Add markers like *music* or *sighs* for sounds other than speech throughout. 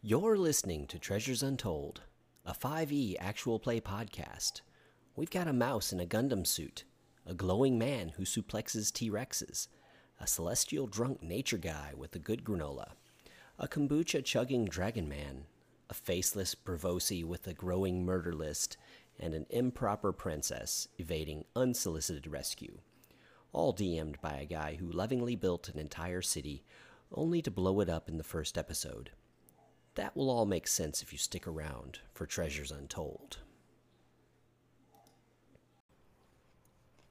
You're listening to Treasures Untold, a 5e actual play podcast. We've got a mouse in a Gundam suit, a glowing man who suplexes T Rexes, a celestial drunk nature guy with a good granola, a kombucha chugging dragon man, a faceless Braavosi with a growing murder list, and an improper princess evading unsolicited rescue. All DM'd by a guy who lovingly built an entire city only to blow it up in the first episode. That will all make sense if you stick around for Treasures Untold.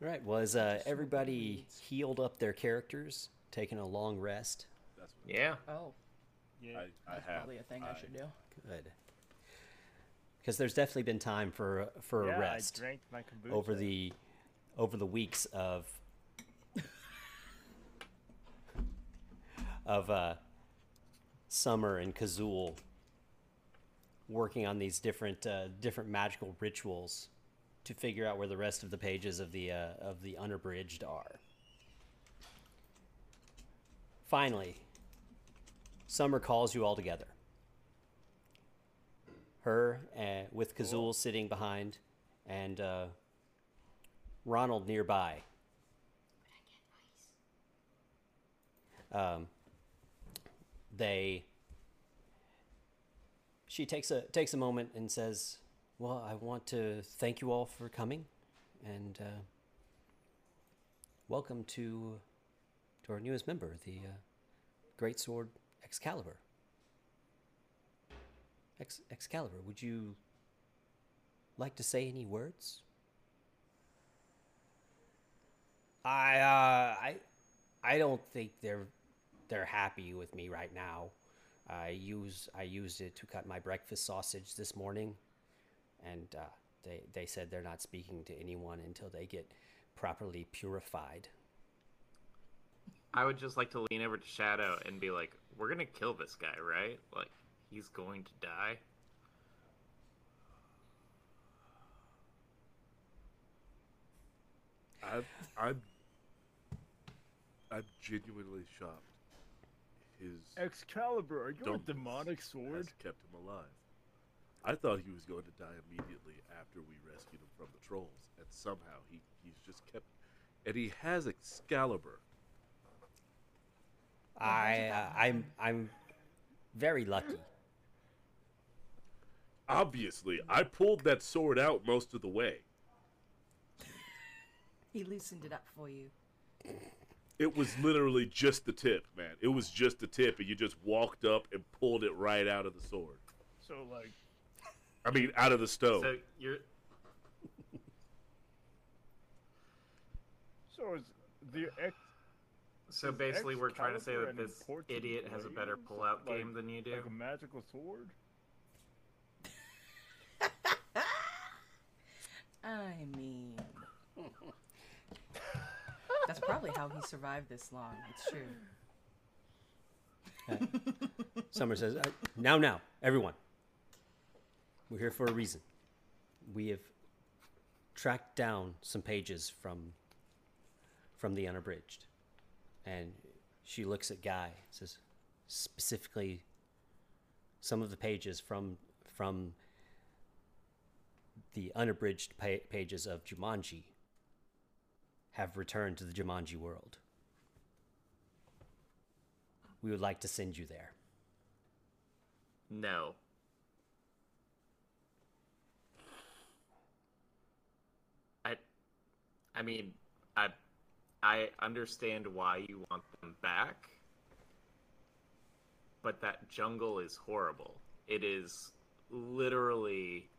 All right, was uh, everybody healed up their characters, taking a long rest? Yeah. Oh, Yeah, I, I that's have. probably a thing I, should do. Good. Because there's definitely been time for for a rest I drank my kombucha. over the over the weeks of of uh, Summer and Kazul working on these different uh, different magical rituals to figure out where the rest of the pages of the uh, of the unabridged are. Finally, Summer calls you all together. Her uh, with Kazul sitting behind, and uh, Ronald nearby. Um, they. She takes a takes a moment and says, "Well, I want to thank you all for coming, and uh, welcome to to our newest member, the uh, Great Sword Excalibur." Ex- Excalibur, would you like to say any words? I uh, I I don't think they're they're happy with me right now. I use I used it to cut my breakfast sausage this morning, and uh, they they said they're not speaking to anyone until they get properly purified. I would just like to lean over to Shadow and be like, "We're gonna kill this guy, right? Like, he's going to die." I'm, I'm, I'm genuinely shocked. His Excalibur, are you a demonic sword? has kept him alive. I thought he was going to die immediately after we rescued him from the trolls, and somehow he, he's just kept. And he has Excalibur. I uh, I'm I'm very lucky. Obviously, I pulled that sword out most of the way. He loosened it up for you. It was literally just the tip, man. It was just the tip, and you just walked up and pulled it right out of the sword. So like, I mean, out of the stove. So you're so is the ex? so Is basically we're trying to say that this idiot has a better blade? pull-out Like- game than you do. Like a magical sword? *laughs* I mean, *laughs* that's probably how he survived this long. It's true. Summer says, uh, "Now, now, everyone, we're here for a reason. We have tracked down some pages from from the unabridged." And she looks at Guy, says, specifically, some of the pages from from the unabridged pa- pages of Jumanji have returned to the Jumanji world. We would like to send you there. No. I I mean, I I understand why you want them back. But that jungle is horrible. It is literally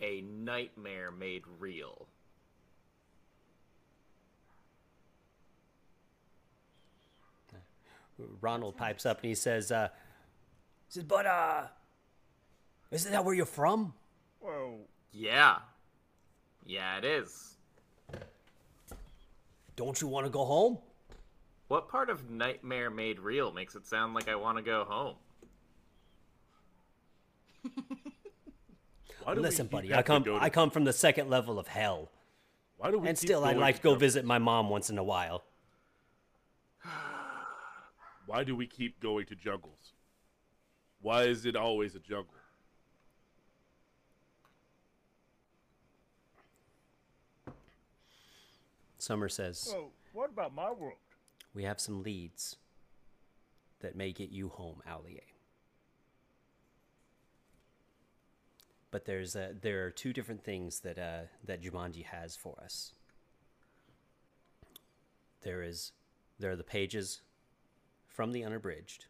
a nightmare made real. Ronald pipes up and he says, uh, he says, but, uh, isn't that where you're from? Well, Yeah. Yeah, it is. Don't you want to go home? What part of nightmare made real makes it sound like I want to go home? Why do we Listen, buddy, I having to come to... I come from the second level of hell. Why do we And still, I'd like to go jungles? visit my mom once in a while. Why do we keep going to jungles? Why is it always a jungle? Summer says, Well, what about my world? We have some leads that may get you home, Allier. But there's uh, there are two different things that uh, that Jumanji has for us. There is there are the pages from the unabridged.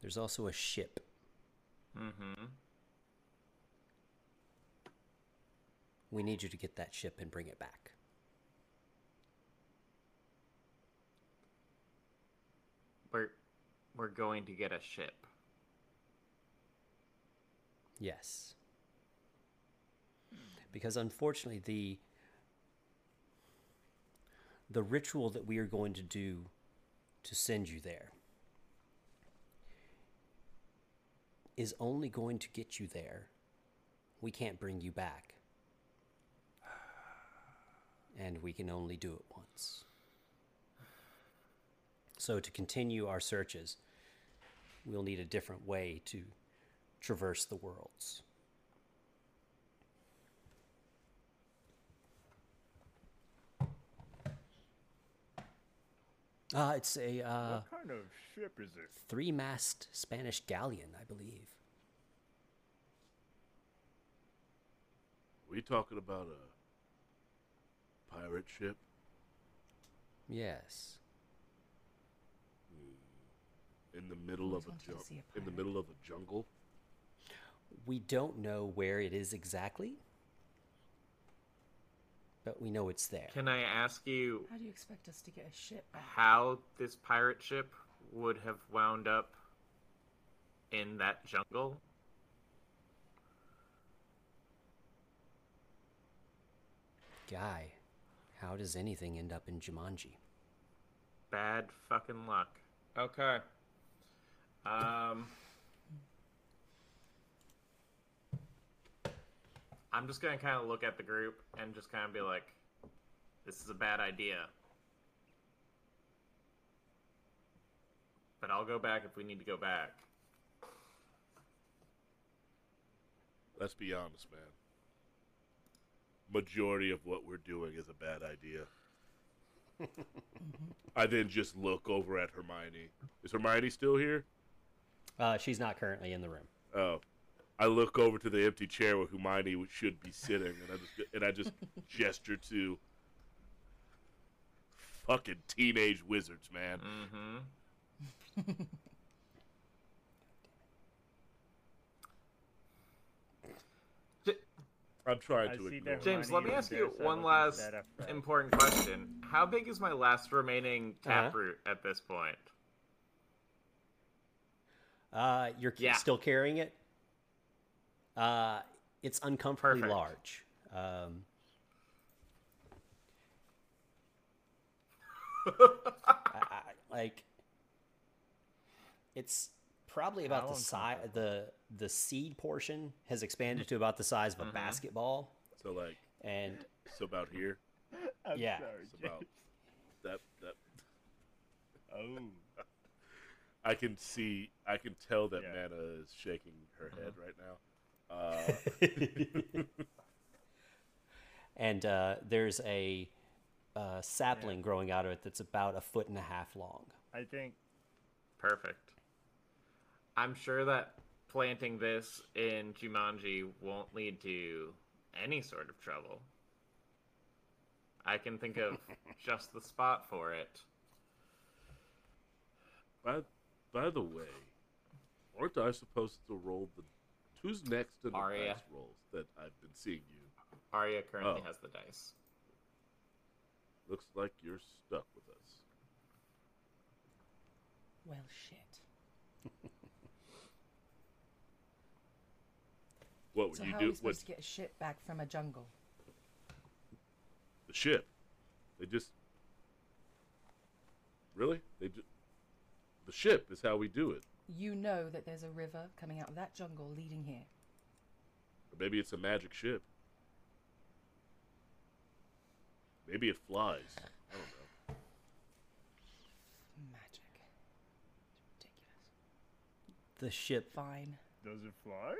There's also a ship. Mm-hmm. We need you to get that ship and bring it back. We're we're going to get a ship. Yes. Because unfortunately the the ritual that we are going to do to send you there is only going to get you there. We can't bring you back. And we can only do it once. So to continue our searches, we'll need a different way to traverse the worlds. Uh, it's a uh, what kind of ship is it? three mast Spanish galleon, I believe. we talking about a pirate ship? Yes. in the middle of a wanted to jungle. a In the middle of a jungle. We don't know where it is exactly, but we know it's there. Can I ask you How do you expect us to get a ship back? how this pirate ship would have wound up in that jungle? Guy, how does anything end up in Jumanji? Bad fucking luck. Okay. Um. I'm just gonna kind of look at the group and just kind of be like, "This is a bad idea." But I'll go back if we need to go back. Let's be honest, man. Majority of what we're doing is a bad idea. *laughs* I then just look over at Hermione. Is Hermione still here? Uh, she's not currently in the room. Oh, I look over to the empty chair where Hermione should be sitting, and I just and I just *laughs* gesture to fucking teenage wizards, man. Mm-hmm. I'm trying I to see ignore. James, let me ask you one last at that after. important question. How big is my last remaining Uh-huh. taproot at this point? Uh, you're Yeah. still carrying it. Uh, it's uncomfortably Perfect. large. Um, *laughs* I, I, like, it's probably about How the size. The the seed portion has expanded to about the size of a basketball, So like, and so about here. *laughs* I'm yeah. sorry, It's about that that. Oh, *laughs* I can see. I can tell that Yeah. Mana is shaking her head right now. Uh, *laughs* and uh, there's a uh, sapling growing out of it that's about a foot and a half long. I think Perfect. I'm sure that planting this in Jumanji won't lead to any sort of trouble. I can think of *laughs* just the spot for it. by by the way, aren't I supposed to roll the? Who's next in the Arya. dice rolls that I've been seeing you? Arya currently Oh. has the dice. Looks like you're stuck with us. Well, shit. *laughs* What would So you how do? are we What supposed to get a ship back from a jungle? the ship? They just really they just the ship is how we do it. You know that there's a river coming out of that jungle leading here. Or maybe it's a magic ship. Maybe it flies. I don't know. Magic. It's ridiculous. The ship. Fine. Does it fly?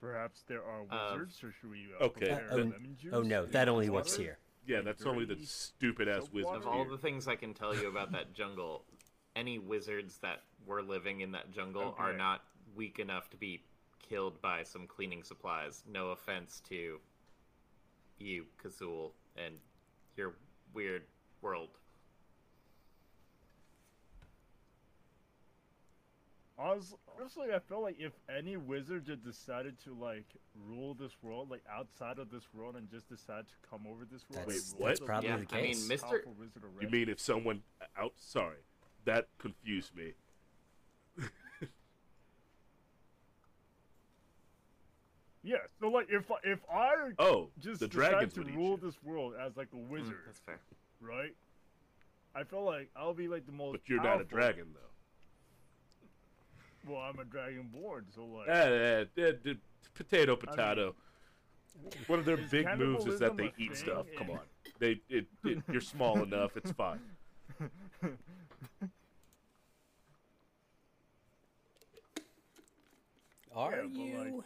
Perhaps there are Uh, wizards, or should we uh, okay, prepare oh, lemon juice? Oh no, that only works here. Yeah, that's only the stupid ass soap wizard? Of all the things I can tell you about that *laughs* jungle, any wizards that were living in that jungle are not weak enough to be killed by some cleaning supplies. No offense to you, Kazul, and your weird world. Honestly, honestly, I feel like if any wizard just decided to like rule this world, like outside of this world, and just decide to come over this world, That's- and rule that's probably world, the Yeah, I mean, case. Mr. You mean if someone out? Sorry, that confused me. *laughs* Yeah, so like if if I Oh, just the decide to rule you. this world as like a Mm, wizard, that's fair. right? I feel like I'll be like the most. But you're not a dragon, though. Well, I'm a dragonborn, so like. Eh, eh, eh, eh, potato, potato. One of their big moves is that they eat thing stuff. Come on, they it, it you're small *laughs* enough. It's fine. Are Yeah, but, like- you?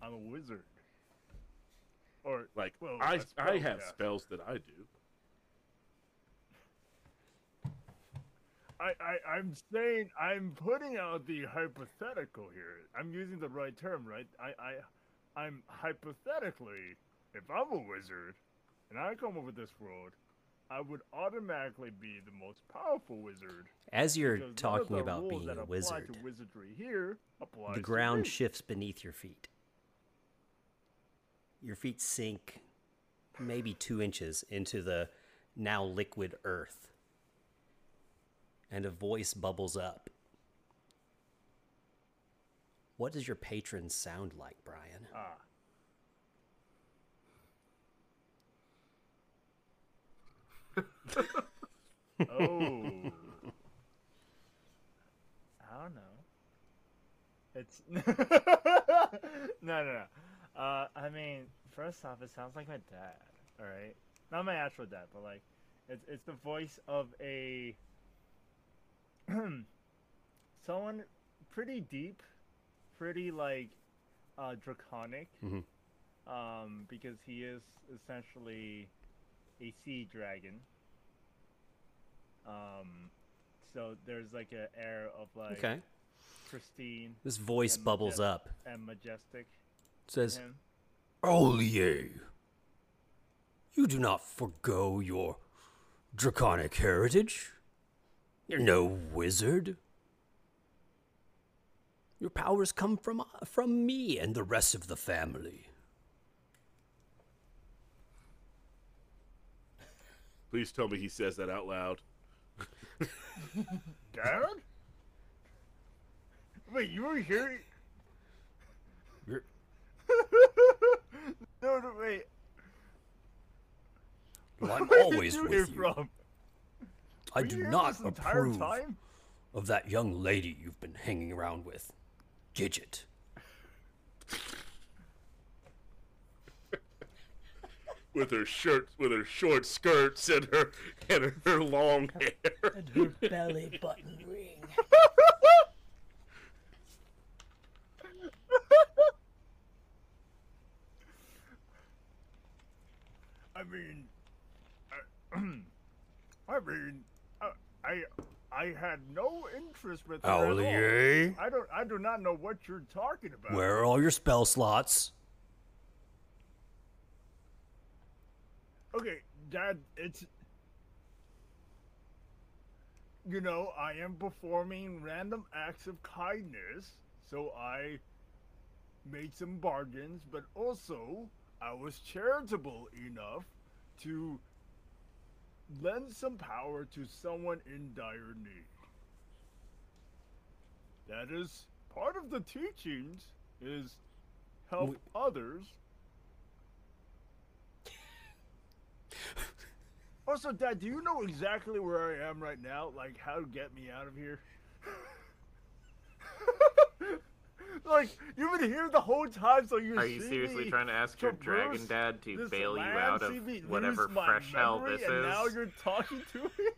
I'm a wizard. Or Like well, I a I have spellcaster. spells that I do. I, I I'm saying I'm putting out the hypothetical here. I'm using the right term, right? I I I'm hypothetically, if I'm a wizard and I come over this world, I would automatically be the most powerful wizard. As you're because none of talking about being a wizard, to wizardry here the ground shifts beneath your feet. Your feet sink maybe two inches into the now liquid earth. And a voice bubbles up. What does your patron sound like, Brian? Ah. *laughs* oh. I don't know. It's *laughs* no, no, no. Uh, I mean, first off, it sounds like my dad. All right, not my actual dad, but like, it's it's the voice of a *clears throat* someone pretty deep, pretty like uh, draconic. Mhm. Um, because he is essentially a sea dragon. Um, so there's like an air of like Okay. pristine This voice bubbles majestic- up. and majestic. It says, to you do not forgo your draconic heritage. You're no wizard. Your powers come from from me and the rest of the family. Please tell me he says that out loud. *laughs* Dad? Wait, you were here? You're- *laughs* no, no, wait. Well, I'm *laughs* Where did always you with hear you. From? I do not approve time? of that young lady you've been hanging around with, Gidget. *laughs* With her shirt, with her short skirts and her and her long hair. And her belly button ring. *laughs* I mean, I, *clears throat* I mean, I I had no interest with her at all. I don't. I do not know what you're talking about. where are all your spell slots? Okay, Dad, it's. You know, I am performing random acts of kindness, so I made some bargains, but also I was charitable enough to lend some power to someone in dire need. That is part of the teachings is help We- others Also, Dad, do you know exactly where I am right now? Like, how to get me out of here? *laughs* like, you've been here the whole time, so you Are Are you seriously trying to ask your dragon dad to bail you out of whatever fresh hell this and is? now you're talking to me?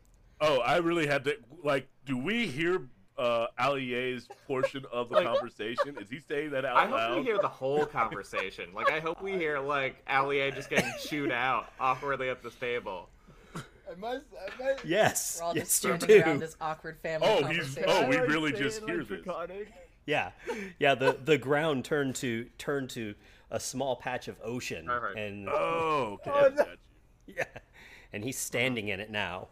Oh, I really had to like. Do we hear uh, Allier's portion of the Like- conversation? Is he saying that out I hope we hear the whole conversation. Like, I hope we *laughs* hear like Allier just getting chewed out awkwardly at this table. I must, I Yes, We're all just yes, you standing around do. this awkward family Oh, he's- conversation. oh, we really just hear this. electronic. Yeah, yeah. The the ground turned to turned to a small patch of ocean, Perfect. and Oh, *laughs* okay. Oh, no. yeah, and he's standing in it now.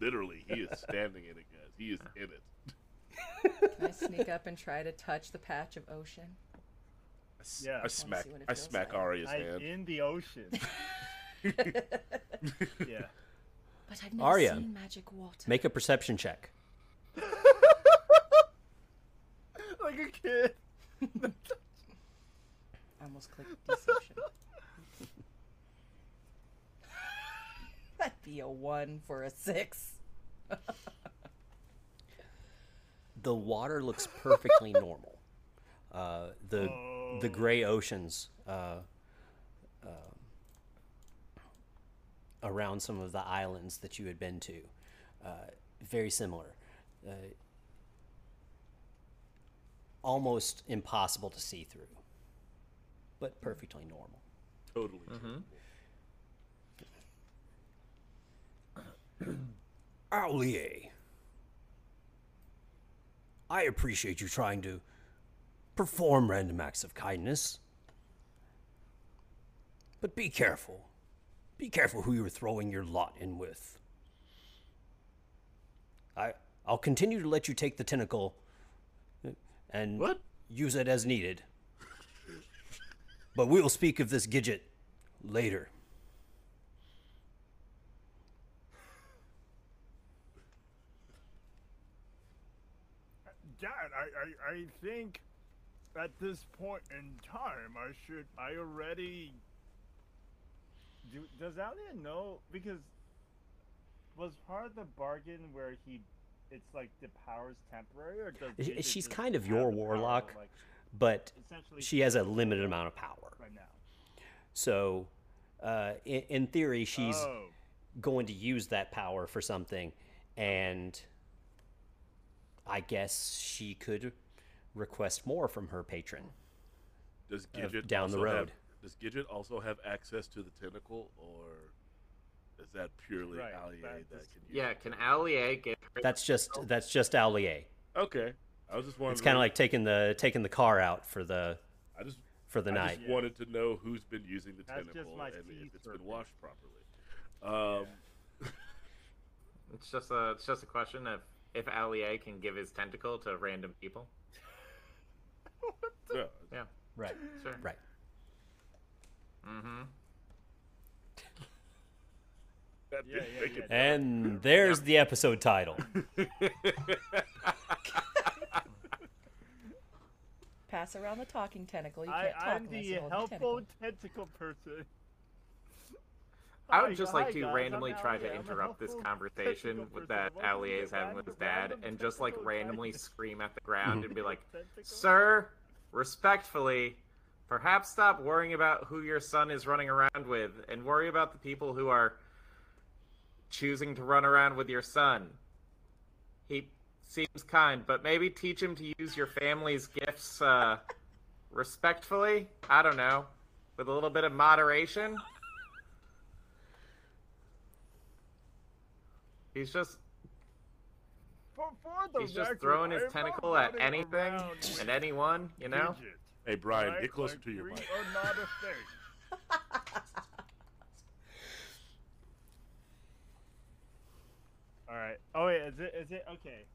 Literally, he is standing in it, guys. He is in it. Can I sneak up and try to touch the patch of ocean? Yeah. I Wanna smack. see what I smack like. Arya's I'm hand. in the ocean. *laughs* yeah. But I've never Arya, seen magic water. Make a perception check. *laughs* Like a kid. I *laughs* almost clicked deception. *laughs* That'd be a one for a six. *laughs* The water looks perfectly normal. Uh, the the Oh. gray oceans uh, uh, around some of the islands that you had been to, uh, very similar. Almost impossible to see through, but perfectly normal. Totally. Mm-hmm. *clears throat* Allier, I appreciate you trying to perform random acts of kindness. But be careful. Be careful who you're throwing your lot in with. I I'll continue to let you take the tentacle and What? use it as needed. But we'll speak of this Gidget later. Dad, I, I, I think at this point in time, I should. I already. Do, does Alia know? Because was part of the bargain where he, it's like the power's temporary, or does she's kind of your the power, warlock. like, But she has a limited amount of power. right now? So, uh, in, in theory, she's oh, going to use that power for something, and I guess she could request more from her patron. Does Uh, Gidget down the also have- road. does Gidget also have access to the tentacle, or is that purely Right, Allier that that is- can use? Yeah, can Allier get? That's just that's just Allier. Okay. I was just wondering. It's kind of like taking the taking the car out for the I just for the night. I night. just wanted to know who's been using the That's just tentacle my and if it's been burping. washed properly. Um, *laughs* It's just a it's just a question of if Allier can give his tentacle to random people. yeah, Yeah, Right. sure. Right. Mm-hmm. That Yeah, yeah, yeah. And there's the episode title. *laughs* Pass around the talking tentacle. You I, can't talk I'm unless the you hold the helpful tentacle. tentacle person. I would just hi, like to guys, I'm randomly try to Allier. I'm a interrupt this conversation with that Welcome to Allier the is having with his dad, and just like randomly kindness. scream at the ground and be *laughs* like, "Sir, respectfully, perhaps stop worrying about who your son is running around with, and worry about the people who are choosing to run around with your son. He seems kind, but maybe teach him to use your family's gifts uh, respectfully. I don't know, with a little bit of moderation." He's just For, for the he's just throwing his I am tentacle at anything around *laughs* and anyone, you know? Hey Brian, alright? get closer Like, to your we mic. *laughs* are not a thing. All right. Oh wait, is it? Is it okay?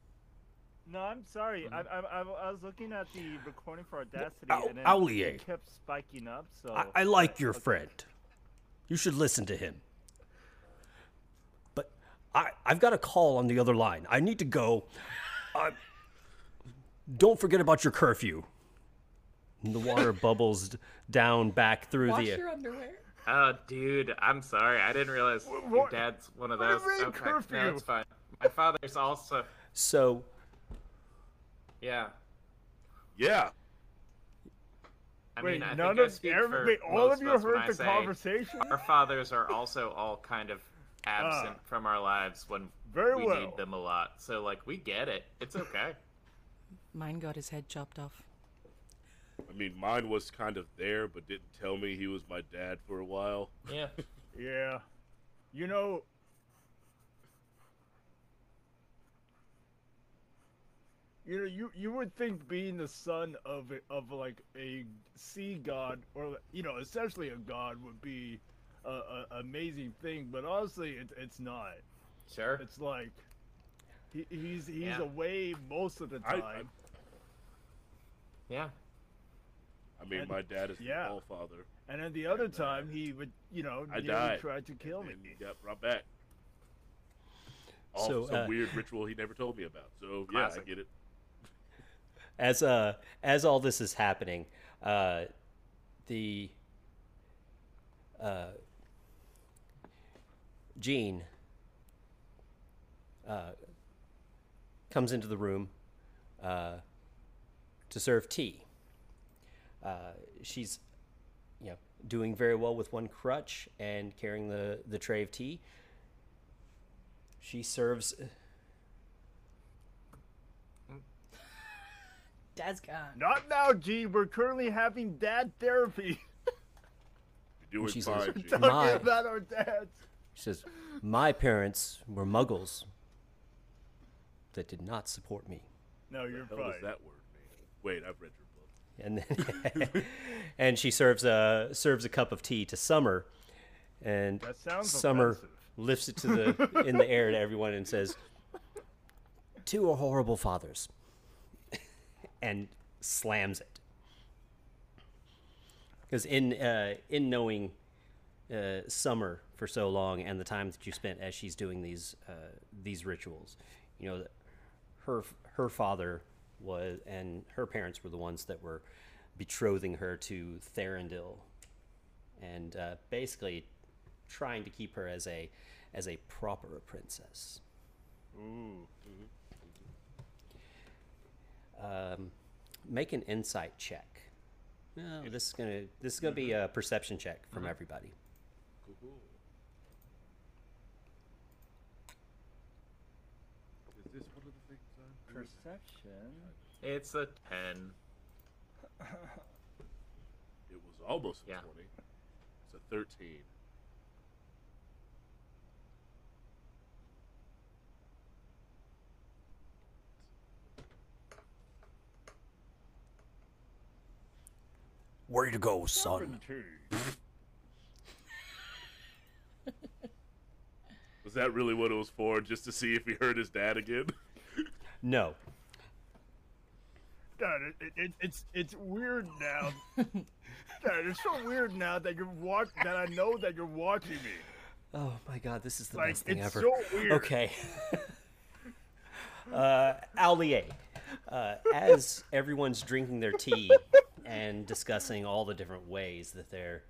No, I'm sorry. Mm-hmm. I, I, I, I was looking at the recording for Audacity, Au- and then Allier. it kept spiking up. So I, I like your okay. friend. You should listen to him. But I, I've got a call on the other line. I need to go. Uh, don't forget about your curfew. And the water *laughs* bubbles down back through Wash the. your underwear. Oh, dude, I'm sorry. I didn't realize Wh- your dad's one of those. you mean, okay, no, it's fine. My father's also. So Yeah. Yeah. I Wait, mean, I none think I of speak everybody, for all of you us heard the say conversation. Our fathers are also all kind of absent Ah. from our lives when Very we well. need them a lot. So like we get it. It's okay. Mine got his head chopped off. I mean, mine was kind of there, but didn't tell me he was my dad for a while. yeah. *laughs* Yeah. You know, you know, you you would think being the son of a, of like a sea god or you know, essentially a god would be a, a amazing thing, but honestly, it, it's not. Sure. It's like he, he's he's Yeah. away most of the I- time. I- Yeah. I mean, And- my dad is yeah. my all father, and then the other and, uh, time, he would you know I died. tried to kill me. and he got brought back. All So, for some uh, weird ritual he never told me about. So yeah, I get it. as uh as all this is happening uh the uh Jean uh comes into the room uh to serve tea uh she's you know doing very well with one crutch and carrying the the tray of tea she serves Dad's gone. Not now, G. We're currently having dad therapy. *laughs* You're doing she says- fine. Jean. Talking My- about our dads. She says, My parents were muggles that did not support me. No, you're What the hell does that word mean? Wait, I've read your book. And then, *laughs* and she serves a serves a cup of tea to Summer, and Summer offensive. lifts it to the in the air to everyone and says, Two are horrible fathers," *laughs* and slams it. Because in uh, in knowing uh, Summer for so long and the time that you spent as she's doing these uh, these rituals, you know that her her father was and her parents were the ones that were betrothing her to Therendil, and uh, basically trying to keep her as a as a proper princess. Ooh. Um, make an insight check. No, this is gonna this is gonna be a perception check from everybody. Cool. Is this one of the things I'm doing? Perception. It's a ten. *laughs* It was almost a Yeah. 20. It's a 13. Where to go, son? Seventeen. *laughs* Was that really what it was for? Just to see if he heard his dad again? *laughs* No. Dad, it, it, it, it's it's weird now. *laughs* Dad, it's so weird now that you're watch that I know that you're watching me. Oh my god, this is the Like best thing it's ever. so weird. Okay. *laughs* uh, Allier, uh, as everyone's drinking their tea *laughs* and discussing all the different ways that their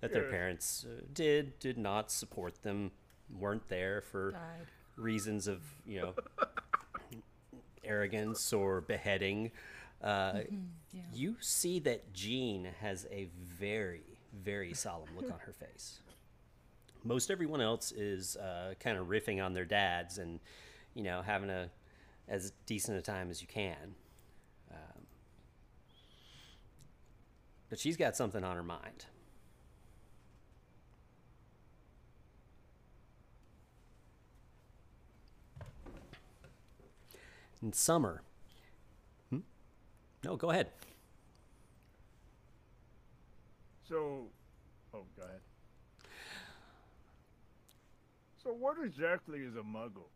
that their Yeah. parents uh, did did not support them, weren't there for Died. reasons of you know arrogance or beheading. Uh, yeah. You see that Jean has a very very solemn look on her *laughs* face most everyone else is uh, kind of riffing on their dads and you know having a as decent a time as you can um, but she's got something on her mind in summer hmm? no go ahead So, oh, go ahead. So, what exactly is a muggle?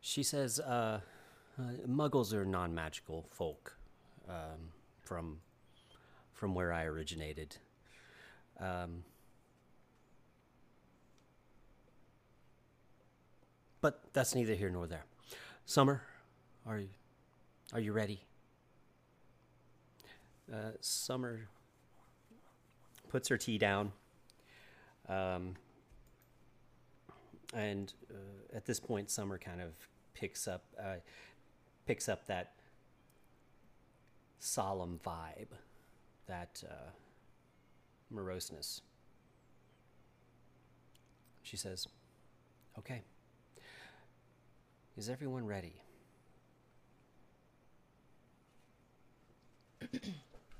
She says, uh, uh, "Muggles are non-magical folk um, from from where I originated." Um, but that's neither here nor there. Summer, are you are you ready? Uh, Summer puts her tea down. Um, and uh, at this point summer kind of picks up uh, picks up that solemn vibe that uh, moroseness she says, Okay. Is everyone ready?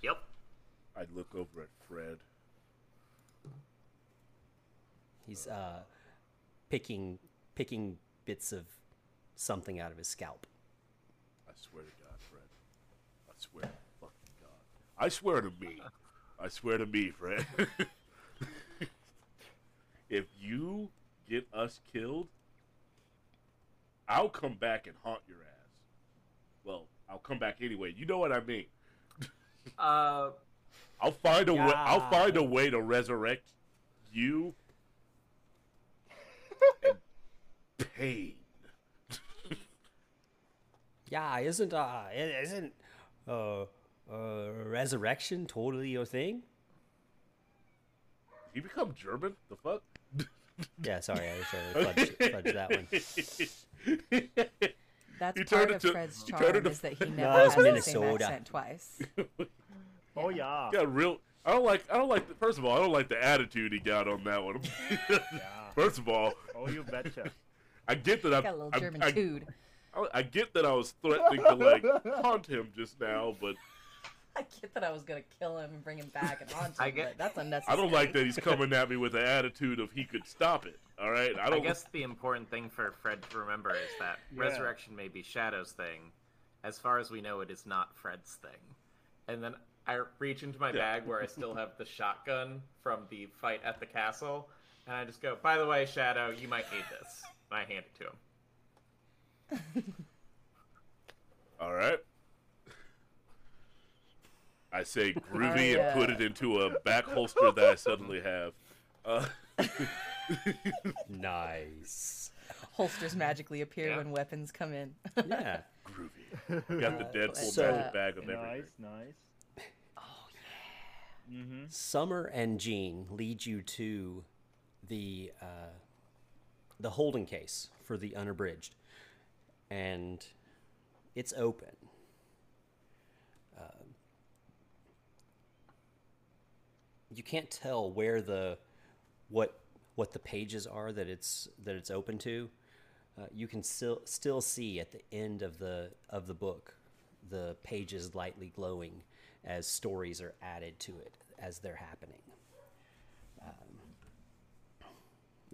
Yep. I'd look over at Fred. He's uh, picking picking bits of something out of his scalp. I swear to God, Fred. I swear to fucking God. I swear to me. I swear to me, Fred. *laughs* if you get us killed, I'll come back and haunt your ass. Well, I'll come back anyway. You know what I mean. Uh, I'll find a way. I'll find a way to resurrect you. pain. Yeah, isn't uh, isn't uh, uh, resurrection totally your thing? You become German? The fuck? Yeah, sorry, I should have fudged, fudged that one. *laughs* *laughs* That's You part turned of to- Fred's charm it to- is that he *laughs* never it's has the same accent twice. *laughs* Oh yeah. got real. I don't like. I don't like. The, first of all, I don't like the attitude he got on that one. Yeah. first of all, Oh, you betcha. I get that I'm. Got a little I'm- German I, tood. I, I get that I was threatening to like haunt him just now, but I get that I was gonna kill him and bring him back and haunt him, I get- but that's unnecessary. I don't like that he's coming at me with an attitude of he could stop it. All right, I I don't. guess the important thing for Fred to remember is that Yeah. resurrection may be Shadow's thing. As far as we know, it is not Fred's thing. And then I reach into my Yeah. bag where I still have the shotgun from the fight at the castle, and I just go, "By the way, Shadow, you might need this." And I hand it to him. *laughs* All right. I say groovy I, and put it into a back holster that I suddenly have. Uh, *laughs* Nice. Holsters magically appear Yeah. when weapons come in. Yeah. groovy. Got the Deadpool So- magic bag of everything. nice, nice. Oh yeah. Mm-hmm. Summer and Jean lead you to the uh, the holding case for the unabridged, and it's open. Um, you can't tell where the what what the pages are that it's that it's open to. Uh, you can still still see at the end of the of the book the pages lightly glowing as stories are added to it as they're happening. Um,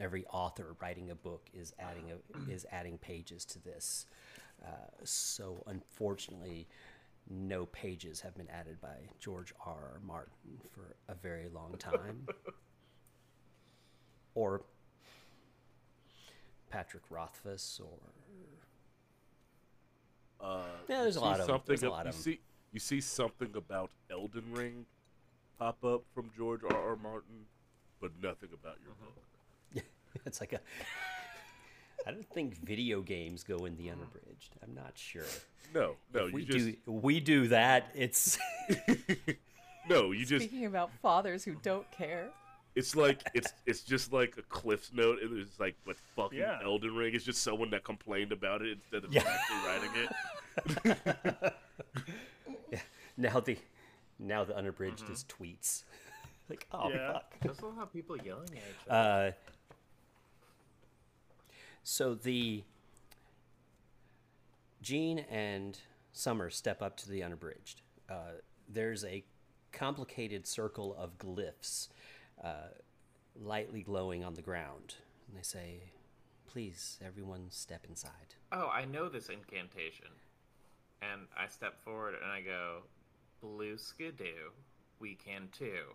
every author writing a book is adding a, is adding pages to this. Uh, so unfortunately, no pages have been added by George R. R. Martin for a very long time, *laughs* or Patrick Rothfuss, or Uh, Yeah, there's a lot of something There's a ab- lot you of 'em. see you see something about Elden Ring pop up from George R. R. Martin, but nothing about your Mm-hmm. book. *laughs* it's like a. *laughs* I don't think video games go in the unabridged. I'm not sure. No, no, If you we just do we do that. It's *laughs* no, you just Speaking about fathers who don't care. It's like it's it's just like a Cliff's note, and it's like but fucking Yeah. Elden Ring. It's just someone that complained about it instead of Yeah. actually writing it. *laughs* now the now the unabridged is tweets. *laughs* like oh Yeah. fuck. Just will have people yelling at each other. Uh, so the Jean and Summer step up to the unabridged. Uh, there's a complicated circle of glyphs uh, lightly glowing on the ground. And they say, Please, everyone, step inside. oh, I know this incantation. And I step forward and I go, Blue Skidoo, we can too.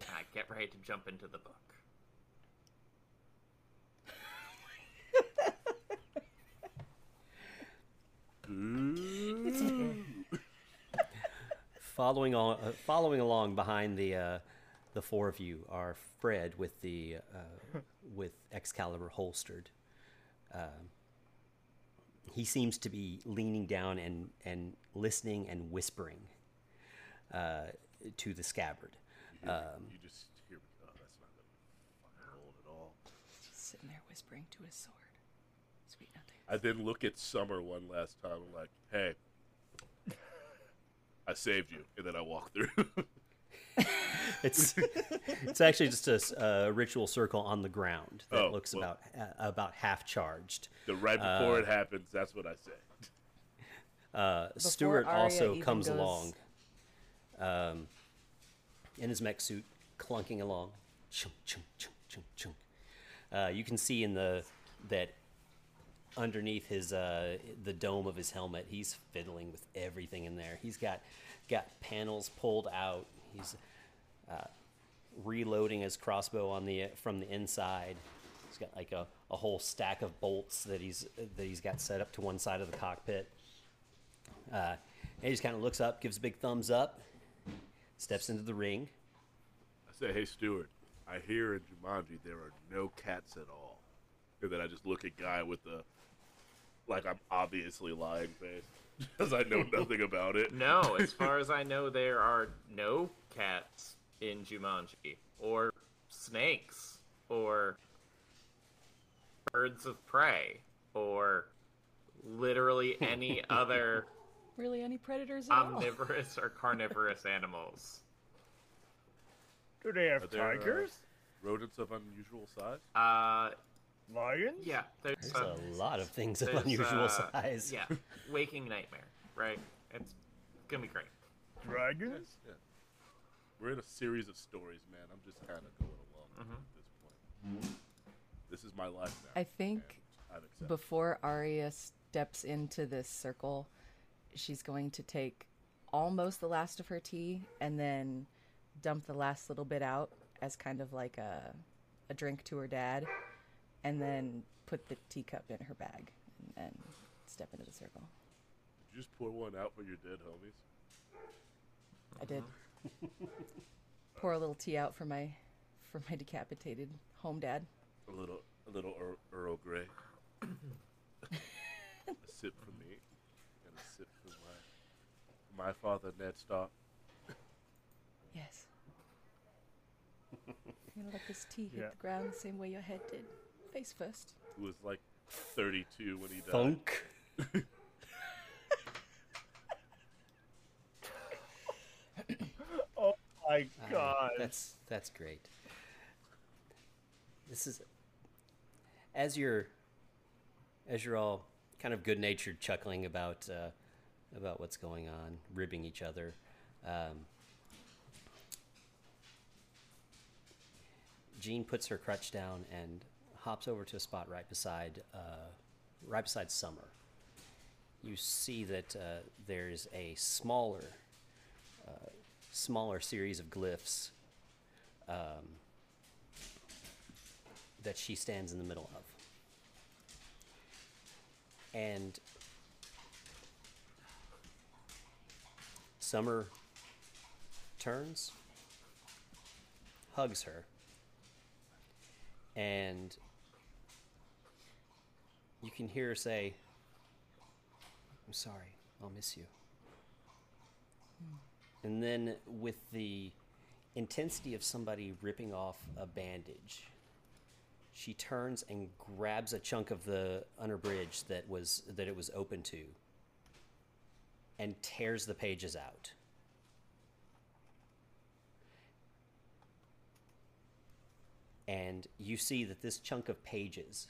And I get ready to jump into the book. *laughs* Following on, uh, following along behind the uh, the four of you are Fred with the uh, *laughs* with Excalibur holstered. Um he seems to be leaning down and and listening and whispering uh, to the scabbard. You, um, you just hear, oh, that's not gonna fucking hold at all. Just sitting there whispering to his sword. Sweet nothing. I then look at Summer one last time. I'm like, hey, *laughs* I saved you, and then I walk through. *laughs* *laughs* it's it's actually just a ritual circle on the ground that Oh, looks well. about uh, about half charged. The right before it happens, that's what I say. Uh, Stuart Arya also comes goes- along, um, in his mech suit, clunking along. Chunk, chunk, chunk, chunk, chunk. Uh, you can see in the that underneath his uh, the dome of his helmet, he's fiddling with everything in there. He's got got panels pulled out. He's uh, reloading his crossbow on the from the inside. He's got like a, a whole stack of bolts that he's that he's got set up to one side of the cockpit. Uh, and he just kind of looks up, gives a big thumbs up, steps into the ring. I say, hey, Stuart, I hear in Jumanji there are no cats at all. And then I just look at Guy with the, like I'm obviously lying face, because I know nothing about it. *laughs* No, as far as I know, there are no cats in Jumanji, or snakes, or birds of prey, or literally any *laughs* other Really, any predators at all? omnivorous or carnivorous *laughs* animals. Do they have Are there, uh, tigers? Rodents of unusual size? Uh, Lions? yeah, there's, There's uh, a lot of things of unusual uh, size. Yeah, waking nightmare, right? It's gonna be great. Dragons? Yeah. We're in a series of stories, man. I'm just kind of going along with it at this point. This is my life now. I think and I've accepted. before Arya steps into this circle, she's going to take almost the last of her tea and then dump the last little bit out as kind of like a, a drink to her dad, and then put the teacup in her bag and, and step into the circle. Did you just pour one out for your dead homies? I did. *laughs* Pour a little tea out for my for my decapitated home dad. A little, a little Earl, Earl Grey. *coughs* a sip for me, and a sip for my my father Ned Stark. Yes. *laughs* You're gonna let this tea hit Yeah. the ground the same way your head did. Face first. who was like 32 when he died. Funk. *laughs* Oh my god. That's that's great. This is as you're as you're all kind of good natured chuckling about uh, about what's going on, ribbing each other. Um, Jean puts her crutch down and hops over to a spot right beside uh, right beside Summer. You see that uh, there's a smaller smaller series of glyphs um, that she stands in the middle of. And Summer turns, hugs her, and you can hear her say, I'm sorry, I'll miss you. And then, with the intensity of somebody ripping off a bandage, she turns and grabs a chunk of the under bridge that was that it was open to, and tears the pages out. And you see that this chunk of pages,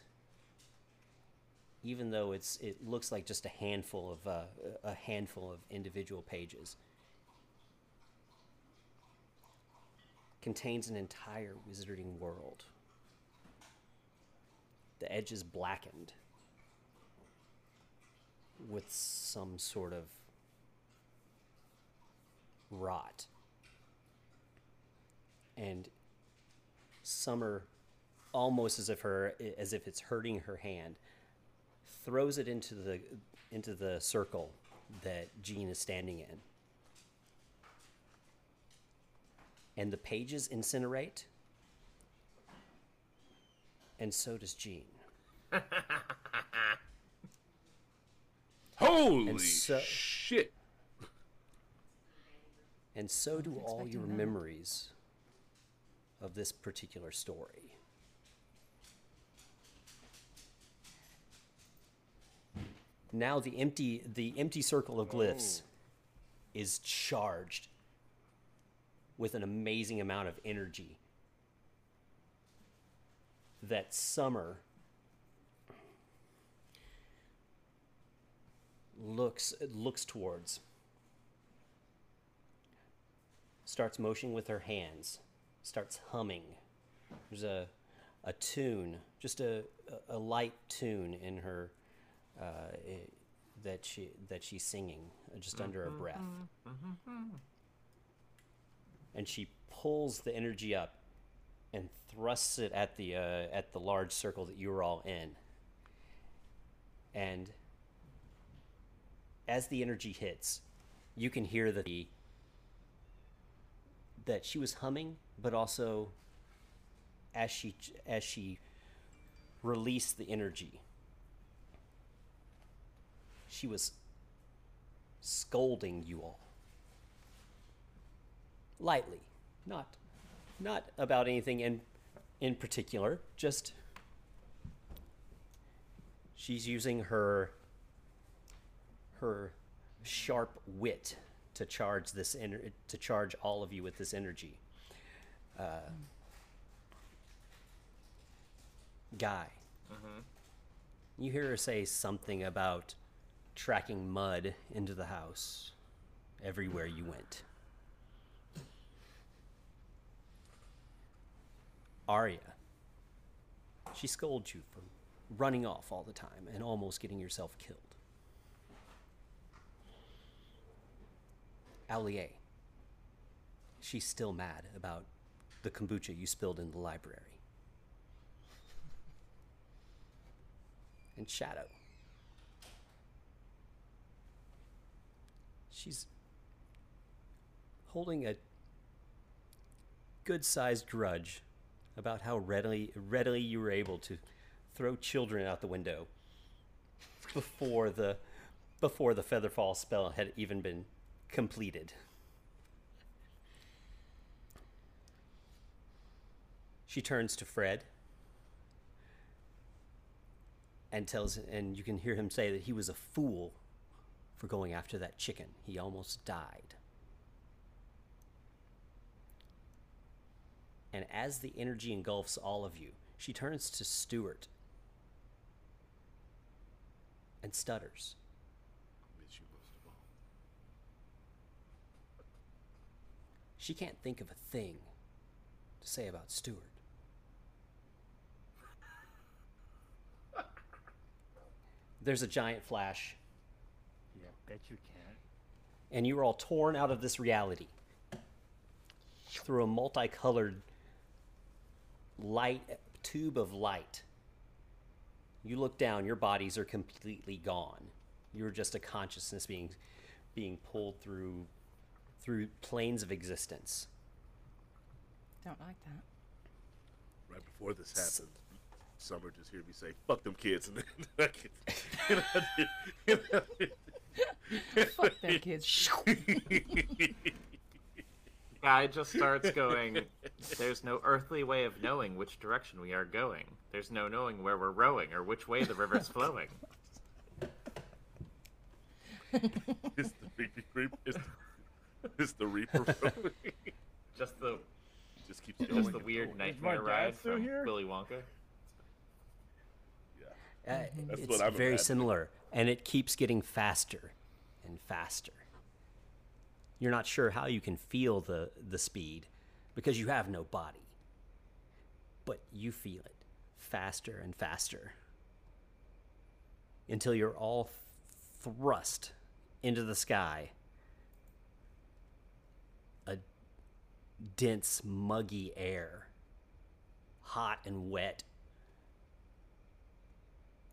even though it's it looks like just a handful of uh, a handful of individual pages, contains an entire wizarding world. The edge is blackened with some sort of rot. And Summer, almost as if her as if it's hurting her hand, throws it into the into the circle that Jean is standing in. and the pages incinerate, and so does Jean. *laughs* Holy And so- shit! And so do all your that. memories of this particular story. Now the empty the empty circle of glyphs oh. is charged with an amazing amount of energy that Summer looks looks towards starts motioning with her hands starts humming. There's a a tune just a a light tune in her uh, i- that she that she's singing uh, just under her breath. And she pulls the energy up and thrusts it at the uh, at the large circle that you were all in. And as the energy hits, you can hear that the that she was humming, but also as she as she released the energy, she was scolding you all. Lightly, not not about anything in in particular, just she's using her her sharp wit to charge this ener- to charge all of you with this energy. Uh, guy, you hear her say something about tracking mud into the house everywhere you went. Arya, she scolds you for running off all the time and almost getting yourself killed. Allier. She's still mad about the kombucha you spilled in the library. And Shadow. She's holding a good sized grudge about how readily readily you were able to throw children out the window before the before the featherfall spell had even been completed. She turns to Fred and tells and you can hear him say that he was a fool for going after that chicken. He almost died. And as the energy engulfs all of you, she turns to Stuart and stutters. She can't think of a thing to say about Stuart. There's a giant flash, bet you can. and you are all torn out of this reality through a multicolored light tube of light. You look down, your bodies are completely gone. You're just a consciousness being being pulled through through planes of existence. Don't like that. Right before this happened, Summer just heard me say, "Fuck them kids," and then *laughs* I get, and *laughs* I did- and *laughs* I did- Fuck them kids. *laughs* Guy just starts going, There's no earthly way of knowing which direction we are going. There's no knowing where we're rowing or which way the river's flowing. it's the Reaper. Reaper- It's, it's the Reaper. Just the just keeps going. just the weird going. nightmare ride still from here? Willy Wonka. Yeah. Uh, That's it's what I'm very imagining. similar, and it keeps getting faster and faster. You're not sure how you can feel the, the speed because you have no body, but you feel it faster and faster until you're all thrust into the sky. A dense, muggy air, hot and wet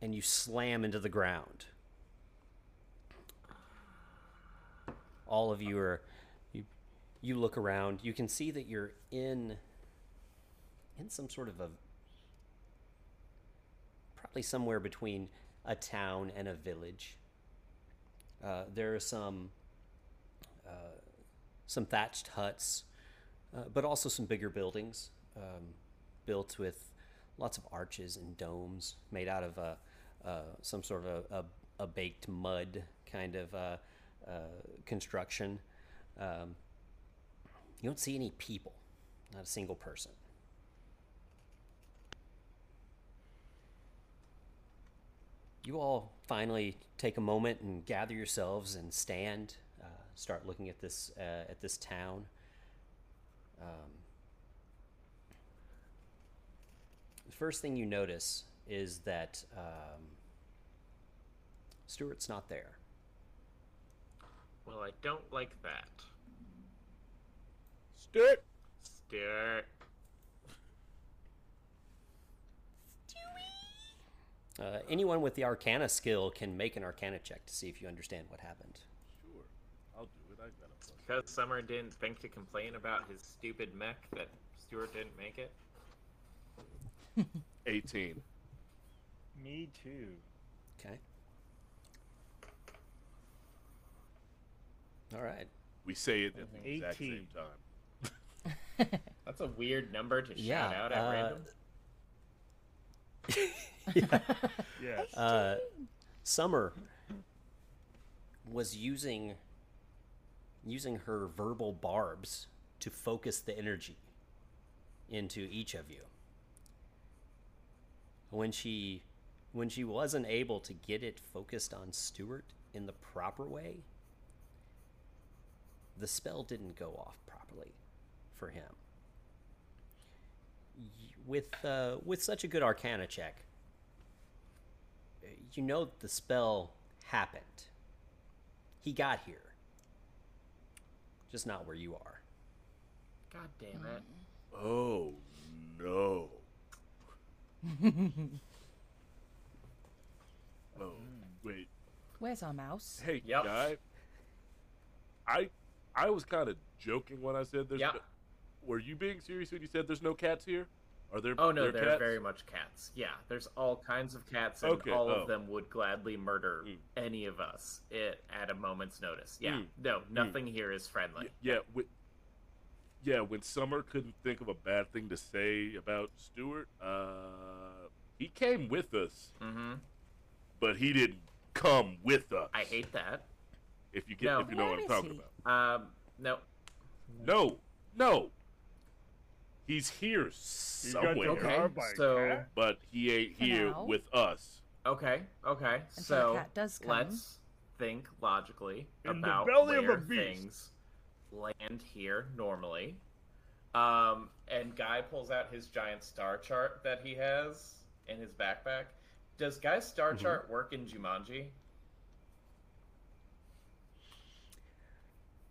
and you slam into the ground. All of you are you you look around, you can see that you're in in some sort of a probably somewhere between a town and a village. Uh, there are some uh, some thatched huts, uh, but also some bigger buildings um, built with lots of arches and domes made out of uh, some sort of a, a, a baked mud kind of uh, uh, construction. Um, You don't see any people, not a single person. You all finally take a moment and gather yourselves and stand, uh, start looking at this uh, at this town. Um, the first thing you notice is that um, Stuart's not there. Well, I don't like that. Stuart. Stuart. Uh, anyone with the Arcana skill can make an Arcana check to see if you understand what happened. Sure, I'll do it. I got a plus. Because Summer didn't think to complain about his stupid mech that Stuart didn't make it. 18. Me too. Okay. All right. We say it at the exact 18. same time. *laughs* That's a weird number to Yeah, shout out at uh, random. *laughs* Yeah. yes. Uh, Summer was using using her verbal barbs to focus the energy into each of you. When she when she wasn't able to get it focused on Stuart in the proper way, the spell didn't go off properly for him. With uh, with such a good Arcana check, you know the spell happened. He got here. Just not where you are. God damn it. Oh, no. *laughs* oh, wait. Where's our mouse? Hey, Yep. guy. I I was kind of joking when I said there's. Yeah. No, were you being serious when you said there's no cats here? Are there? Oh no, there they're very much cats. Yeah, there's all kinds of cats, and Okay, all oh. of them would gladly murder Mm. any of us it, at a moment's notice. Yeah, Mm. no, nothing here is friendly. Y- yeah, wi- yeah. When Summer couldn't think of a bad thing to say about Stuart, uh, he came with us, Mm-hmm. But he didn't come with us. I hate that. If you get, No. if you know Where what I'm talking he? about. Um, no, No, no. He's here somewhere, your Okay, car by a so- cat? but he ain't here now. with us. okay, okay. Until the so does come. let's think logically In the about belly of where a beast. things land here normally. Um, and Guy pulls out his giant star chart that he has in his backpack. Does Guy's star Mhm. chart work in Jumanji?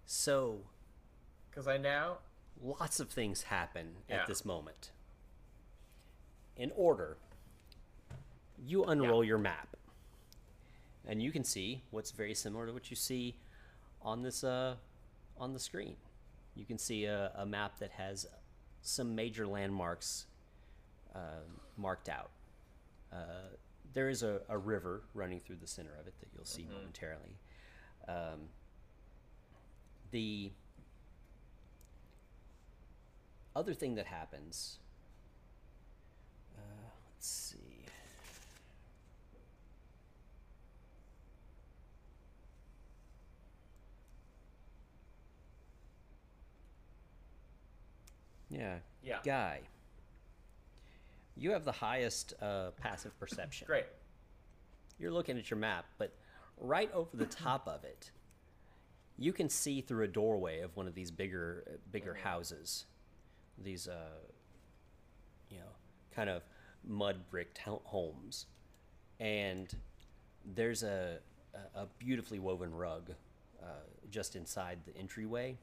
So, Because I now lots of things happen Yeah. at this moment. In order, you unroll your map, and you can see what's very similar to what you see on this uh, on the screen. You can see a, a map that has some major landmarks uh, marked out. Uh, there is a, a river running through the center of it that you'll see momentarily. Um, the other thing that happens. Uh, let's see. Yeah. Yeah. Guy. You have the highest uh, passive perception. great. You're looking at your map, but right over the top of it, you can see through a doorway of one of these bigger, bigger houses. These, uh, you know, kind of mud bricked homes, and there's a a- a beautifully woven rug uh, just inside the entryway,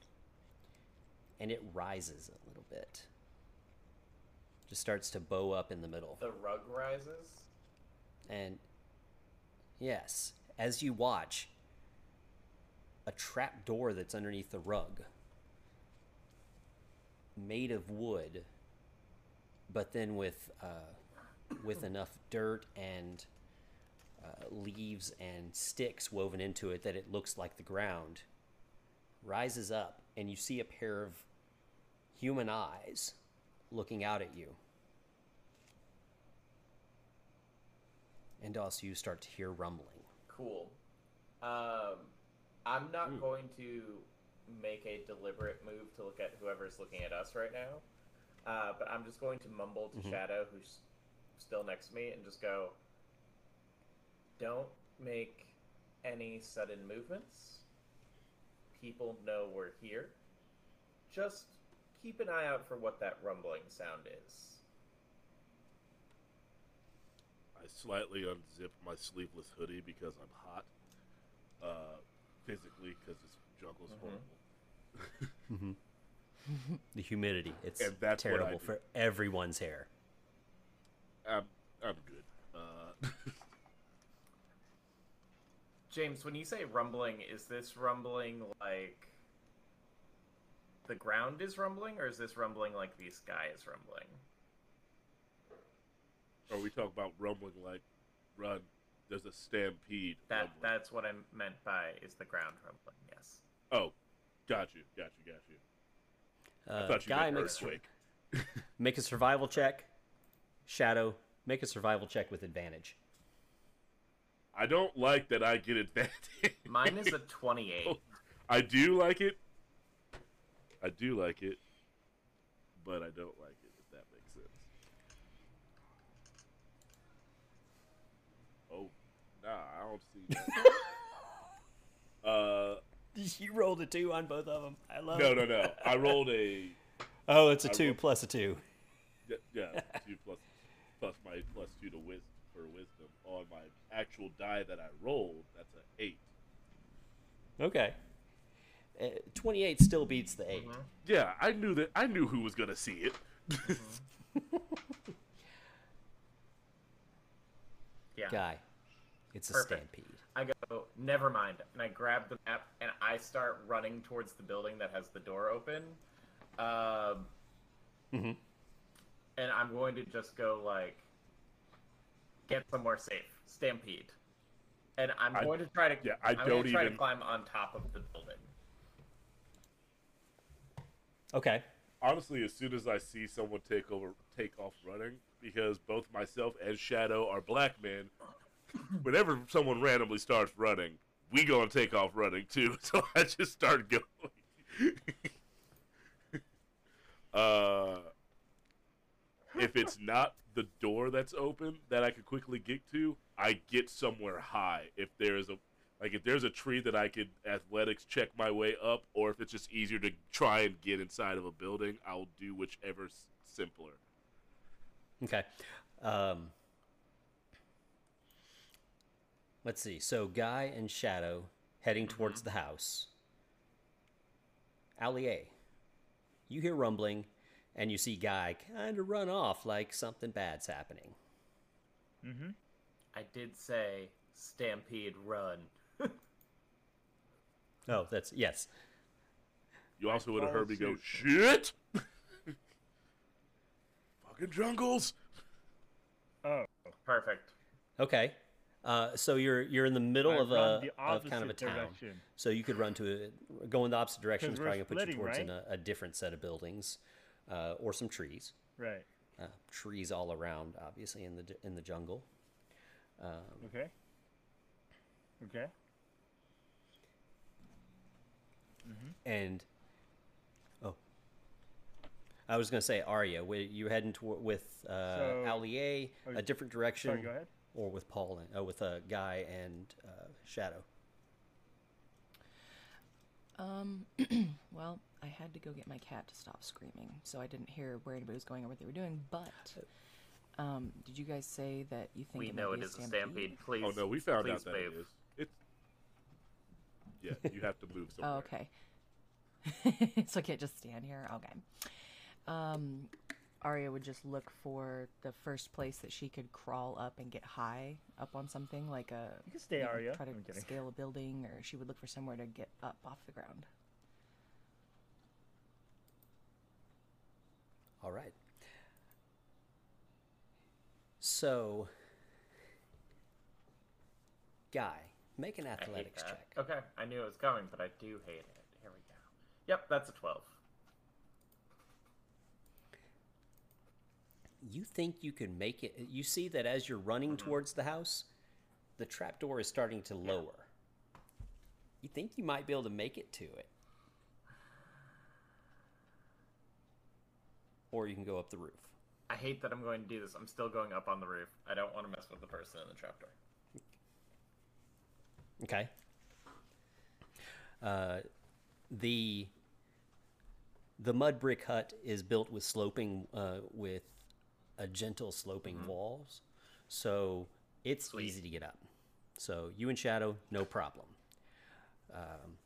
and it rises a little bit. Just starts to bow up in the middle. The rug rises. And yes, as you watch, a trap door that's underneath the rug, made of wood, but then with uh, with enough dirt and uh, leaves and sticks woven into it that it looks like the ground, rises up, and you see a pair of human eyes looking out at you. And also, you start to hear rumbling. Cool. Um, I'm not going to make a deliberate move to look at whoever's looking at us right now. Uh, but I'm just going to mumble to Shadow, who's still next to me, and just go, Don't make any sudden movements. People know we're here. Just keep an eye out for what that rumbling sound is. I slightly unzip my sleeveless hoodie because I'm hot. Uh, physically, because this jungle's Mhm. horrible. *laughs* *laughs* The humidity. It's And that's terrible for everyone's hair. I'm, I'm good. Uh, *laughs* James, when you say rumbling, is this rumbling like the ground is rumbling, or is this rumbling like the sky is rumbling? are we talking about rumbling like run? There's a stampede. That rumbling. that's what I meant by is the ground rumbling. Yes. Oh, got you, got you, got you. Uh, I thought you guy meant makes earthquake. *laughs* make a survival check. Shadow, make a survival check with advantage. I don't like that I get advantage. Mine is a *laughs* twenty-eight. I do like it. I do like it, but I don't like it. If that makes sense. Oh, nah, I don't see that. *laughs* uh, *laughs* You rolled a two on both of them. I love no, no, no. I rolled a *laughs* Oh, it's a I two rolled- plus a two. yeah, yeah two plus plus my plus two to wis for wisdom on my actual die that I rolled. That's an eight. Okay. Uh, 28 still beats the 8. Yeah, I knew that. I knew who was gonna see it. *laughs* Yeah. Guy, it's a stampede. I go, never mind, and I grab the map and I start running towards the building that has the door open. Um, Mhm. And I'm going to just go like, get somewhere safe, stampede, and I'm I- going to try to. yeah, I I'm don't going to try to climb on top of the building. Okay. Honestly, as soon as I see someone take over, take off running, because both myself and Shadow are black men. Whenever someone randomly starts running, we gonna take off running too. *laughs* So I just start going. *laughs* uh, if it's not the door that's open that I could quickly get to, I get somewhere high. If there's a like if there's a tree that I could athletics check my way up, or if it's just easier to try and get inside of a building, I'll do whichever's simpler. Okay. Um, let's see. So, Guy and Shadow heading towards the house. Allier, you hear rumbling, and you see Guy kind of run off like something bad's happening. Mm-hmm. I did say stampede run. *laughs* Oh, that's yes. You also would have heard me go, shit! *laughs* Fucking jungles! Oh, Perfect. Okay. Uh, so you're you're in the middle I of a of kind of a town. direction. So you could run to a, go in the opposite direction. Is 'Cause probably we're gonna put you splitting, towards in right? a, a different set of buildings, uh, or some trees. right. Uh, trees all around, obviously in the in the jungle. Um, Okay. Okay. And oh, I was gonna say Arya, were you heading toward with uh, So- Allier oh, a different direction, Sorry, go ahead. or with Paul and uh, with a guy and uh, Shadow? Um, *clears throat* well, I had to go get my cat to stop screaming, so I didn't hear where anybody was going or what they were doing. But, um, did you guys say that you think We it know might it be is a stampede. Please. Oh no, we found please, out that babe. it is. It's. Yeah, you have to move somewhere. Oh, okay. *laughs* so I can't just stand here. Okay. Um, Arya would just look for the first place that she could crawl up and get high up on something, like a. You can stay, maybe Arya. Try to scale a building, or she would look for somewhere to get up off the ground. All right. So, guy, Make an athletics check. Okay, I knew it was coming, but I do hate it. Here we go. Yep, that's a 12. You think you can make it. You see that as you're running mm-hmm. towards the house, the trapdoor is starting to lower. Yeah. You think you might be able to make it to it. Or you can go up the roof. I hate that I'm going to do this. I'm still going up on the roof. I don't want to mess with the person in the trapdoor. Okay. Uh, the the mud brick hut is built with sloping uh, with a gentle sloping walls, so it's Sweet. easy to get up. So you and Shadow, no problem. Um,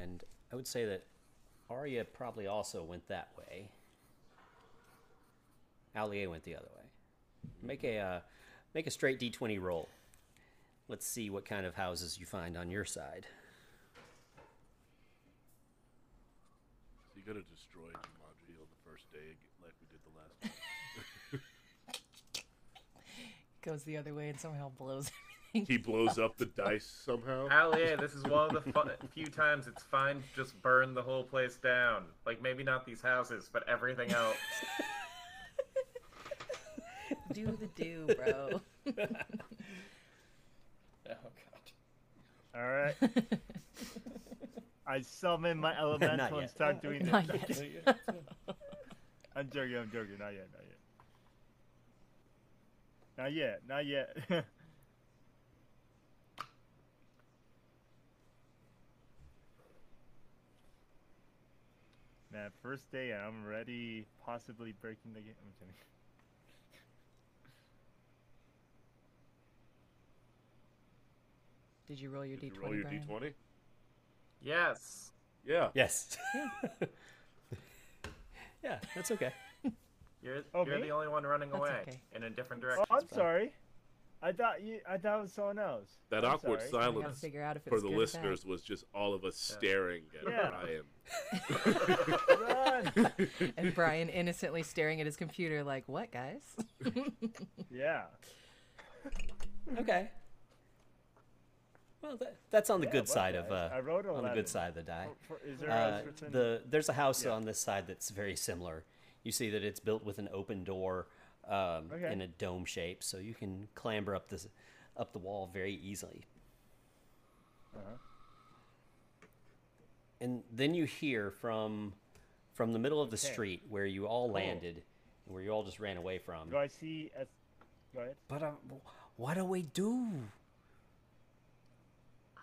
and I would say that Arya probably also went that way. Allier went the other way. Make a uh, make a straight D20 roll. Let's see what kind of houses you find on your side. So you gotta destroy Jumanji on the first day, like we did the last time. *laughs* *laughs* Goes the other way and somehow blows *laughs* everything. he blows up the dice somehow. Allie, this is one of the fu- few times it's fine to just burn the whole place down. Like maybe not these houses, but everything else. do the do, bro. *laughs* oh god. All right. *laughs* I summon my elemental and yet. start doing Not this. yet. *laughs* I'm joking. I'm joking. Not yet. Not yet. Not yet. Not yet. Man, first day and I'm already possibly breaking the game. I'm kidding. Did you roll your Did d20? you roll your Brian? d20? Yes. Yeah. Yes. yeah, *laughs* that's okay. *laughs* You're, Oh, you're me? the only one running That's away okay. in a different direction. Oh, direction. I'm sorry. I thought you. I thought it was someone else. That I'm awkward sorry. Silence figure out if for the good or bad. listeners was just all of us Yeah. staring at Yeah. Brian. *laughs* Run. And Brian innocently staring at his computer, like, "What, guys?" yeah. Okay. Well, that, that's on the Yeah, good well, side of uh, I wrote on the good side of the die. For- there Uh, the there's a house Yeah. on this side that's very similar. You see that it's built with an open door um, Okay. in a dome shape, so you can clamber up this up the wall very easily. Uh-huh. And then you hear from from the middle of the Okay. street where you all Cool. landed, and where you all just ran away from. Do I see? A... Go ahead. But uh, what do we do?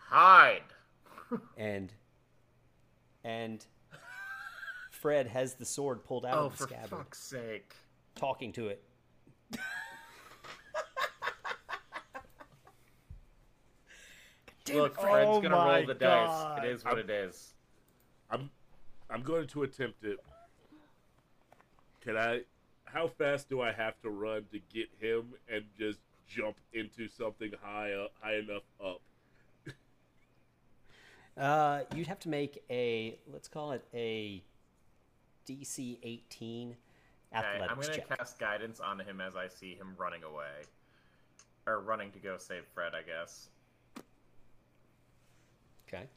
Hide. And and Fred has the sword pulled out Oh, of the for scabbard, fuck's sake. talking to it. *laughs* Look, Oh Fred's gonna roll the God. dice. It is what it is. I'm I'm going to attempt it. Can I how fast do I have to run to get him and just jump into something high up, high enough up? Uh, you'd have to make a let's call it a DC 18 Okay, I'm gonna check. cast guidance on him as I see him running away. Or running to go save Fred, I guess. Okay.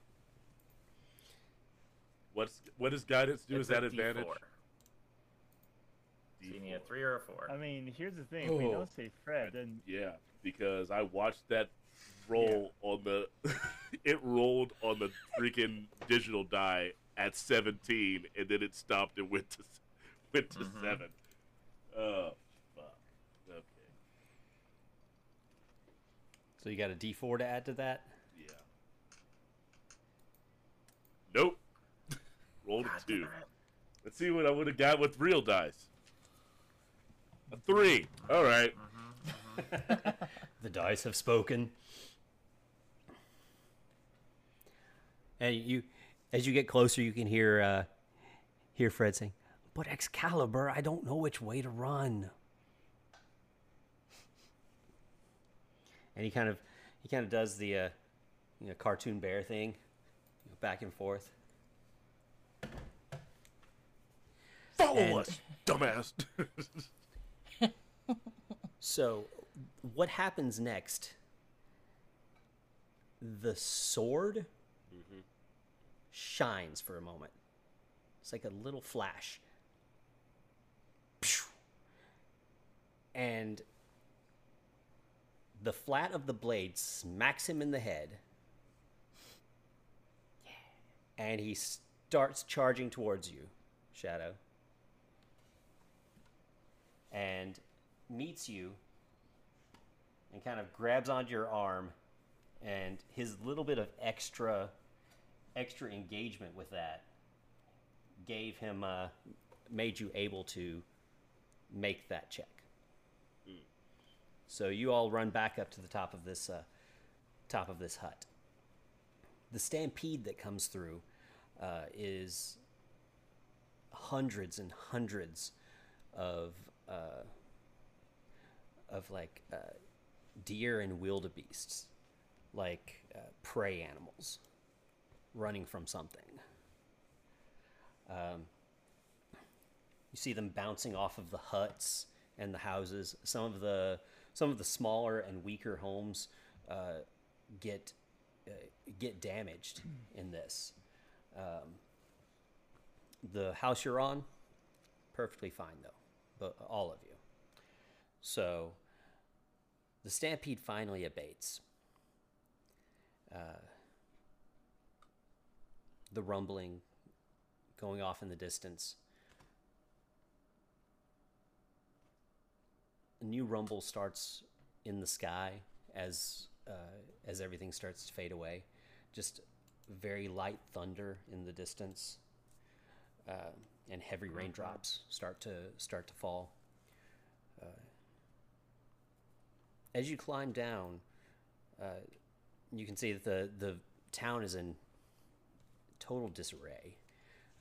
What's what does guidance do? It's Is that a advantage? D4. So you need a three or a four. I mean, here's the thing. If we Oh. don't say Fred, then Yeah, because I watched that roll on the *laughs* it rolled on the freaking digital die at 17 and then it stopped and went to went to Mhm. 7. Oh, fuck. Okay. So you got a D4 to add to that. Yeah. Nope. *laughs* Rolled a 2. Let's see what I would have got with real dice. A 3. All right. *laughs* The dice have spoken. And you, as you get closer, you can hear uh, hear Fred saying, "But Excalibur, I don't know which way to run." And he kind of he kind of does the uh, you know cartoon bear thing, you know, back and forth. Follow And- us, dumbass. *laughs* So, what happens next? The sword shines for a moment. It's like a little flash. And the flat of the blade smacks him in the head. And he starts charging towards you, Shadow, and meets you and kind of grabs onto your arm and his little bit of extra extra engagement with that gave him uh, made you able to make that check. So you all run back up to the top of this uh, top of this hut. The stampede that comes through uh, is hundreds and hundreds of uh, of like uh, deer and wildebeests, like uh, prey animals, running from something. Um, you see them bouncing off of the huts and the houses. Some of the some of the smaller and weaker homes uh, get uh, get damaged in this. Um, the house you're on, perfectly fine though, but all of you. So the stampede finally abates. Uh, the rumbling going off in the distance. A new rumble starts in the sky as uh, as everything starts to fade away. Just very light thunder in the distance, uh, and heavy raindrops start to start to fall. Uh, as you climb down, uh, you can see that the the town is in total disarray.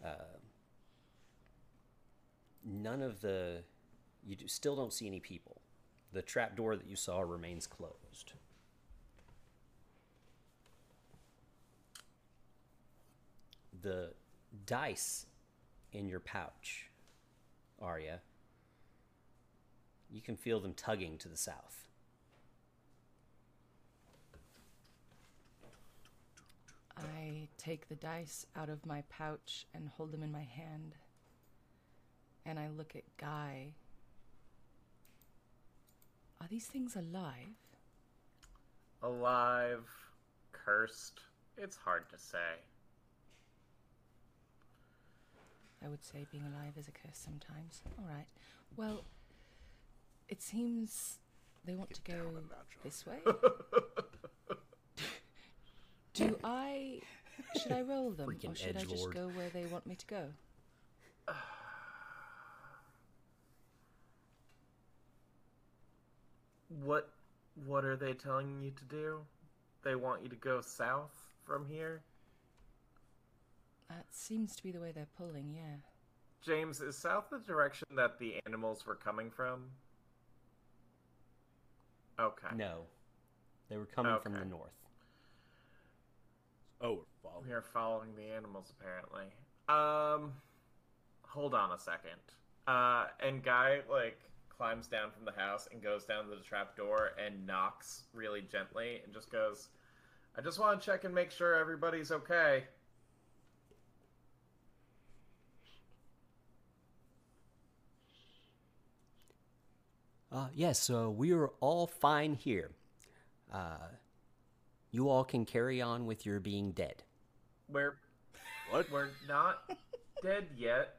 Uh, none of the you do, still don't see any people. The trap door that you saw remains closed. The dice in your pouch, Arya, you can feel them tugging to the south. I take the dice out of my pouch and hold them in my hand. And I look at Guy. Are these things alive? Alive, cursed. It's hard to say. I would say being alive is a curse sometimes. All right. Well, it seems they want to go down a notch, this way. *laughs* Do I. Should I roll them? or Freaking should I just edgelord. go where they want me to go? What what are they telling you to do? They want you to go south from here? That seems to be the way they're pulling, yeah. James, is south the direction that the animals were coming from? Okay. No, they were coming from the Okay. north. Oh, we're following. We are following the animals apparently. Um hold on a second. Uh and Guy like climbs down from the house and goes down to the trap door and knocks really gently and just goes I just want to check and make sure everybody's okay. Uh, yes, so we are all fine here. Uh, you all can carry on with your being dead. We're What? we're not dead yet.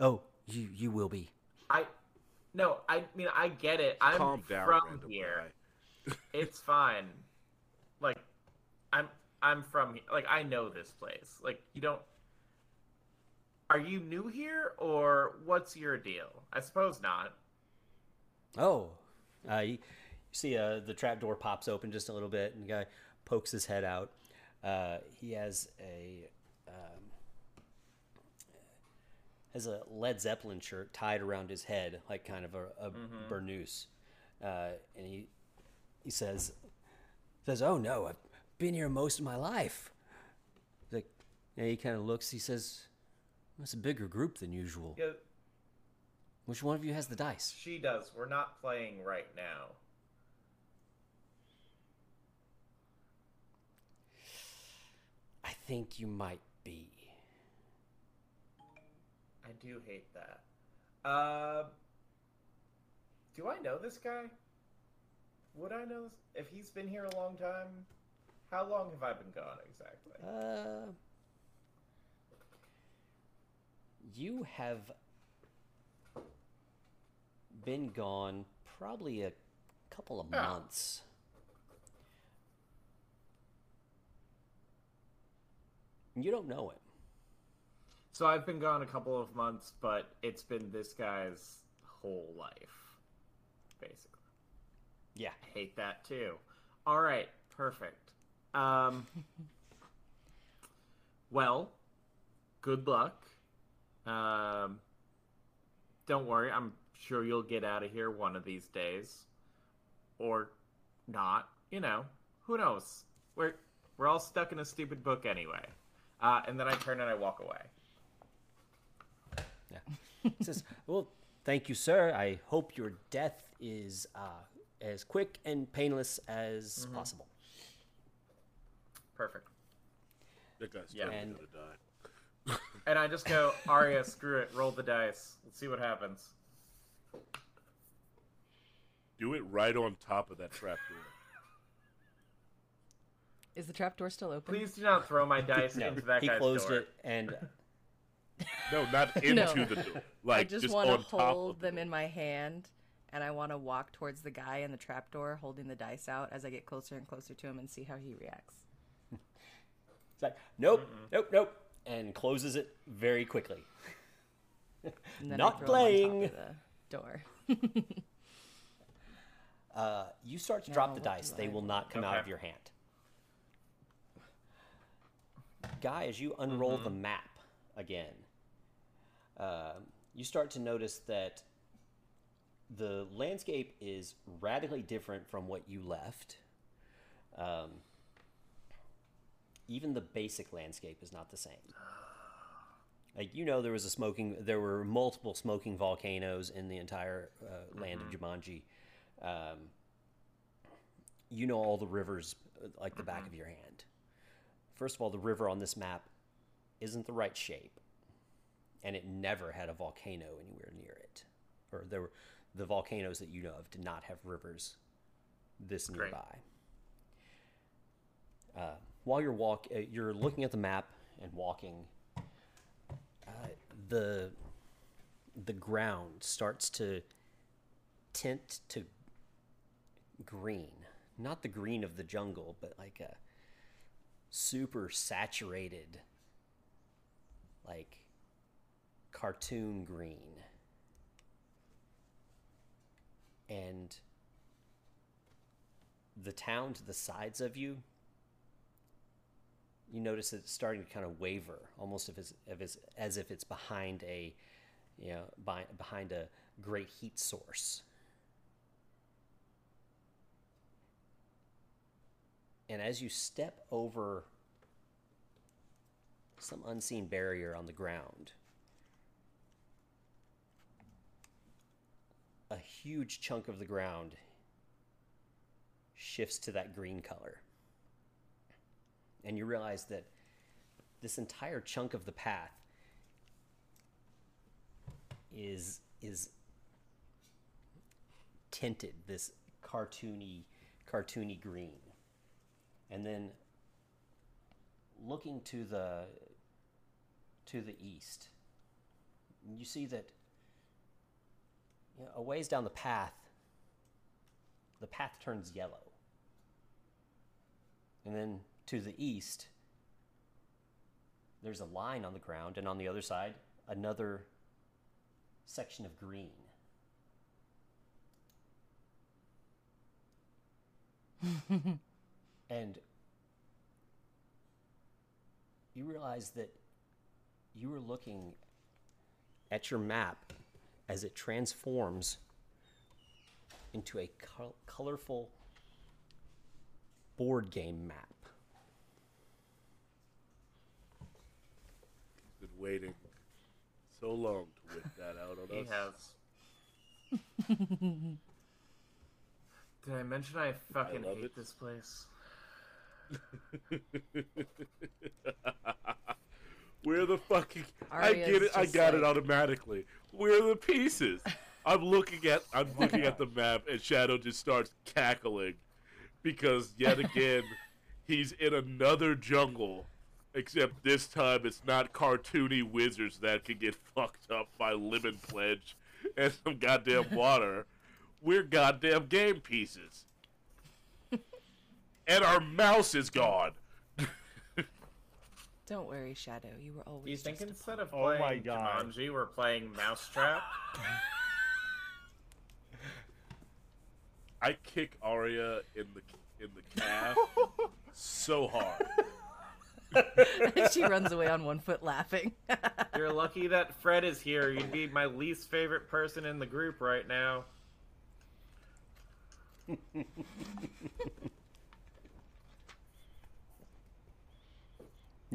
Oh, you you will be. I no, I mean I get it. I'm Calm down, from random here. guy. It's fine. Like I'm I'm from he- like I know this place. Like you don't Are you new here or what's your deal? I suppose not. Oh, uh, you, you see uh, the trap door pops open just a little bit, and the guy pokes his head out. Uh, he has a um, has a Led Zeppelin shirt tied around his head, like kind of a, a burnous, uh, and he he says says, "Oh no, I've been here most of my life." Like, and he kind of looks. He says, "It's a bigger group than usual. Yeah, Which one of you has the dice?" she does. We're not playing right now. I think you might be. I do hate that. Uh, do I know this guy? Would I know this? If he's been here a long time? How long have I been gone exactly? Uh, you have been gone probably a couple of months. You don't know it. So I've been gone a couple of months, but it's been this guy's whole life, basically. Yeah. I hate that too. All right, perfect. Um, *laughs* well, good luck. Um, don't worry, I'm sure you'll get out of here one of these days, or not. You know, who knows? We're we're all stuck in a stupid book anyway. Uh, and then I turn and I walk away. Yeah. He says, "Well, thank you, sir. I hope your death is uh, as quick and painless as possible." Perfect. That guy's Yeah. totally And- gonna die. *laughs* And I just go, Arya, screw it, roll the dice. Let's see what happens. Do it right on top of that trap door. Is the trapdoor still open? Please do not throw my *laughs* dice No, into that he guy's closed door. it, and *laughs* No, not *laughs* into No. the door. Like I just, just, want to hold of the them in my hand, and I want to walk towards the guy in the trapdoor holding the dice out as I get closer and closer to him and see how he reacts. it's like, "Nope, nope, nope," and closes it very quickly. And then Not I throw playing. Him on top of the door. Uh, you start to drop the dice; they will not come out of your hand. Guy, as you unroll the map again, uh, you start to notice that the landscape is radically different from what you left. Um, even the basic landscape is not the same. *sighs* Like you know, there was a smoking. There were multiple smoking volcanoes in the entire uh, land of Jumanji. Um, you know all the rivers uh, like the back of your hand. First of all, the river on this map isn't the right shape, and it never had a volcano anywhere near it. Or there were the volcanoes that you know of did not have rivers this nearby. Uh, while you're walk, uh, you're looking at the map and walking. Uh, the the ground starts to tint to green, not the green of the jungle, but like a super saturated, like cartoon green. And the town to the sides of you, you notice it's starting to kind of waver, almost if it's, if it's, as if it's behind a, you know, by, behind a great heat source. And as you step over some unseen barrier on the ground, a huge chunk of the ground shifts to that green color. And you realize that this entire chunk of the path is is tinted this cartoony cartoony green and then looking to the to the east you see that you know, a ways down the path the path turns yellow. And then to the east there's a line on the ground and on the other side another section of green *laughs* and you realize that you were looking at your map as it transforms into a col- colorful board game map. Been waiting so long to whip that out on *laughs* us. He has. *laughs* Did I mention I fucking love hate it. this place? *laughs* Where the fucking I get it. I got it automatically. Where are the pieces? I'm looking at I'm looking at the map and Shadow just starts cackling because yet *laughs* again he's in another jungle Except this time it's not cartoony wizards that can get fucked up by lemon pledge and some goddamn water. We're goddamn game pieces. And our mouse is gone. *laughs* Don't worry, Shadow. You were always. You think just a instead of Oh my playing God. Jumanji, we're playing Mousetrap? *laughs* I kick Arya in the in the calf *laughs* so hard. she runs away on one foot laughing. You're lucky that Fred is here. You'd be my least favorite person in the group right now.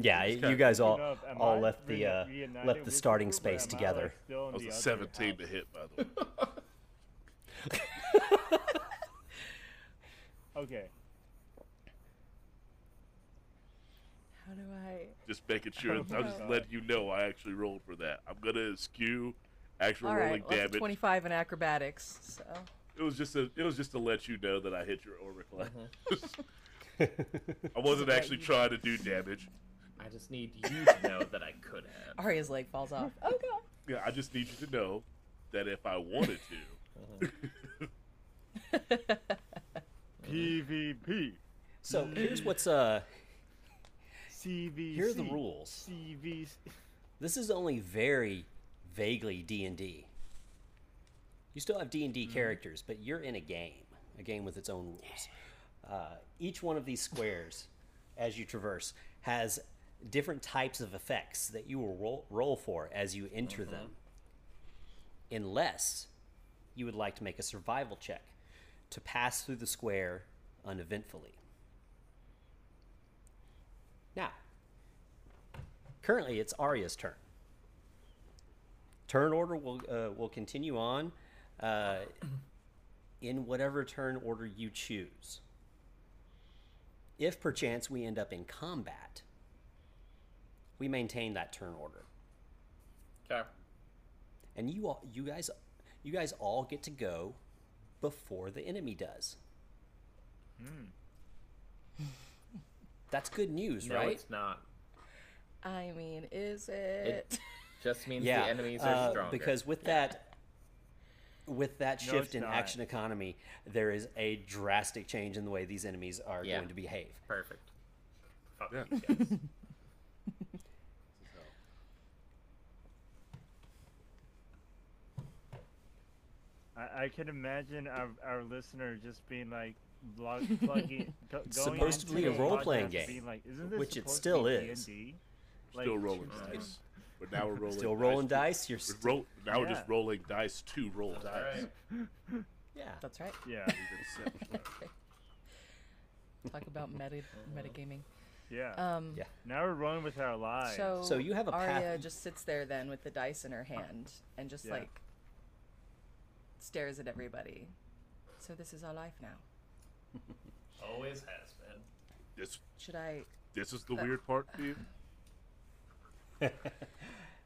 Yeah, kinda- you guys all You know, am all I left the uh, left the starting group, space am I, together. like, still in That was a other 17 to hit, by the way. *laughs* Okay. How do I? Just making sure. Oh I'm just my letting you know I actually rolled for that. I'm gonna skew actual All rolling right, well, that's a damage. 25 in acrobatics. So It was just a. It was just to let you know that I hit your orbital. Mm-hmm. *laughs* I wasn't actually trying to do damage. I just need you to know that I could have. *laughs* Arya's leg falls off. Oh god. Yeah, I just need you to know that if I wanted to, *laughs* PvP. So here's what's uh CVC. here are the rules. CVC. This is only very vaguely D and D. You still have D and D characters, but you're in a game, a game with its own rules. Uh, each one of these squares, as you traverse, has different types of effects that you will roll, roll for as you enter them. Unless you would like to make a survival check to pass through the square uneventfully. Now, currently it's Arya's turn. Turn order will uh, will continue on uh, in whatever turn order you choose. If perchance we end up in combat, we maintain that turn order, Okay. and you all, you guys, you guys all get to go before the enemy does. That's good news, No, right? it's not. I mean, is it? It Just means yeah, the enemies are uh, stronger. because with that with that shift it's in not. action economy, there is a drastic change in the way these enemies are Yeah. going to behave. Perfect. Fuck Yeah. *laughs* these guys. I, I can imagine our, our listener just being like, log, *laughs* plugging, go, It's going supposed to be a role-playing game, like, Isn't this which it still is. D&D? still Like, rolling uh, *laughs* dice. But now we're rolling. Still rolling to- dice. You're We're st- roll, now we're just rolling dice to roll That's dice. right. yeah. That's right. Yeah, We've been set. *laughs* Talk about meta metagaming. yeah. Um, Yeah. Now we're rolling with our lives. So, So you have a path- just sits there then with the dice in her hand and just Yeah. like stares at everybody. So this is our life now. *laughs* Always has been. This Should I? this is the That- weird part, Steve. *laughs*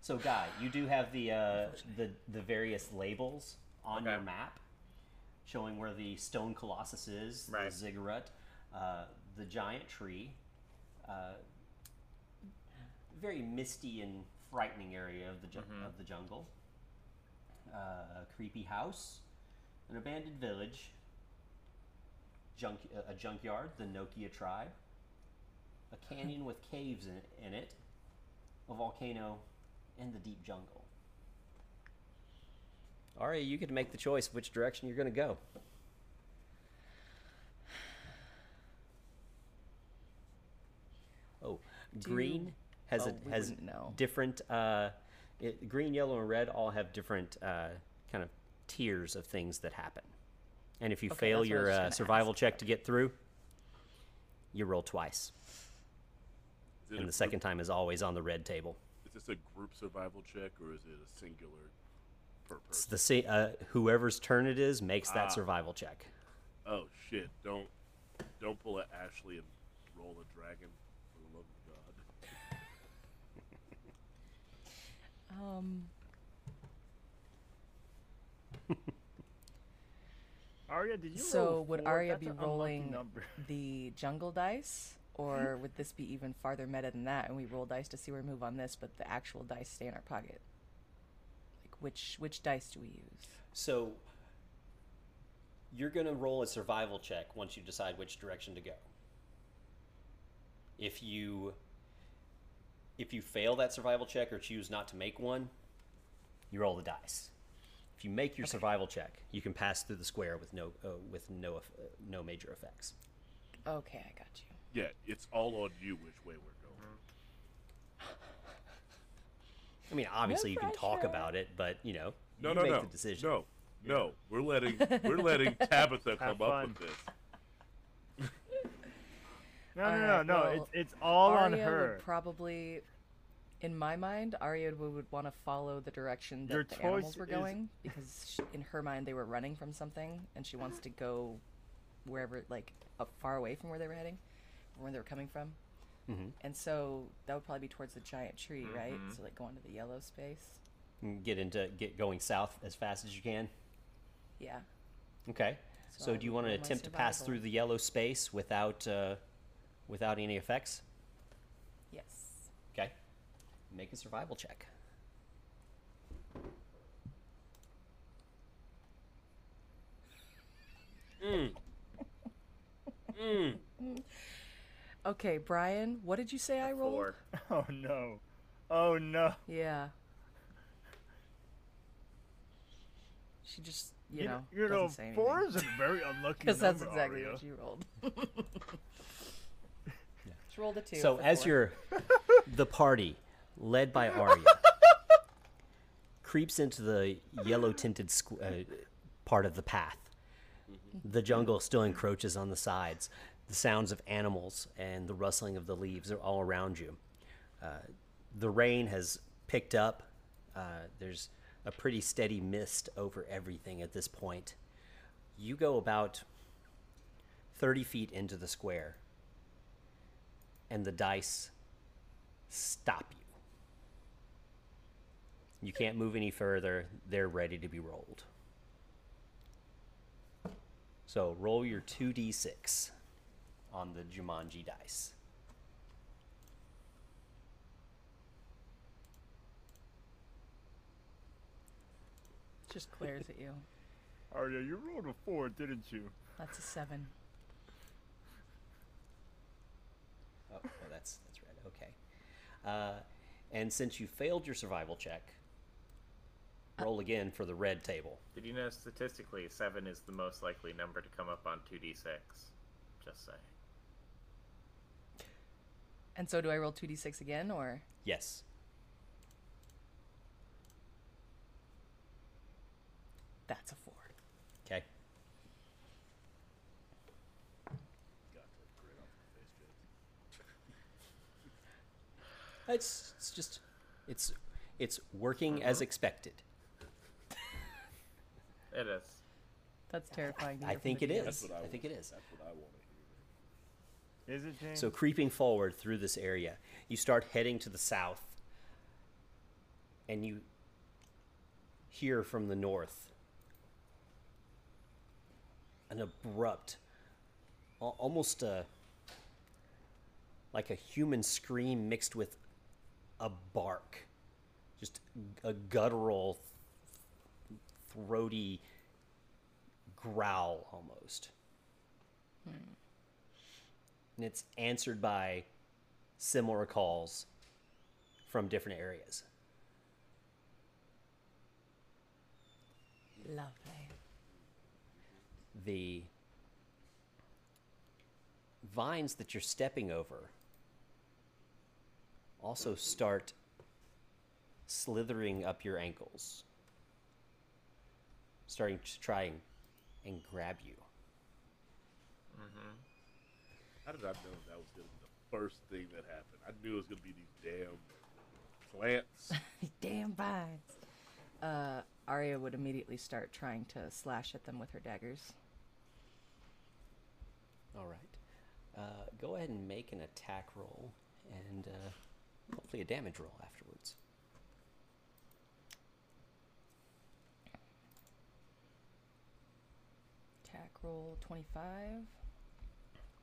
So, Guy, you do have the uh, the the various labels on your map, showing where the stone colossus is, Right. the ziggurat, uh, the giant tree, uh, very misty and frightening area of the ju- of the jungle, uh, a creepy house, an abandoned village, junk a junkyard, the Nokia tribe, a canyon with caves in, in it, a volcano, and the deep jungle. Arya, you get to make the choice which direction you're going to go. Oh, Do green you- has oh, a has different. Uh, it, green, yellow, and red all have different uh, kind of tiers of things that happen. And if you Okay, fail that's what I your uh, survival ask. check to get through, you roll twice, and a the second time is always on the red table. Is this a group survival check or is it a singular per It's the sa- uh, whoever's turn it is makes that Ah. survival check. Oh shit! Don't don't pull a Ashley and roll a dragon. For the love of God. Um, *laughs* Arya, did you So roll would four? Arya That's be an unlucky rolling number. *laughs* the jungle dice Or would this be even farther meta than that and we roll dice to see where we move on this, but the actual dice stay in our pocket? Like which which dice do we use? So you're going to roll a survival check once you decide which direction to go. If you if you fail that survival check or choose not to make one, you roll the dice. If you make your survival check, you can pass through the square with no uh, with no uh, no major effects. Okay, I got you. Yeah, it's all on you which way we're going. *laughs* I mean, obviously you can talk about it, but you know, No, you no, make no, the decision. no, no. We're letting we're letting *laughs* Tabitha come up with this. No, no, no, Alright, no. well, it's it's all on her. would probably, in my mind, Arya would, would want to follow the direction that Your the animals were is- going because she, in her mind they were running from something, and she wants to go wherever, like, up far away from where they were heading, from where they were coming from. Mhm. And so that would probably be towards the giant tree, right? Mhm. So like go into the yellow space. And Get into get going south as fast as you can. Yeah. Okay. So So, do you want to roll my attempt to pass through the yellow space without uh, without any effects? Yes. Okay. Make a survival check. Hmm. Hmm. Okay, Brian, what did you say I rolled? Four. *laughs* Oh no. Oh no. Yeah. She just, you, know, you know, doesn't say anything. four is a very *laughs* unlucky number. Because that's exactly Arya. what you rolled. *laughs* Rolled a two. So as you're *laughs* the party, led by *laughs* Arya, creeps into the yellow tinted squ- uh, part of the path. The jungle still encroaches on the sides. The sounds of animals and the rustling of the leaves are all around you. Uh, the rain has picked up. Uh, there's a pretty steady mist over everything at this point. You go about 30 feet into the square, and the dice stop you. You can't move any further. They're ready to be rolled. So roll your 2d6 on the Jumanji dice. just glares at you. Oh, Arya, you rolled a four, didn't you? That's a seven. Oh, oh that's that's red. Okay. Uh, and since you failed your survival check, roll again for the red table. Did you know statistically seven is the most likely number to come up on two d six? Just say. And so do I roll 2d6 again, or? Yes. That's a four. Okay. It's it's just it's it's working as uh-huh. expected. It is. That's terrifying. to I hear from think the it DM. is. That's what I, I think it is. That's what I want. Is it James? So creeping forward through this area, you start heading to the south, and you hear from the north an abrupt, almost a like a human scream mixed with a bark, just a guttural, throaty growl almost hmm. and it's answered by similar calls from different areas. Lovely. The vines that you're stepping over also start slithering up your ankles, starting to try and, and grab you. Mm-hmm. How did I know that was gonna be the first thing that happened? I knew it was gonna be these damn plants. *laughs* Damn vines. Uh, Arya would immediately start trying to slash at them with her daggers. All right. Uh, go ahead and make an attack roll and uh, hopefully a damage roll afterwards. Attack roll 25.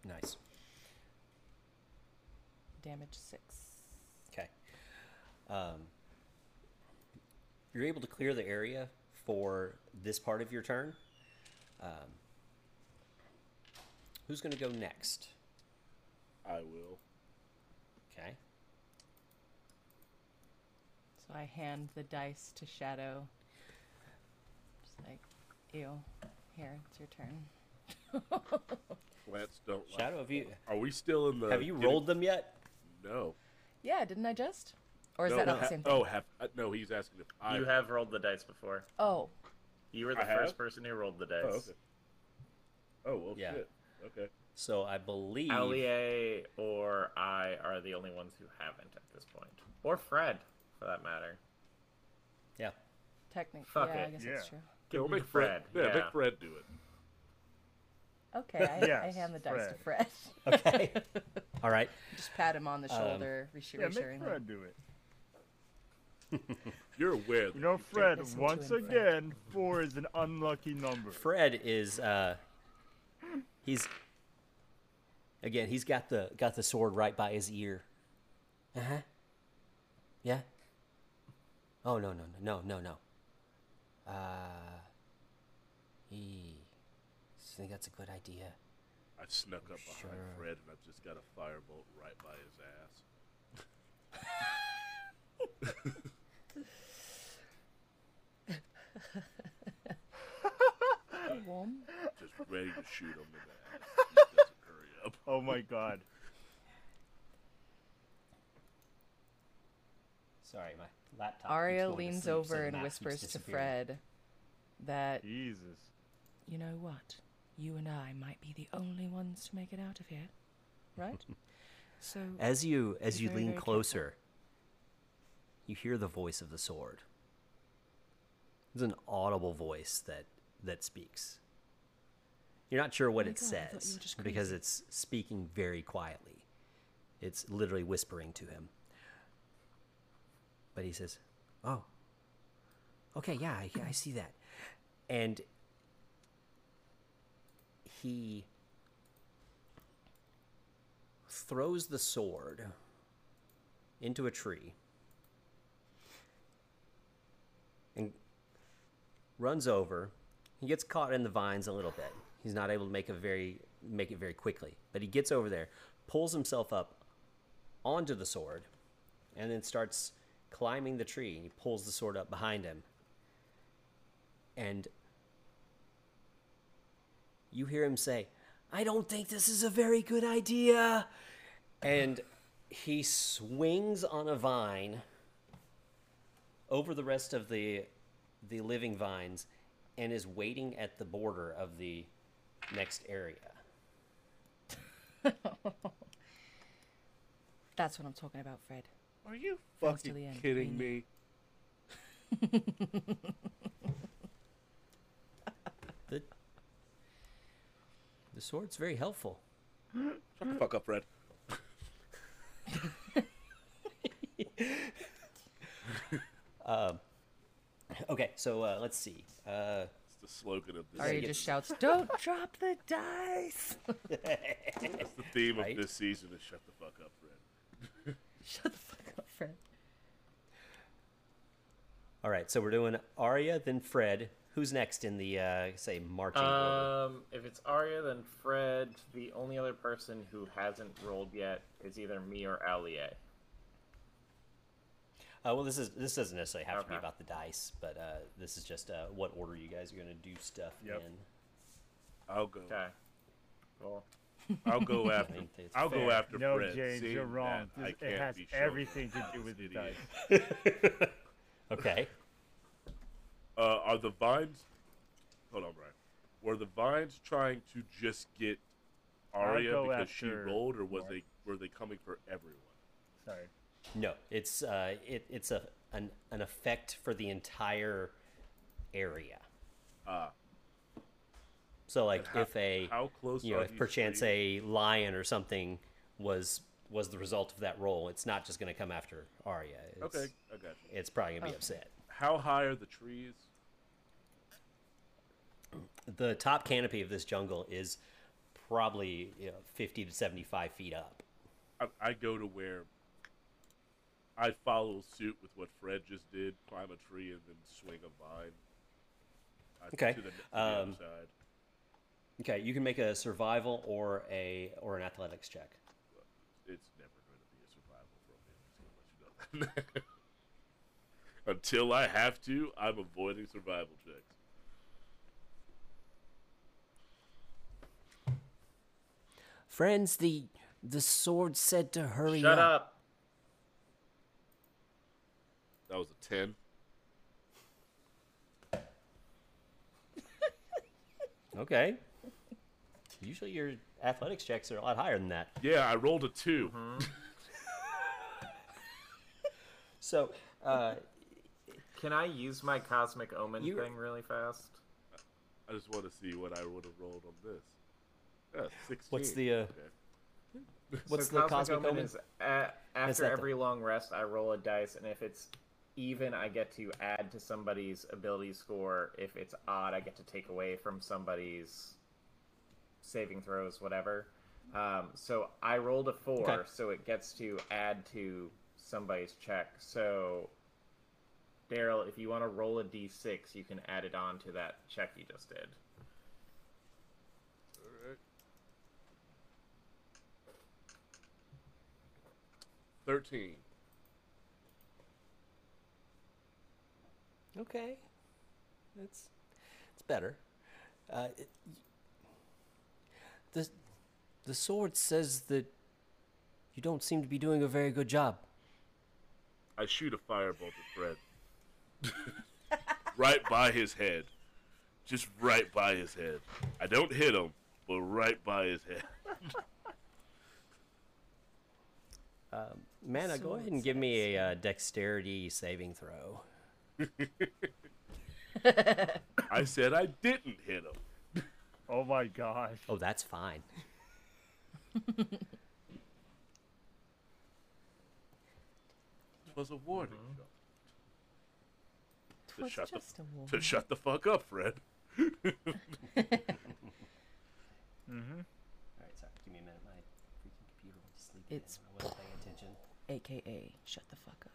Nice. damage six. Okay. Um, you're able to clear the area for this part of your turn. Um, who's going to go next? I will. Okay. So I hand the dice to Shadow. Just like, ew. Here, it's your turn. *laughs* Plants don't. like- Shadow, have you Are we still in the? have you rolled them yet? No. Yeah, didn't I just? Or is no, that no, not the same thing? Oh, have, uh, no. He's asking if I. You have rolled the dice before. Oh, You were the I have? first person who rolled the dice. Oh, okay. Oh well, Yeah. shit. Okay. So I believe. Alie or I are the only ones who haven't at this point. Or Fred, for that matter. Yeah. technically. Fuck yeah, I guess Yeah. that's true. Yeah, we'll make Fred. Fred, Yeah, yeah. make Fred do it. Okay, I, I hand the dice to Fred. Fred. Okay. *laughs* All right. Just pat him on the Um, shoulder, reassure, Yeah, make reassuring him. Fred do it. *laughs* You're aware. You know, Fred, once him, Fred. again, four is an unlucky number. Fred is uh he's again he's got the got the sword right by his ear. Uh-huh. Yeah. Oh no no no no no no. Uh he I think that's a good idea. I snuck up behind Sure. Fred and I've just got a firebolt right by his ass. Warm. Just ready to shoot him in the ass. if He doesn't hurry up. Oh my god. Sorry, my laptop. Arya keeps going to leans sleep, so over the and whispers to. Fred that, Jesus. you know what? You and I might be the only ones to make it out of here. Right? *laughs* so, As you as you very, lean very careful. closer, you hear the voice of the sword. It's an audible voice that that speaks. You're not sure what oh my it God, I thought you says because it's speaking very quietly. It's literally whispering to him. But he says, "Oh, okay, yeah, I, I see that," and he throws the sword into a tree and runs over. He gets caught in the vines a little bit. He's not able to make a very make it very quickly, but he gets over there, pulls himself up onto the sword, and then starts climbing the tree. And he pulls the sword up behind him, and you hear him say, I don't think this is a very good idea. And he swings on a vine over the rest of the the living vines and is waiting at the border of the next area. *laughs* that's what I'm talking about, Fred. Are you fucking the end, kidding me? *laughs* The the sword's very helpful. Shut the fuck up, Fred. *laughs* Okay, so uh, let's see. Uh, It's the slogan of this. Arya gets- just shouts, Don't *laughs* drop the dice! That's the theme Right? of this season is shut the fuck up, Fred. Shut the fuck up, Fred. all right, so we're doing Arya, then Fred. Who's next in the uh, say marching order? Um, if it's Arya, then Fred. The only other person who hasn't rolled yet is either me or Alie. Uh, well, this is this doesn't necessarily have to be about the dice, but uh, this is just uh, what order you guys are going to do stuff Yep. in. I'll go. Okay. Cool. I'll go *laughs* after. think I'll go Fair. after no, Fred. James, seeing you're wrong. that I This- it has everything to *laughs* do this with the idiot. dice. *laughs* Okay. Uh, are the vines? Hold on, Brian. Were the vines trying to just get I'll Arya because she after rolled, or was Mark. they were they coming for everyone? Sorry. No, it's uh, it, it's a an, an effect for the entire area. Ah, So like how- if a how close you know if these perchance trees? a lion or something was was the result of that roll, it's not just going to come after Arya. It's, okay, I got you. It's probably going to be Okay. upset. How high are the trees? The top canopy of this jungle is probably you know, 50 to 75 feet up. I, I go to where I follow suit with what Fred just did: climb a tree and then swing a vine. uh, Okay, To the, to the um, other side. Okay, you can make a survival or a or an athletics check. It's never going to be a survival for me. I'm just gonna let you know that. *laughs* Until I have to, I'm avoiding survival checks. Friends, the the sword said to hurry Shut up. That was a ten. Okay. Usually your athletics checks are a lot higher than that. Yeah, I rolled a 2 *laughs* So, uh, Can I use my cosmic omen You- thing really fast? I just want to see what I would have rolled on this. Yeah, sixteen. What's the, uh, Okay. what's so the cosmic omen? is a- after that every long rest, I roll a dice, and if it's even, I get to add to somebody's ability score. If it's odd, I get to take away from somebody's saving throws, whatever. Um, so I rolled a four, Okay. so it gets to add to somebody's check. So, Daryl, if you want to roll a d6, you can add it on to that check you just did. Alright. Thirteen. Okay, that's it's better. Uh, it- the the sword says that you don't seem to be doing a very good job. I shoot a firebolt at Fred. *laughs* right by his head. Just right by his head. I don't hit him, but right by his head. *laughs* Mana, go ahead and give me a uh, dexterity saving throw. *laughs* I said I didn't hit him. Oh my gosh. Oh, that's fine. It was a warning shot. To Twas shut, just a the, warning. to shut the fuck up, Fred. *laughs* Mm-hmm. All right, sorry. Give me a minute. My freaking computer went to sleep. It's- again I wasn't paying attention. AKA, shut the fuck up.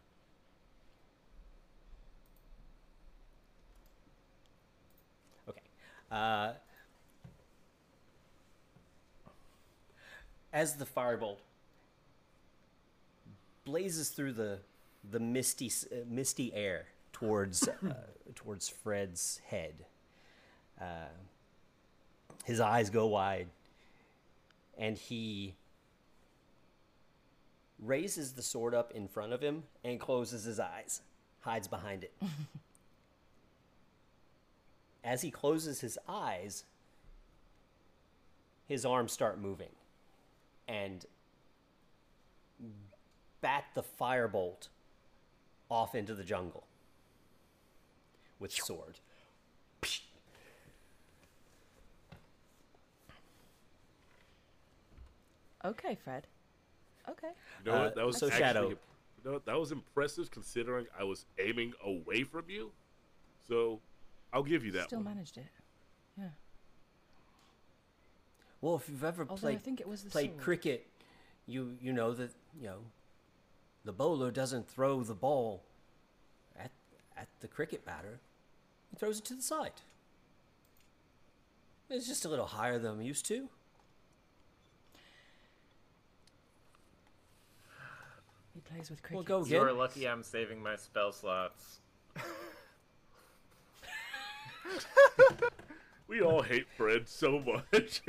Okay. Uh, as the firebolt blazes through the the misty uh, misty air towards uh, *laughs* towards Fred's head, uh, his eyes go wide, and he raises the sword up in front of him and closes his eyes, hides behind it. *laughs* as he closes his eyes, his arms start moving and bat the firebolt off into the jungle with sword. Okay, Fred. Okay. You know Uh, what? That was so actually, Shadow. You know what? That was impressive considering I was aiming away from you. So, I'll give you that Still one. managed it. Yeah. Well, if you've ever Although I played think it was the played sword. cricket, you you know that you know the bowler doesn't throw the ball at at the cricket batter. He throws it to the side. It's just a little higher than I'm used to. He plays with Well, cricket. go You're lucky I'm saving my spell slots. *laughs* *laughs* We all hate Fred so much.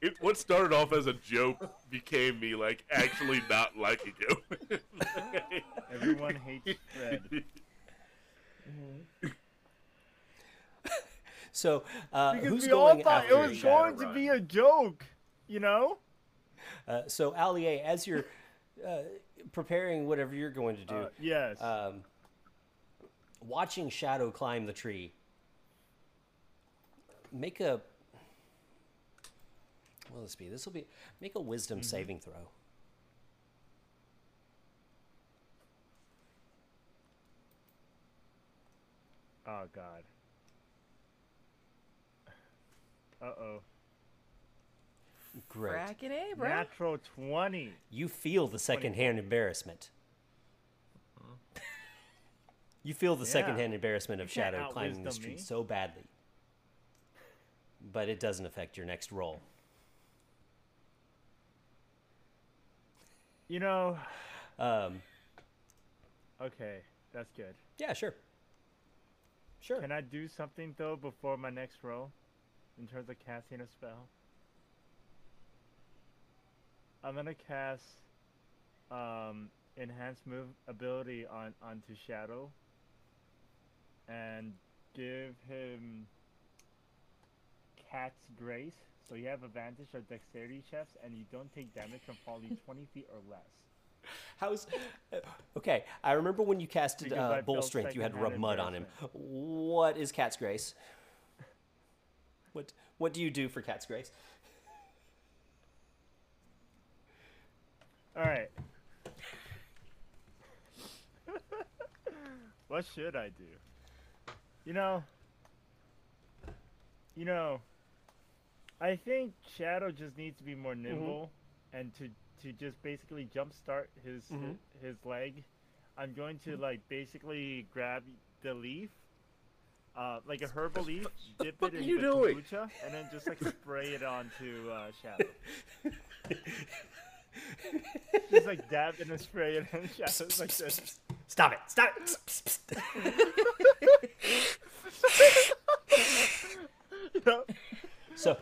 it, what started off as a joke became me like actually not liking him. Everyone hates Fred. So, uh, Because who's we all going thought it was going to be a joke, you know? Uh, so, Allier, as you're uh, preparing whatever you're going to do, Uh, yes. um, watching Shadow climb the tree, make a. Will this be this will be make a Wisdom Mm-hmm. saving throw. Oh god. Uh oh. Great. Fracking A, bro. Natural 20. You feel the secondhand embarrassment. You feel the Yeah. secondhand embarrassment of Shadow climbing this tree me. so badly. But it doesn't affect your next roll. You know, Um, okay, that's good. yeah, sure. Sure. Can I do something though before my next roll? In terms of casting a spell? I'm gonna cast um enhanced move ability on onto Shadow and give him Cat's Grace. So you have advantage of dexterity checks and you don't take damage from falling *laughs* 20 feet or less. How's uh, okay? I remember when you casted uh, bull strength, you had to rub mud on him. What is Cat's Grace? What What do you do for Cat's Grace? All right. *laughs* what should I do? You know, you know, I think Shadow just needs to be more nimble and to to just basically jumpstart his Mhm. his leg. I'm going to like basically grab the leaf, uh, like a herbal leaf, *laughs* dip it in the doing? kombucha, and then just like spray it onto uh, Shadow. *laughs* just like dab and then spray it on like this. Stop it! Stop it! *laughs* So,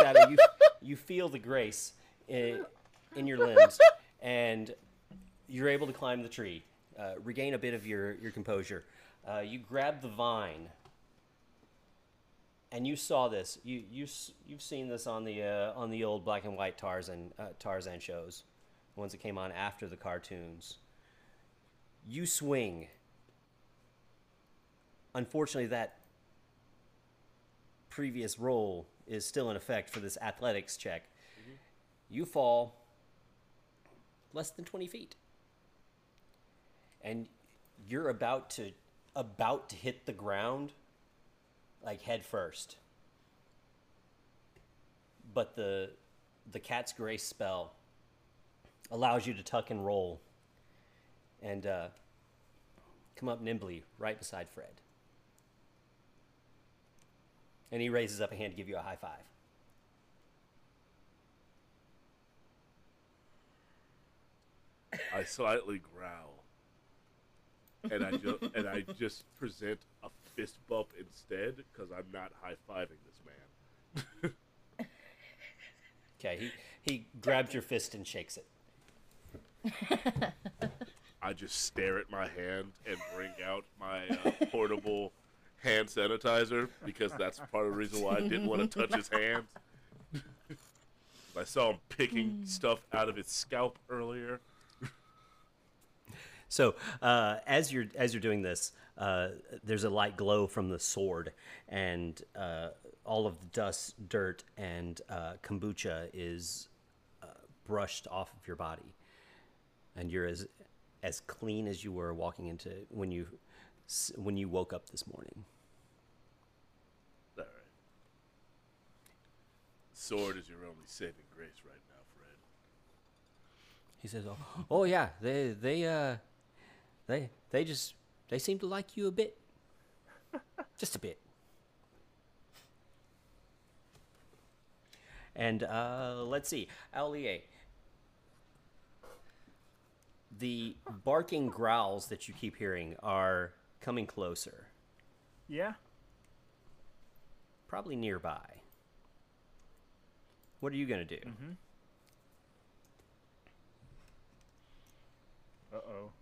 Shadow, you you feel the grace in, in your limbs, and you're able to climb the tree, uh, regain a bit of your your composure. Uh, you grab the vine, and you saw this. You you you've seen this on the uh, on the old black and white Tarzan uh, Tarzan shows, the ones that came on after the cartoons. You swing. Unfortunately, that previous roll is still in effect for this athletics check. You fall less than 20 feet. And you're about to about to hit the ground like head first. But the the cat's grace spell allows you to tuck and roll and uh, come up nimbly right beside Fred. And he raises up a hand to give you a high five. I slightly growl, and I just and I just present a fist bump instead because I'm not high fiving this man. Okay, he, he grabs your fist and shakes it. I just stare at my hand and bring out my uh, portable hand sanitizer because that's part of the reason why I didn't want to *laughs* touch his hands. I saw him picking stuff out of his scalp earlier. So uh, as you're as you're doing this, uh, there's a light glow from the sword, and uh, all of the dust, dirt, and uh, kombucha is uh, brushed off of your body, and you're as as clean as you were walking into when you s- when you woke up this morning. All right. Sword is your only saving grace right now, Fred. He says, "Oh, oh yeah, they they uh they they just they seem to like you a bit, *laughs* just a bit." And uh, let's see, Alie. The barking growls that you keep hearing are coming closer, Yeah. probably nearby. What are you gonna do? Uh oh.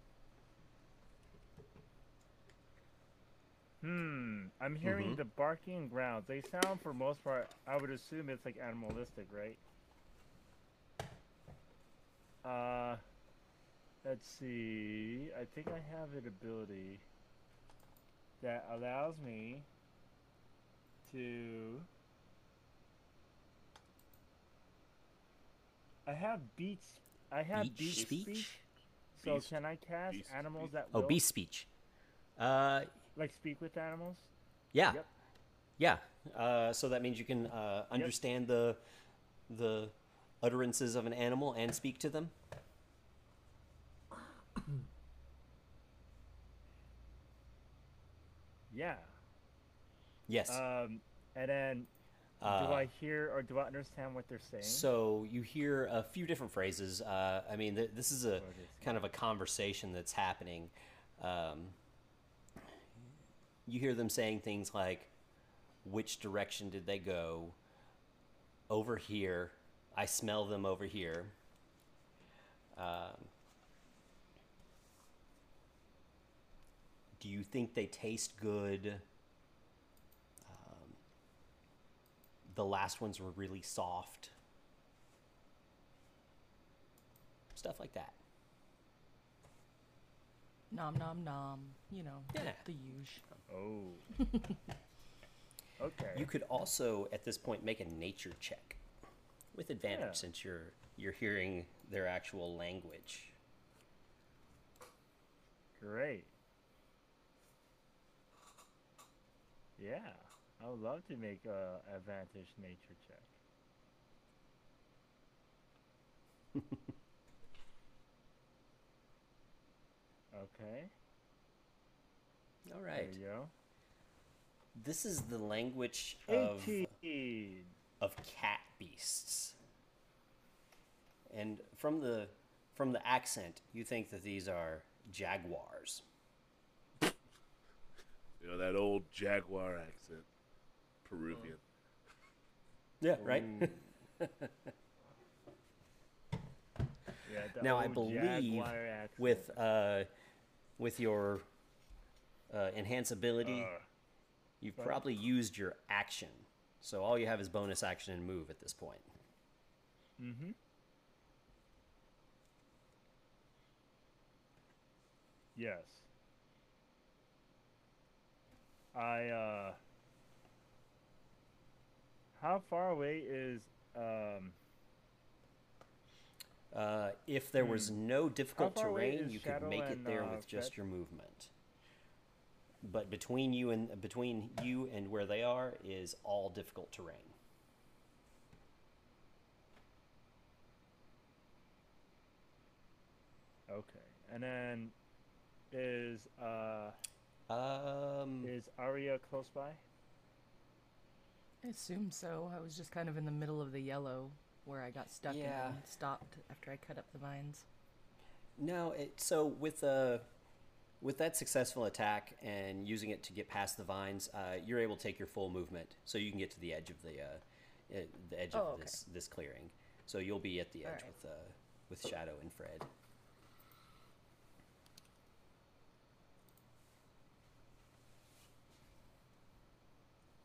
Hmm. I'm hearing Mhm. the barking growls. They sound, for most part, I would assume it's like animalistic, right? Uh, let's see. I think I have an ability that allows me to. I have beats. I have Beach beat speech? speech. So Beast- can I cast beast animals speech. that Oh, will beast speech. Uh, like speak with animals? Yeah. Yep. Yeah. Uh, so that means you can uh, understand the the utterances of an animal and speak to them? Yeah. Yes. Um, and then do Uh, I hear or do I understand what they're saying? So you hear a few different phrases. Uh, I mean, th- this is a kind of a conversation that's happening. Um, you hear them saying things like, "Which direction did they go?" Over here. I smell them over here. Do you think they taste good? Um, the last ones were really soft. Stuff like that. Nom nom nom. You know, Yeah. the huge. Oh. *laughs* okay. You could also, at this point, make a nature check with advantage Yeah. since you're you're hearing their actual language. Great. Yeah, I would love to make a advantage nature check. *laughs* okay. All right. There you go. This is the language of Eighteen. of cat beasts. And from the from the accent, you think that these are jaguars. You know that old Jaguar accent, Peruvian. *laughs* Yeah, right. *laughs* Yeah, Now I believe with uh, with your uh, enhance ability, Uh, you've right. probably used your action. So all you have is bonus action and move at this point. Mm-hmm. Yes. I uh How far away is um Uh, if there was no difficult Hmm. far away terrain, you could make it there uh, with just Fred? your movement. But between you and between you and where they are is all difficult terrain. okay. And then is uh Um, is Arya close by? I assume so. I was just kind of in the middle of the yellow where I got stuck Yeah. and stopped after I cut up the vines. No, it, so with uh, with that successful attack and using it to get past the vines, uh, you're able to take your full movement, so you can get to the edge of the uh, uh, the edge Oh, of okay. this this clearing. So you'll be at the edge Alright. with uh, with Shadow and Fred.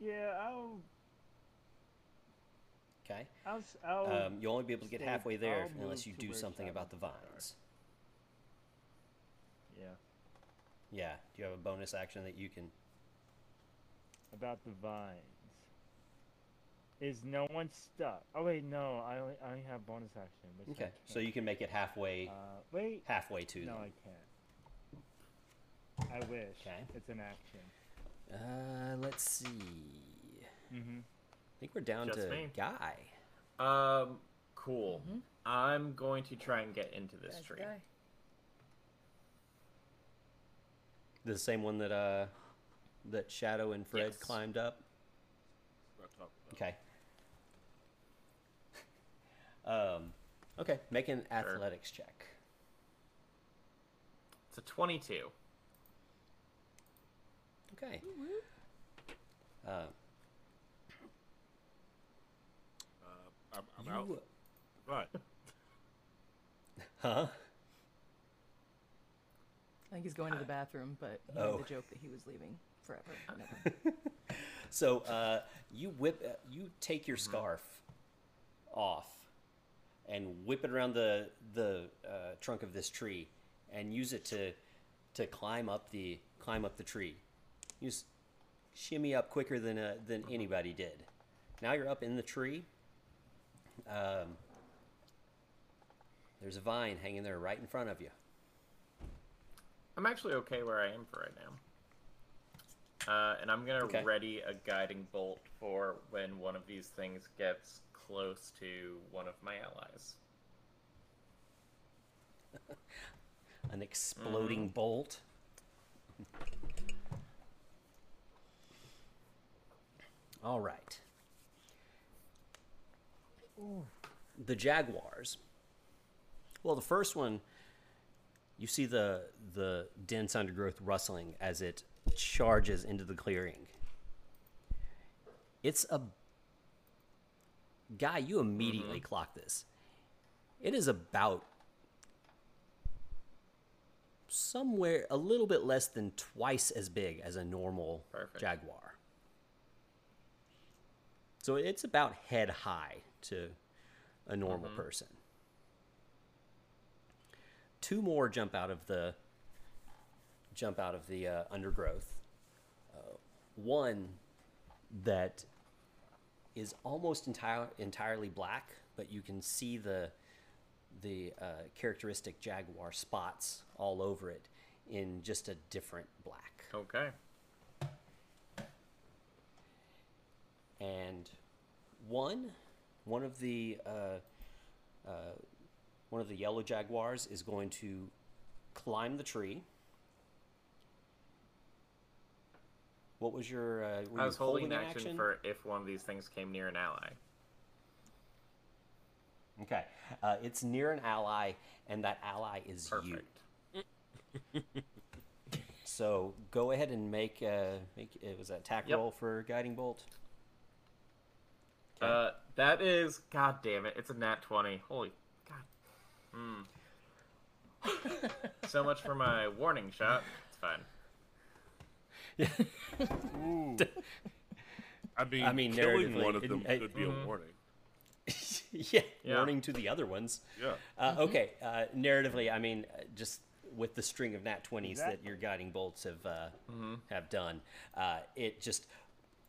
Yeah, I'll Okay. I'll I'll Um, you'll only be able to get halfway there unless you do something about the and Fred are. vines. Yeah. Yeah. Do you have a bonus action that you can? About the vines. Is no one stuck? Oh wait, no. I only I only have bonus action. Okay. So you can make it halfway Uh, wait. halfway to No, them. I can't. I wish. Okay. It's an action. Uh, let's see. Mm-hmm. I think we're down Just to me. Guy. Um, cool. I'm going to try and get into this Guy's tree. guy. The same one that uh that Shadow and Fred Yes. climbed up. Not talking about. Okay. *laughs* um okay, make an athletics check. It's a 22. Okay. Uh, Uh, I'm, I'm out. you, Right. huh? I think he's going to the bathroom, but he Oh. made the joke that he was leaving forever. *laughs* So uh, you whip, uh, you take your scarf off and whip it around the the uh, trunk of this tree, and use it to to climb up the climb up the tree. You s- shimmy up quicker than uh, than anybody did. Now you're up in the tree. Um, there's a vine hanging there right in front of you. I'm actually okay where I am for right now. Uh, and I'm gonna Okay. ready a guiding bolt for when one of these things gets close to one of my allies. *laughs* An exploding bolt. All right. The Jaguars. Well, the first one, you see the the dense undergrowth rustling as it charges into the clearing. It's a guy. You immediately mm-hmm. clock this. It is about somewhere a little bit less than twice as big as a normal Perfect. jaguar. So it's about head high to a normal person. Two more jump out of the jump out of the uh, undergrowth. Uh, one that is almost entire, entirely black, but you can see the the uh, characteristic jaguar spots all over it in just a different black. Okay. And one one of the uh, uh, one of the yellow jaguars is going to climb the tree. What was your? Uh, I you was holding an action, for if one of these things came near an ally. Okay, uh, it's near an ally, and that ally is you. Perfect. *laughs* So go ahead and make a make it was that attack Yep. roll for guiding bolt. Okay. Uh, that is, god damn it, it's a nat 20. Holy, god. Hmm. *laughs* so much for my warning shot. It's fine. Ooh. *laughs* I mean, I mean, killing narratively, one of them it- could be a warning. *laughs* yeah, Yeah. warning to the other ones. Yeah. Uh, okay, uh, narratively, I mean, uh, just with the string of nat twenties that Exactly. your guiding bolts have uh, have done, uh, it just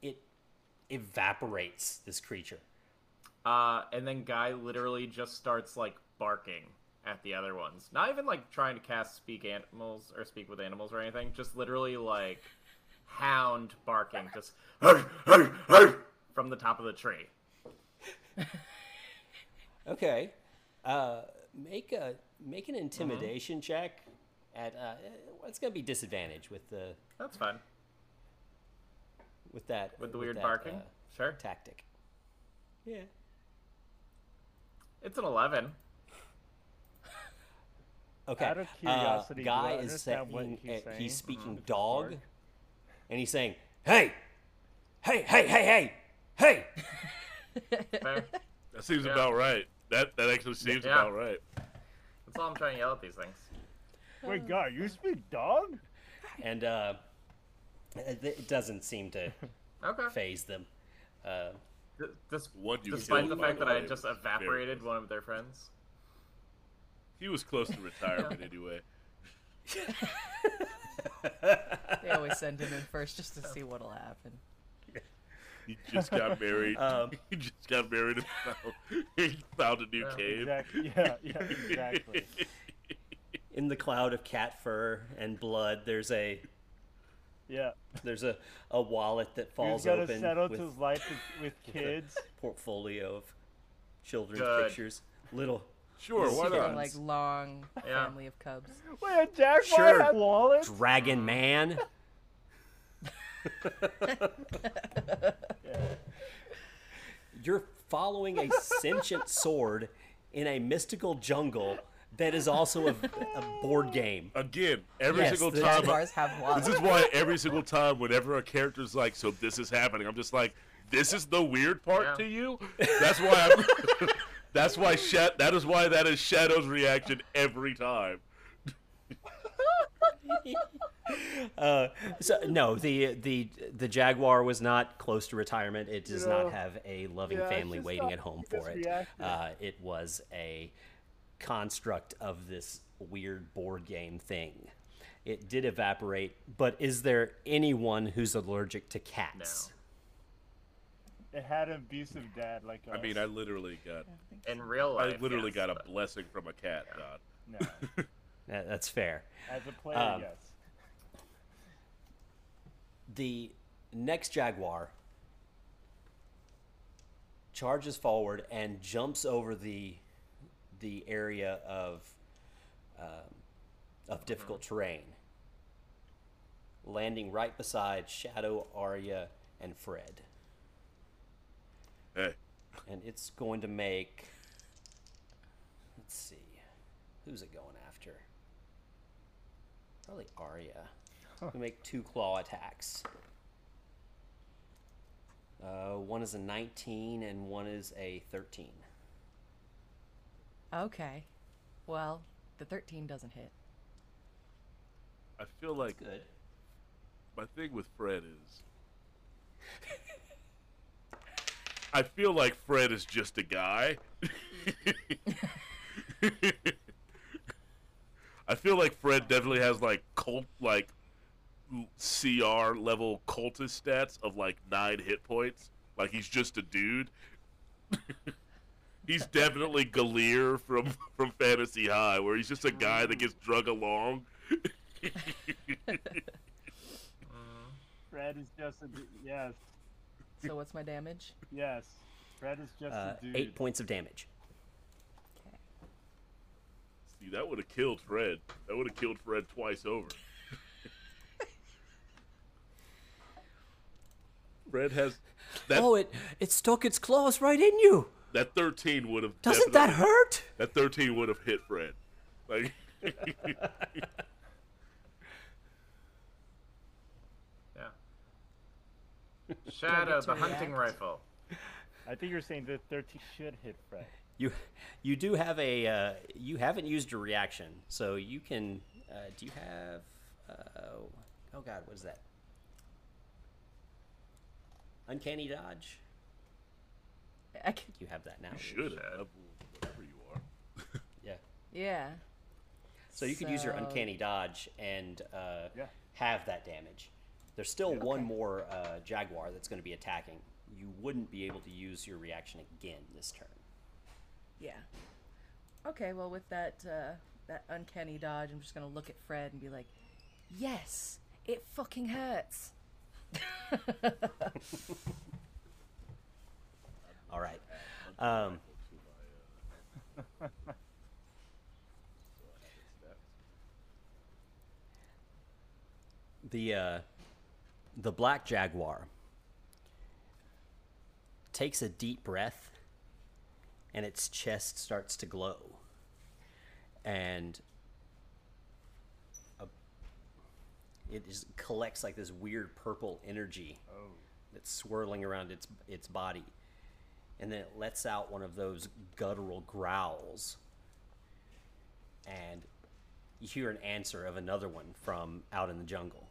it evaporates this creature. Uh, and then Guy literally just starts, like, barking at the other ones. Not even, like, trying to cast speak animals or speak with animals or anything. Just literally, like, hound barking. Just from the top of the tree. *laughs* Okay, uh, make a make an intimidation check. At uh, it's going to be disadvantage with the That's fine. With that With the weird that, barking? uh, Sure. tactic. Yeah. It's an 11. Okay. Out of uh, curiosity, do I guy is understand what saying he's uh, saying? he's speaking Mhm. dog, and he's saying, "Hey, hey, hey, hey, hey, hey." *laughs* That seems Yeah. about right. That that actually seems Yeah. about right. That's all I'm trying to yell at these things. Wait, guy, you speak dog? and uh, it it doesn't seem to *laughs* Okay. phase them. Uh, D- dis- One you despite the fact that I just evaporated one of their friends. He was close to *laughs* retirement anyway. *laughs* They always send him in first just to see what'll happen. He just got married. Um, he just got married and found, he found a new Yeah. cave. Exactly. Yeah, yeah, exactly. in the cloud of cat fur and blood, there's a Yeah. there's a, a wallet that falls He's got to open settle with his life with, with *laughs* kids. portfolio of children's Good. pictures. Little Sure, why Secret not? like long Yeah. family of cubs. Wait, a jaguar Sure. has wallet? dragon man. You're following a sentient sword in a mystical jungle that is also a, a board game. Again, every Yes, single the time. Jaguars have wallets. This is why every single time, whenever a character's like, "So this is happening," I'm just like, "This is the weird part Yeah. to you." That's why I'm. *laughs* that's why Sha- That is why that is Shadow's reaction every time. *laughs* Uh, so no, the the the jaguar was not close to retirement. It does know, not have a loving yeah, family waiting not at home for it. Uh, it was a construct of this weird board game thing. It did evaporate, but is there anyone who's allergic to cats? It had an abusive dad like us. I mean, I literally got. In real life. I literally yes, got a but- blessing from a cat god. No. *laughs* That- That's fair. As a player, Um, yes. The next jaguar charges forward and jumps over the the area of um, of difficult terrain, landing right beside Shadow, Arya, and Fred. Hey, And it's going to make. Let's see. Who's it going after? Probably Arya. We make two claw attacks. Uh, one is a 19 and one is a 13. Okay. Well, the 13 doesn't hit. I feel like Good. my thing with Fred is. *laughs* I feel like Fred is just a guy. *laughs* I feel like Fred definitely has like cult like CR level cultist stats of like nine hit points. Like he's just a dude. *laughs* he's definitely Gilear from *laughs* from Fantasy High, where he's just a guy that gets drug along. *laughs* Fred is just a yes, So what's my damage? yes. Fred is just Uh, a dude. eight points of damage. Okay. *laughs* See, that would have killed Fred. That would have killed Fred twice over. Fred has that. oh, it it stuck its claws right in you. That thirteen would have. Doesn't that hurt? That thirteen would have hit Fred. Like, *laughs* Yeah. *laughs* Shadow, to the hunting rifle. I think you're saying that 13 should hit Fred. You you do have a uh, you haven't used your reaction, so you can. Uh, do you have? Uh, oh God, what is that? Uncanny dodge. I can, You have that now. you should should. have whatever you are. *laughs* Yeah. yeah. So you could use your uncanny dodge and uh, Yeah. have that damage. There's still one more uh, jaguar that's going to be attacking. You wouldn't be able to use your reaction again this turn. Yeah. Okay, well with that uh, that uncanny dodge, I'm just gonna look at Fred and be like, "Yes, it fucking hurts." *laughs* *laughs* All right. Um, the uh, the black jaguar takes a deep breath, and its chest starts to glow, and a, it just collects like this weird purple energy that's swirling around its its body, and then it lets out one of those guttural growls, and you hear an answer of another one from out in the jungle.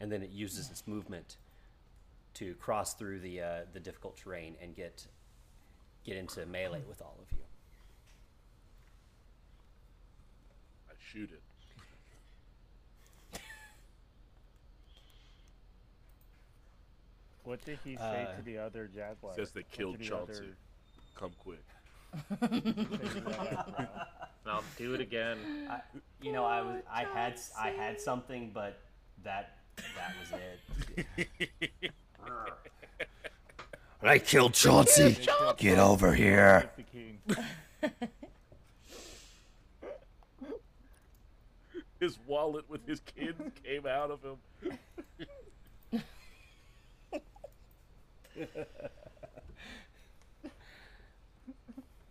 And then it uses its movement to cross through the uh, the difficult terrain and get get into melee with all of you. I shoot it. What did he say Uh, to the other jaguar? Says they killed Chauncey. other- Come quick. say to the jaguar? And I'll do it again. I, you know, I was I had s- I had something, but that that was it. *laughs* I killed Chauncey. Get over here. *laughs* His wallet with his kids came out of him. *laughs* *laughs*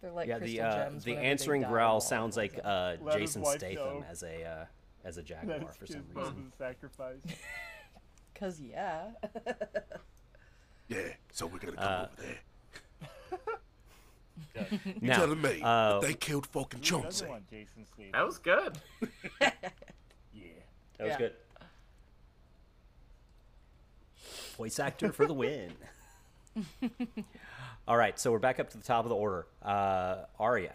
They're like yeah, the uh, gems. the answering growl sounds like uh, Jason Statham know. as a uh, as a *laughs* jaguar his for some reason. sacrifice. *laughs* Cause yeah. Yeah, so we're gonna come Uh, over there. You Now, telling me uh, they killed fucking Chauncey? Jason That was good. yeah. That was Yeah. good. Voice actor for the win. *laughs* All right, so we're back up to the top of the order. Uh, Arya,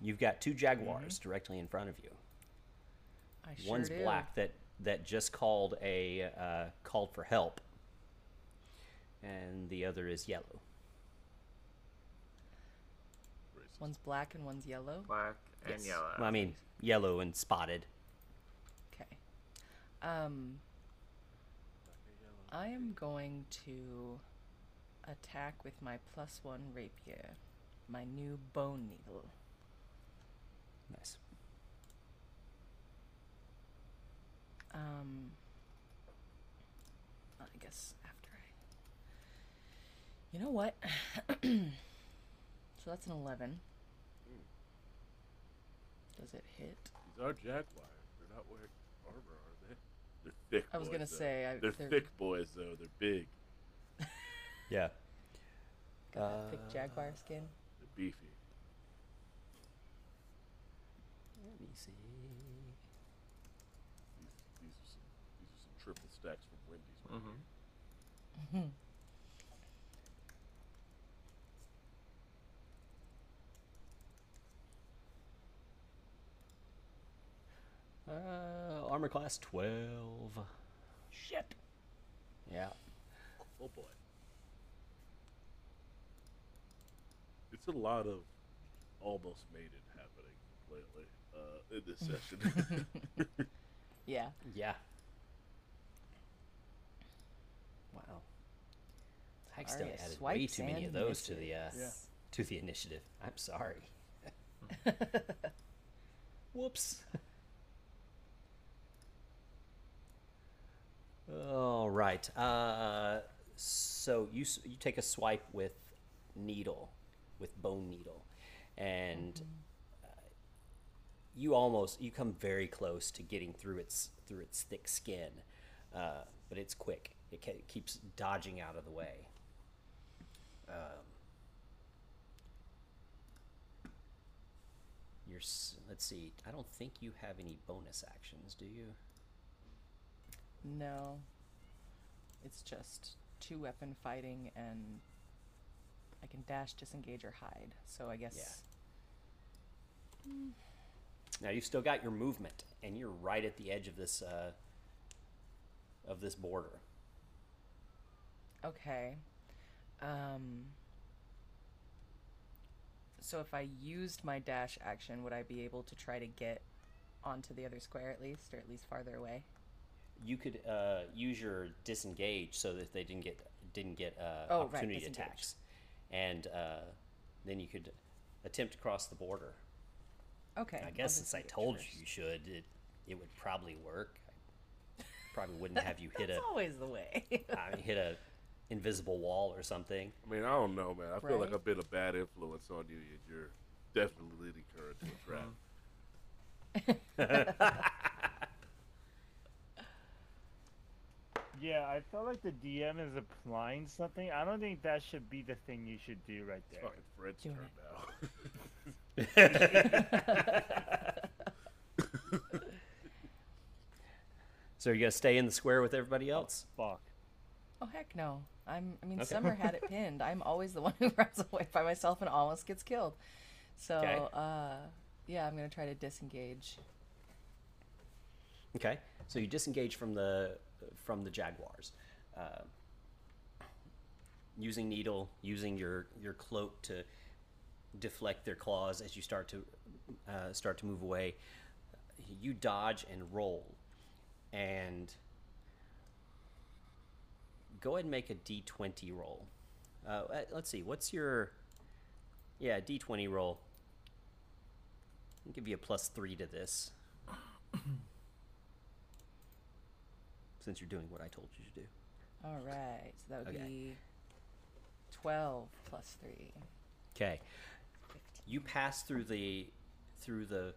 you've got two jaguars directly in front of you. I sure One's do. black that that just called a uh, called for help, and the other is yellow. One's black and one's yellow. Black and Yes. yellow. Well, I mean, yellow and spotted. Okay. Um. I am going to attack with my plus one rapier, my new bone needle. Nice. Um, I guess after I. You know what? *clears throat* so that's an 11. Does it hit? These are jaguars. They're not wearing armor, are they? They're thick. I was boys, gonna though. say, I- they're, they're- thick boys though. They're big. Yeah. Got that thick Uh, jaguar skin? They're beefy. Let me see. These, these are some. These are some triple stacks from Wendy's. right Mhm. here. Uh, armor class 12. Shit. Yeah. Oh boy. It's a lot of almost made it happening lately uh, in this *laughs* session. *laughs* Yeah. Yeah. Wow. Hagstone Arya added way too many of and those to the uh, misses. to the initiative. I'm sorry. *laughs* Whoops. All right. Uh, so you you take a swipe with needle, with bone needle, and uh, you almost you come very close to getting through its through its thick skin, uh, but it's quick. It ke- keeps dodging out of the way. Um, you're let's see. I don't think you have any bonus actions, do you? No. It's just two weapon fighting and I can dash, disengage, or hide. So I guess. Yeah. Now you've still got your movement, and you're right at the edge of this uh, of this border. Okay. Um. So if I used my dash action, would I be able to try to get onto the other square at least, or at least farther away? You could uh, use your disengage so that they didn't get didn't get uh, Oh, right, opportunity disengage. attacks, and uh, then you could attempt to cross the border. Okay. I I'll guess since I told first. you you should, it it would probably work. I probably wouldn't have you *laughs* hit That's a always the way. *laughs* I mean, hit a invisible wall or something. I mean, I don't know, man. I feel like I've been a bad influence on you, and you're definitely leading her into a trap. *laughs* Yeah, I felt like the DM is applying something. I don't think that should be the thing you should do right there. Fucking Fred's Do turn it. now. *laughs* So you're gonna stay in the square with everybody else? Fuck. Oh heck no! I'm. I mean, Okay. Summer had it pinned. I'm always the *laughs* one who runs away by myself and almost gets killed. So, Okay. uh, yeah, I'm gonna try to disengage. Okay, so you disengage from the from the jaguars, uh, using needle, using your your cloak to deflect their claws as you start to uh, start to move away. You dodge and roll, and go ahead and make a d20 roll. Uh, uh, let's see, what's your yeah d20 roll? I'll give you a plus three to this. Since you're doing what I told you to do. All right, so that would Okay. be twelve plus three. Okay. You pass through the through the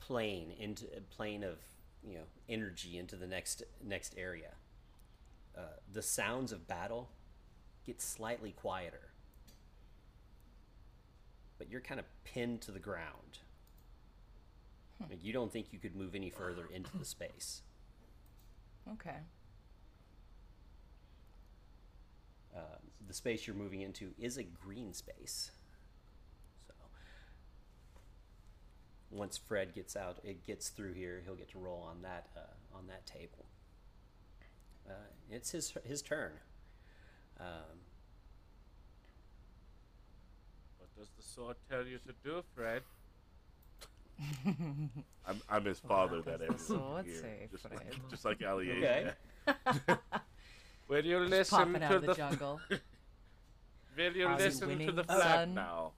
plane into a plane of you know energy into the next next area. Uh, the sounds of battle get slightly quieter, but you're kind of pinned to the ground. Like, you don't think you could move any further into the space. Okay. uh, the space you're moving into is a green space. So once Fred gets out, it gets through here, he'll get to roll on that uh, on that table. Uh, it's his his turn. Um, What does the sword tell you to do, Fred? I'm, I'm his father. That does the everyone sword can say, just like just like Ali. Okay. *laughs* Will you Just listen popping to of the, the jungle. *laughs* Will you Are you listen to the flag son? now?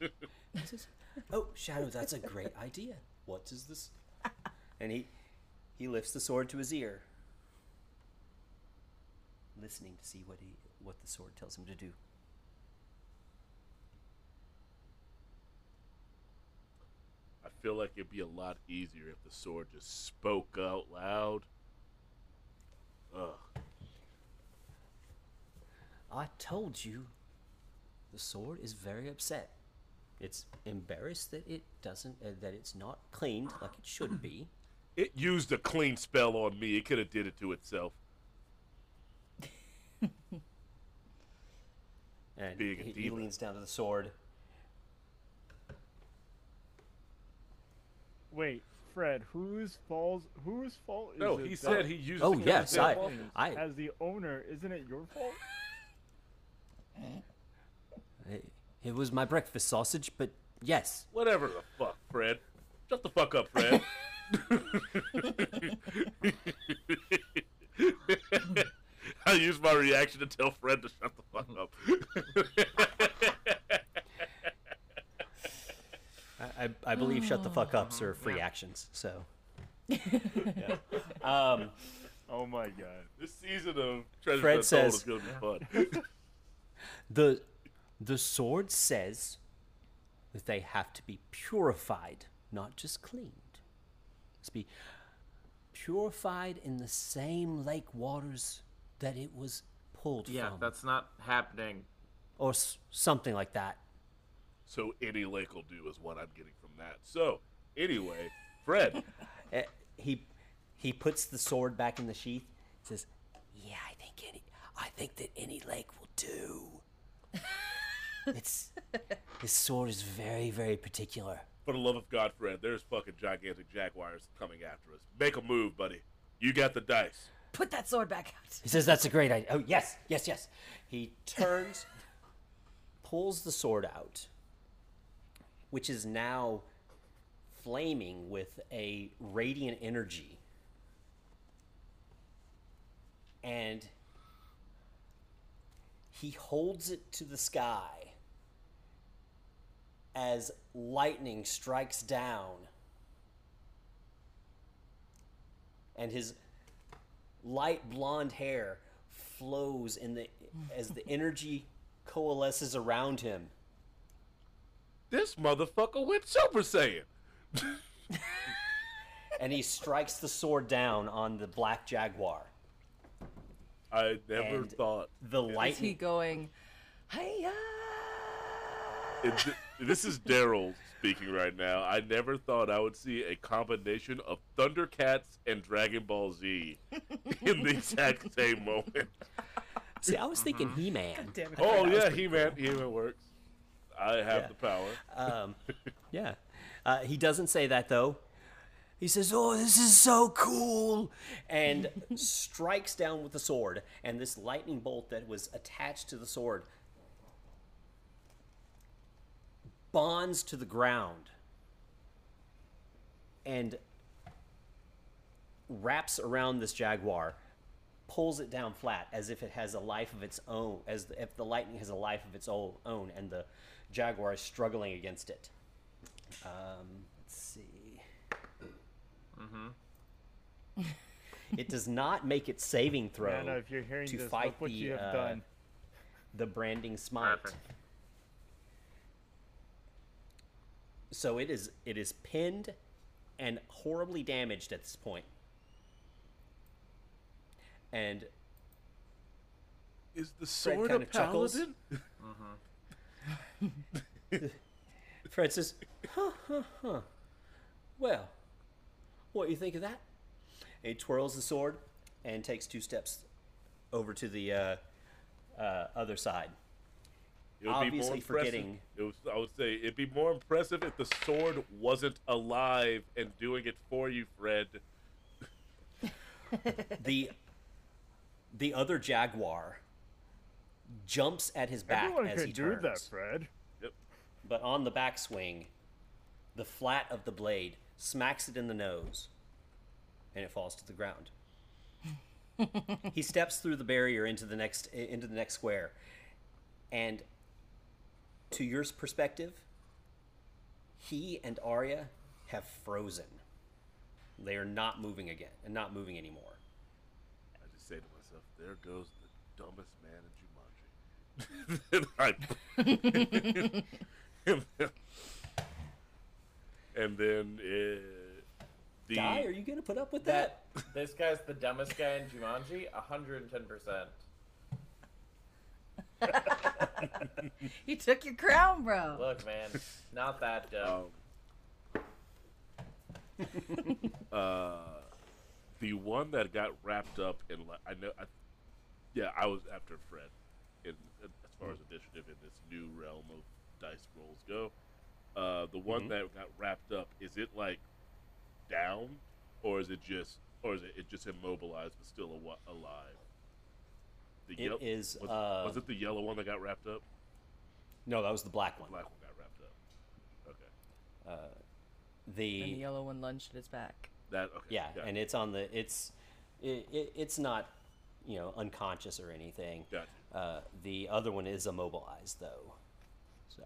*laughs* Oh, Shadow, that's a great idea. What is this? And he he lifts the sword to his ear, listening to see what he what the sword tells him to do. Feel like it'd be a lot easier if the sword just spoke out loud. Ugh. I told you, the sword is very upset. It's embarrassed that it doesn't uh, that it's not cleaned like it should be. *clears throat* It used a clean spell on me. It could have did it to itself. *laughs* And Being he, he leans down to the sword. Wait, Fred, whose fault? Whose fault is No, it? he that- said he used. Oh, yes, himself. I- I- As the owner, isn't it your fault? It, it was my breakfast sausage, but yes, Whatever the fuck, Fred. Shut the fuck up, Fred. *laughs* *laughs* I used my reaction to tell Fred to shut the fuck up. *laughs* I, I, I believe shut the fuck ups are free actions. So, yeah. *laughs* um, Oh my god. this season of Treasure Fred Untold says- is gonna be fun. *laughs* the the sword says that they have to be purified, not just cleaned. Must be purified in the same lake waters that it was pulled Yeah, from, Yeah, that's not happening. or s- something like that. So any lake will do is what I'm getting from that. So anyway, Fred, *laughs* Eh, he he puts the sword back in the sheath. Says, "Yeah, I think any, I think that any lake will do. *laughs* it's this sword is very very particular. for the love of God, Fred, there's fucking gigantic jaguars coming after us. Make a move, buddy. You got the dice. Put that sword back out. He says that's a great idea. Oh yes, yes, yes. He turns, pulls the sword out, which is now flaming with a radiant energy, and he holds it to the sky as lightning strikes down, and his light blonde hair flows in the as the *laughs* energy coalesces around him. This motherfucker went Super Saiyan. *laughs* And he strikes the sword down on the black jaguar. I never And thought. The Is he going? Hiya! It, this is Daryl speaking right now. I never thought I would see a combination of Thundercats and Dragon Ball Z *laughs* in the exact same moment. See, I was thinking mm-hmm. He-Man. Oh yeah, He Man, He Man works. I have Yeah. the power. Um, *laughs* yeah. Uh, he doesn't say that though. He says, "Oh, this is so cool," and *laughs* strikes down with the sword. And this lightning bolt that was attached to the sword bonds to the ground and wraps around this jaguar, pulls it down flat as if it has a life of its own, as if the lightning has a life of its own, own and the jaguar is struggling against it. Um, let's see. it does not make its saving throw Nana, if you're hearing to this, fight what the you have uh, done. the branding smite. Perfect. So it is it is pinned and horribly damaged at this point. And Is the Fred sword a kinda chuckles. *laughs* Fred says, "Huh, huh, huh. Well, what do you think of that?" And he twirls the sword and takes two steps over to the uh, uh, other side. It would be more Obviously forgetting- It was, I would say it'd be more impressive if the sword wasn't alive and doing it for you, Fred. *laughs* the the other jaguar jumps at his back Everyone as can he do turns. that, Fred. Yep. But on the backswing, the flat of the blade smacks it in the nose, and it falls to the ground. he steps through the barrier into the next into the next square, And to your perspective, he and Arya have frozen. They are not moving again and not moving anymore. I just say to myself, there goes the dumbest man in Jumanji. and, I, and then, and then uh, the Guy, are you going to put up with that? That this guy's the dumbest guy in Jumanji, hundred and ten percent. *laughs* He took your crown, bro. Look, man, not that dumb. um, *laughs* uh, the one that got wrapped up in I know, I, yeah, I was after Fred in as far as initiative in this new realm of dice rolls go. Uh, the one Mhm. that got wrapped up is it like down, or is it just, or is it, it just immobilized but still a, alive? The It yel- is, Was, uh, was it the yellow one that got wrapped up? No, that was the black one. The Black one got wrapped up. Okay, The, And the yellow one lunged at his back. that okay. yeah, and it. it's on the it's it, it, it's not you know unconscious or anything. Gotcha. Uh, the other one is immobilized though, so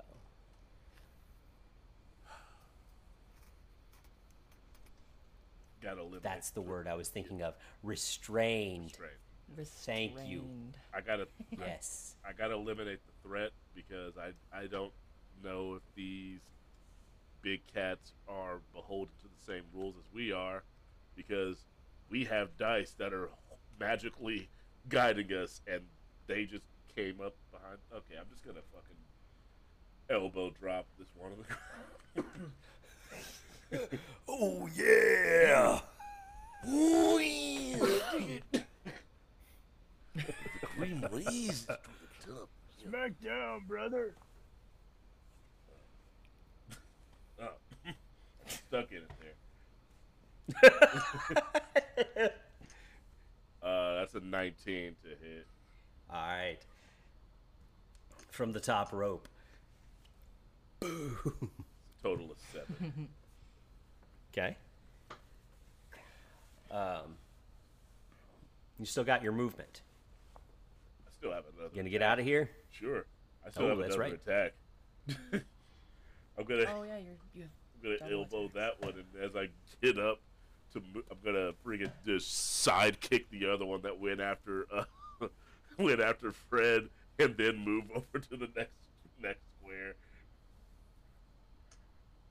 Gotta eliminate that's the word I was thinking of. Restrained. Restraint. Thank you. I gotta Yes. I gotta eliminate the threat because I I don't know if these big cats are beholden to the same rules as we are because we have dice that are magically guiding us and they just came up behind okay I'm just gonna fucking elbow drop this one of the Oh *laughs* yeah! Oh yeah! Green blaze toward. *laughs* Smack down, brother. *laughs* oh, stuck in it there uh that's a 19 to hit All right. From the top rope. Boom. Total of seven *laughs* Okay. Um. You still got your movement. I still have another You gonna get out of here? Sure. I still Oh, have that's another right. attack. *laughs* I'm gonna Oh yeah, you're you. I'm gonna elbow attacks. that one, and as I get up to, I'm gonna friggin' just side kick the other one that went after uh, *laughs* went after Fred, and then move over to the next next square.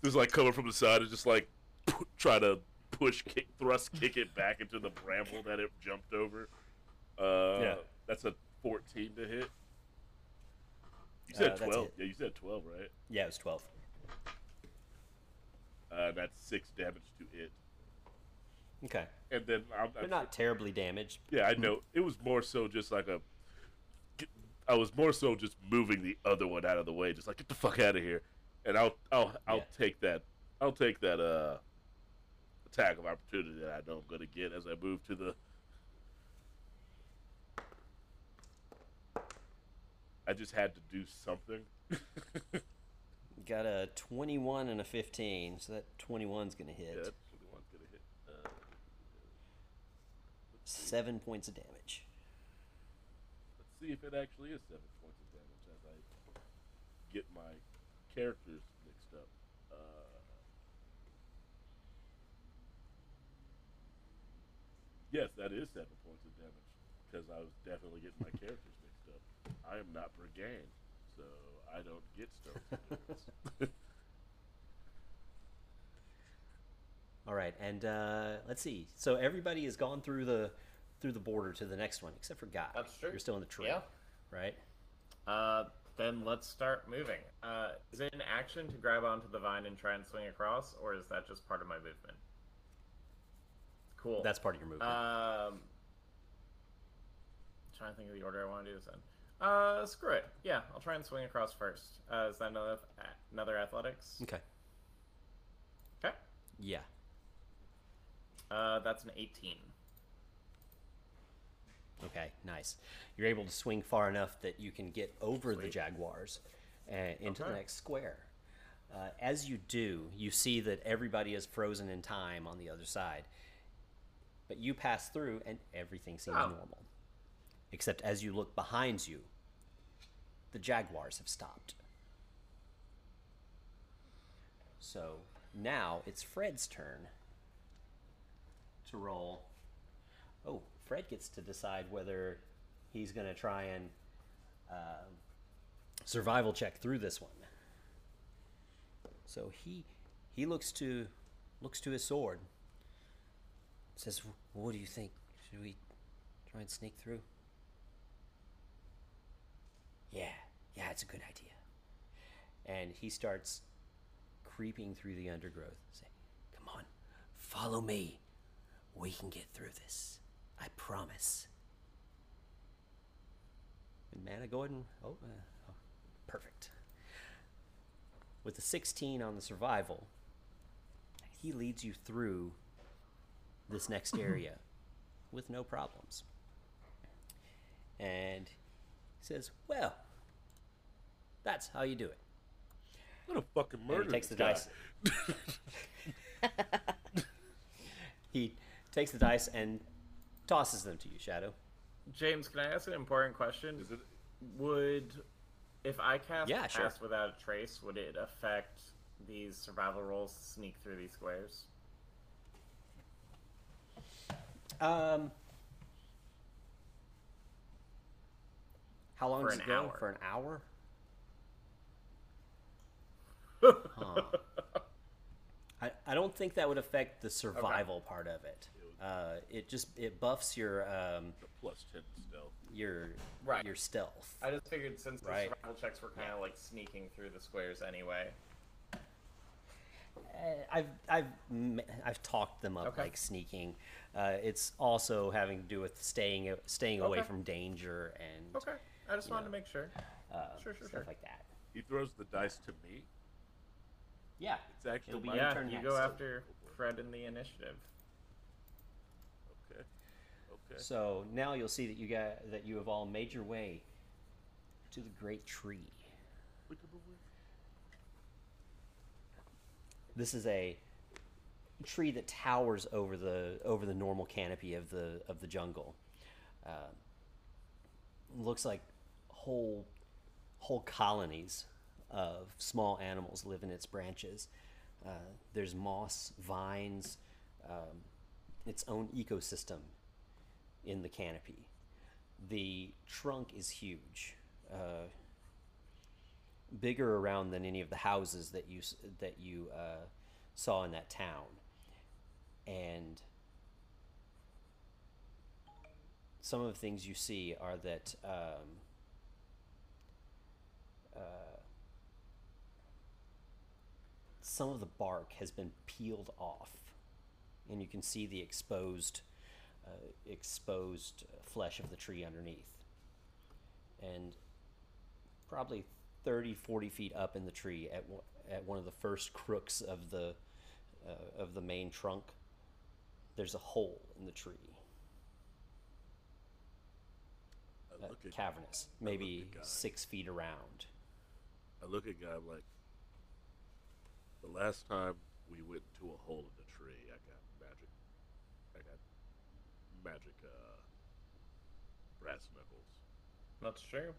Just like coming from the side and just like pu- try to push, kick, thrust, kick it back into the bramble that it jumped over. Uh, Yeah. that's a 14 to hit. You said Uh, 12. Yeah, you said 12, right? Yeah, it was twelve. Uh, that's six damage to it. Okay. And then I'm, They're I'm not terribly damaged. Yeah, I know. It was more so just like a. I was more so just moving the other one out of the way, just like get the fuck out of here, and I'll I'll I'll Yeah. take that I'll take that uh attack of opportunity that I know I'm gonna get as I move to the. I just had to do something. *laughs* Got a 21 and a 15, so that 21's gonna hit. Yeah, that's the one's gonna hit. Uh, Seven points of damage. See if it actually is seven points of damage as I get my characters mixed up. Uh, yes, that is seven points of damage because I was definitely getting my *laughs* characters mixed up. I am not Brigade, so I don't get stones. *laughs* All right, and uh, let's see. So everybody has gone through the through the border to the next one, except for God. That's true. You're still in the tree, Yeah. right? Uh, then let's start moving. Uh, is it an action to grab onto the vine and try and swing across, or is that just part of my movement? Cool. That's part of your movement. Um, trying to think of the order I want to do this in. Uh, screw it. Yeah, I'll try and swing across first. Uh, is that another another athletics? okay. Okay. Yeah. Uh, that's an 18. Okay. Nice. You're able to swing far enough that you can get over the jaguars and into the next square. Uh, as you do, you see that everybody is frozen in time on the other side. But you pass through, and everything seems Oh. normal. Except as you look behind you, the jaguars have stopped. So now it's Fred's turn to roll. Oh, Fred gets to decide whether he's going to try and um survival check through this one. So he he looks to looks to his sword. Says, "What do you think? Should we try and sneak through?" Yeah, yeah, it's a good idea. And he starts creeping through the undergrowth. Say, "Come on, follow me. We can get through this. I promise." And mana, go ahead and oh, uh, oh, perfect. With the 16 on the survival, he leads you through this next *laughs* area with no problems. And he says, Well, that's how you do it. What a fucking And murder! he takes the guy. dice. *laughs* *laughs* he takes the dice and tosses them to you, Shadow. James, can I ask an important question? Is it? Would if I cast Yeah, sure. Pass without a trace, would it affect these survival rolls to sneak through these squares? Um, how long For does an it go? hour. For an hour? *laughs* Huh. I, I don't think that would affect the survival part of it. Uh, it just it buffs your um, Plus ten stealth. your Right. your stealth. I just figured since the Right. survival checks were kind of like sneaking through the squares anyway. Uh, I've I've m- I've talked them up Okay. like sneaking. Uh, it's also having to do with staying staying away from danger and Okay, I just wanted know. to make sure. uh, Sure, sure, stuff sure. like that. He throws the dice to me. Yeah, It's actually It'll be my yeah, turn you next. go after Fred in the initiative. Okay. So now you'll see that you got that you have all made your way to the great tree. Look at the wind. This is a tree that towers over the over the normal canopy of the of the jungle. Uh, looks like whole whole colonies of small animals live in its branches. Uh, there's moss, vines, um, its own ecosystem in the canopy. The trunk is huge, uh, bigger around than any of the houses that you that you uh, saw in that town, and some of the things you see are that um, uh, some of the bark has been peeled off, and you can see the exposed exposed flesh of the tree underneath. And probably 30, 40 feet up in the tree at, one- at one of the first *laughs* crooks of the, uh, of the main trunk, there's a hole in the tree. Uh, at cavernous, maybe six feet around. I look at God like. The last time we went to a hole in the tree, I got magic. I got magic. uh Brass knuckles. That's true.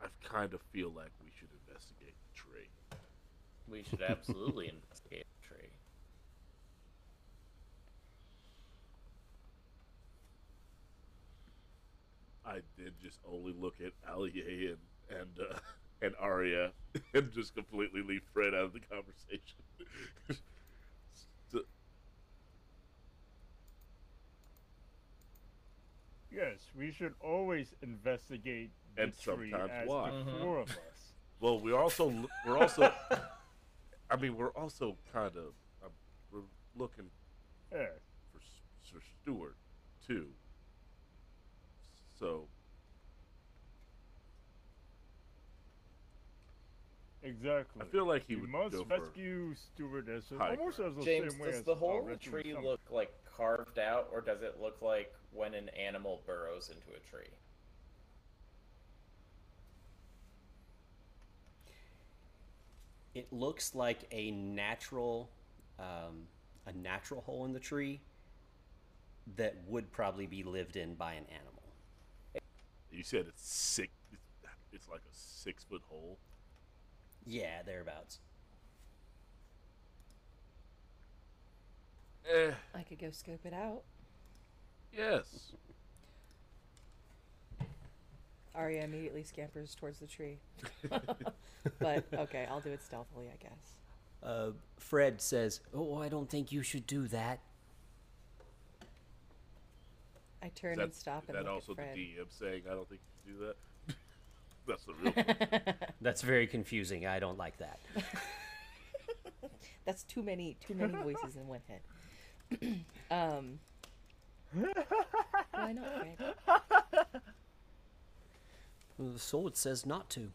I kind of feel like we should investigate the tree. We should absolutely *laughs* investigate the tree. I did just only look at Allier and and uh, and Arya *laughs* and just completely leave Fred out of the conversation. So- *laughs* Yes, we should always investigate the And tree sometimes as why. the four of us. well, we're also we're also. *laughs* I mean, we're also kind of um, we're looking Yeah, for Sir Stewart too. So exactly. I feel like he we would must go rescue stewardess almost as the James, same way does as the whole our in the rescue tree some- look like carved out, or does it look like when an animal burrows into a tree? It looks like a natural, um, a natural hole in the tree, that would probably be lived in by an animal. You said it's six. It's like a six foot hole. Yeah, thereabouts. Eh, I could go scope it out. yes. Arya immediately scampers towards the tree. *laughs* but okay, I'll do it stealthily, I guess. Uh, Fred says, "Oh, I don't think you should do that." I turn that, and stop and that look also at Fred. the DM saying I don't think you should do that? That's the real. *laughs* question. That's very confusing. I don't like that. *laughs* That's too many too many voices in one head. *clears throat* um Why not, Fred? Well, the sword says not to.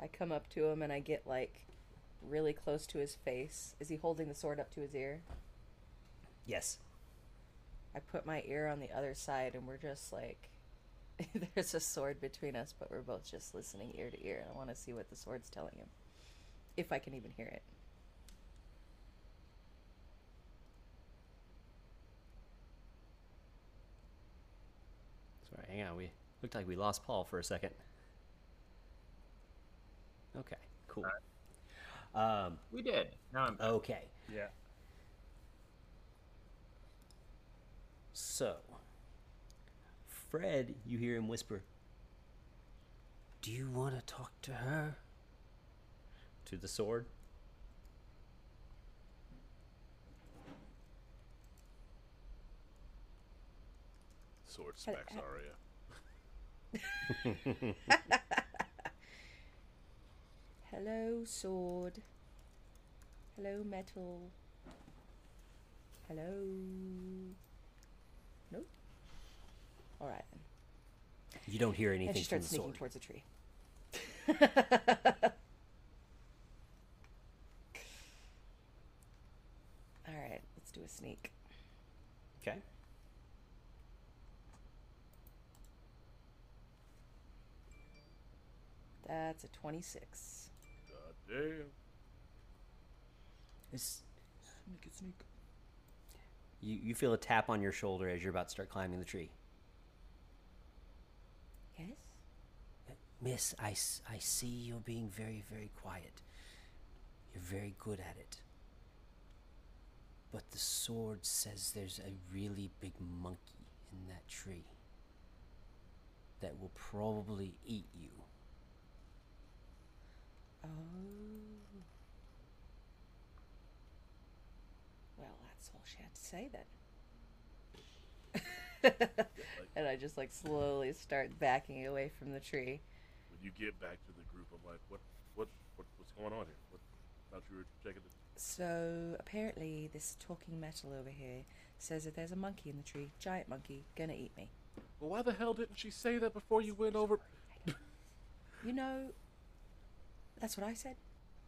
I come up to him and I get like really close to his face. Is he holding the sword up to his ear? Yes. I put my ear on the other side and we're just like *laughs* there's a sword between us, but we're both just listening ear to ear. I want to see what the sword's telling him. If I can even hear it. Sorry, hang on. We looked like we lost Paul for a second. Okay, cool. Um, We did. Now I'm okay, Yeah. So Fred, you hear him whisper, "Do you want to talk to her?" To the sword. Sword smacks ha- Arya. Hello, sword. Hello, metal. Hello. Nope. All right. You don't hear anything And she from starts the sneaking sword. towards a tree. *laughs* All right, let's do a sneak. Okay. That's a 26. God damn. It's You you feel a tap on your shoulder as you're about to start climbing the tree. Yes? Miss, I, I see you're being very, very quiet. You're very good at it. But the sword says there's a really big monkey in that tree that will probably eat you. Oh. Well, that's all she had to say then. *laughs* and I just like slowly start backing away from the tree. When you get back to the group, I'm like, what, what, what what's going on here? What? Thought you were checking the. So apparently, this talking metal over here says that there's a monkey in the tree, giant monkey, gonna eat me. Well, why the hell didn't she say that before you went over? *laughs* You know, that's what I said.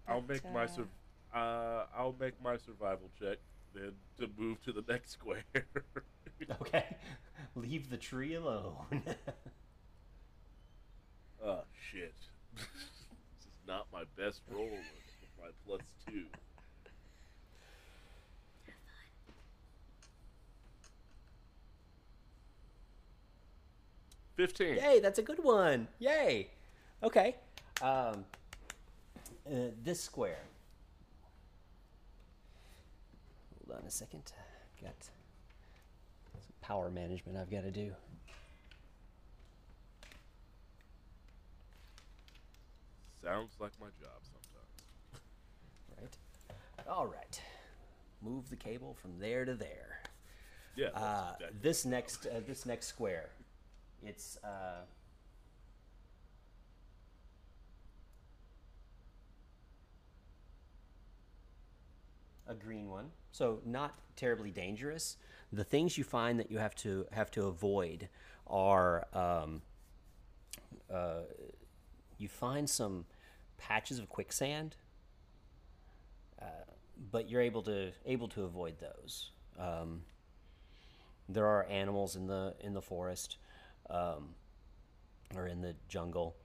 I'll but, make my uh, sur- uh, I'll make my survival check then to move to the next square. *laughs* Okay. Leave the tree alone. oh *laughs* shit! this is not my best roll with my plus two. Fifteen. Yay, that's a good one. Yay. Okay. Um, uh, this square. Hold on a second. Got some power management I've got to do. Sounds like my job sometimes. Right. All right. Move the cable from there to there. Yeah. Uh, this next uh, this next square, it's uh, a green one, so not terribly dangerous. The things you find that you have to have to avoid are um, uh, you find some patches of quicksand, uh, but you're able to able to avoid those. Um, there are animals in the in the forest um, or in the jungle.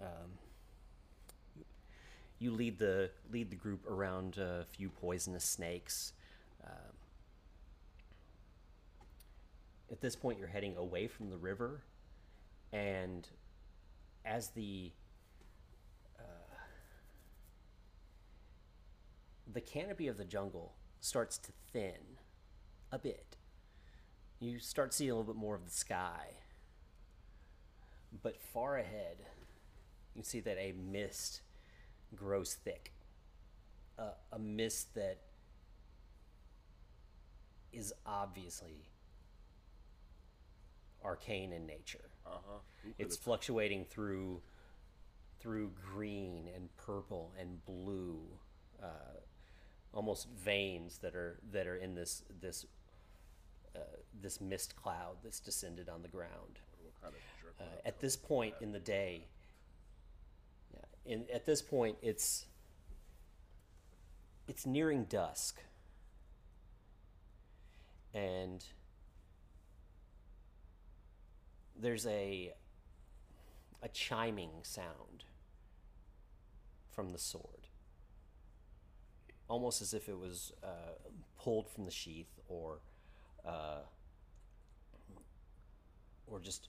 Um, you lead the lead the group around a few poisonous snakes. Um, at this point, you're heading away from the river, and as the uh, the canopy of the jungle starts to thin a bit, you start seeing a little bit more of the sky. But far ahead, you see that a mist grows thick. Uh, a mist that is obviously arcane in nature. Uh huh. It's fluctuating through through green and purple and blue, uh, almost veins that are that are in this this uh, this mist cloud that's descended on the ground. kind of. Uh, at this point in the day, yeah, in at this point it's it's nearing dusk, and there's a a chiming sound from the sword, almost as if it was uh, pulled from the sheath or uh, or just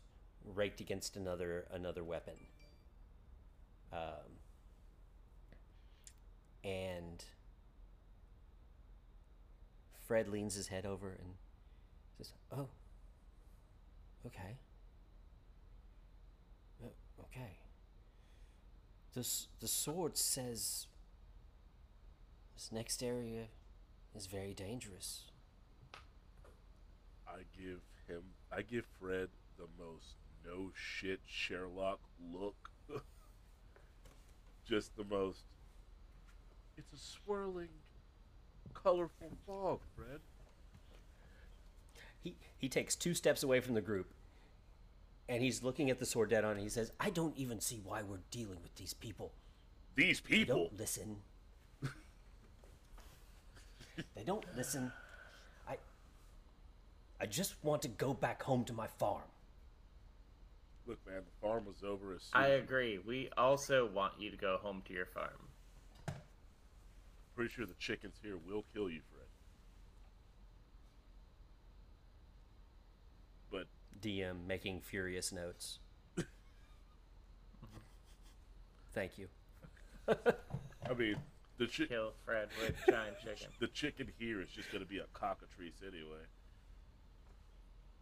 raked against another another weapon. Um, and Fred leans his head over and says, "Oh, okay, Uh, okay." This the sword says this next area is very dangerous. I give him, I give Fred the most no shit Sherlock look. *laughs* Just the most. It's a swirling, colorful fog, Fred. He he takes two steps away from the group, and he's looking at the sword dead on. And he says, "I don't even see why we're dealing with these people. These They people. don't listen. *laughs* they don't listen. I I just want to go back home to my farm." Look, man, the farm was over as soon. I agree. We also want you to go home to your farm. Pretty sure the chickens here will kill you, Fred. But DM making furious notes. Thank you. I mean, the chi- Kill Fred with giant *laughs* chicken. the chicken here is just gonna be a cockatrice anyway.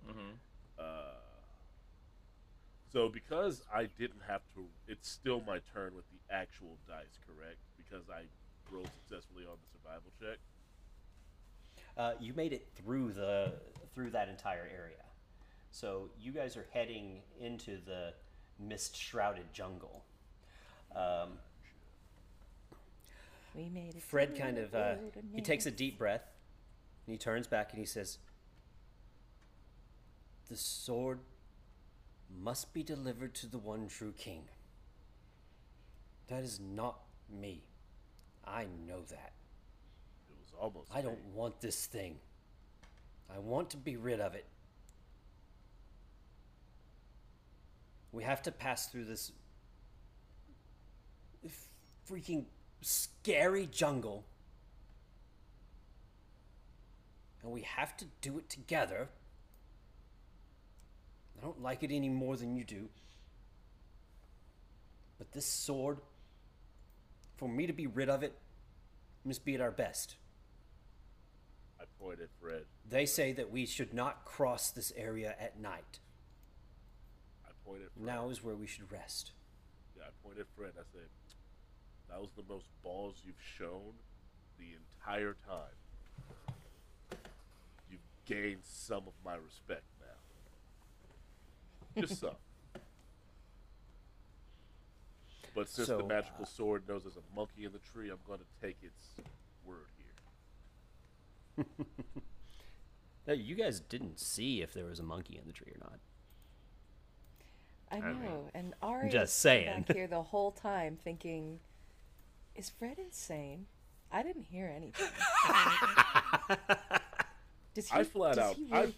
Mm-hmm. Uh, so because I didn't have to, it's still my turn with the actual dice, correct? Because I rolled successfully on the survival check. Uh, you made it through the through that entire area, so you guys are heading into the mist shrouded jungle. Um, We made it. Fred kind of uh, he takes a deep breath, and he turns back and he says, "The sword must be delivered to the one true king. That is not me. I know that. It was almost. I don't want this thing. I want to be rid of it. We have to pass through this freaking scary jungle. And we have to do it together. I don't like it any more than you do. But this sword, for me to be rid of it, must be at our best. I pointed at Fred. They say that we should not cross this area at night. I pointed at Fred. Now is where we should rest. Yeah, I pointed Fred. I said, "That was the most balls you've shown the entire time. You've gained some of my respect now. Just some." But since So, the magical uh, sword knows there's a monkey in the tree, I'm going to take its word here. *laughs* Now, you guys didn't see if there was a monkey in the tree or not. I know, mean- and Ari just is saying. back here the whole time thinking, "Is Fred insane? I didn't hear anything." *laughs* Does he? I flat does out- he really-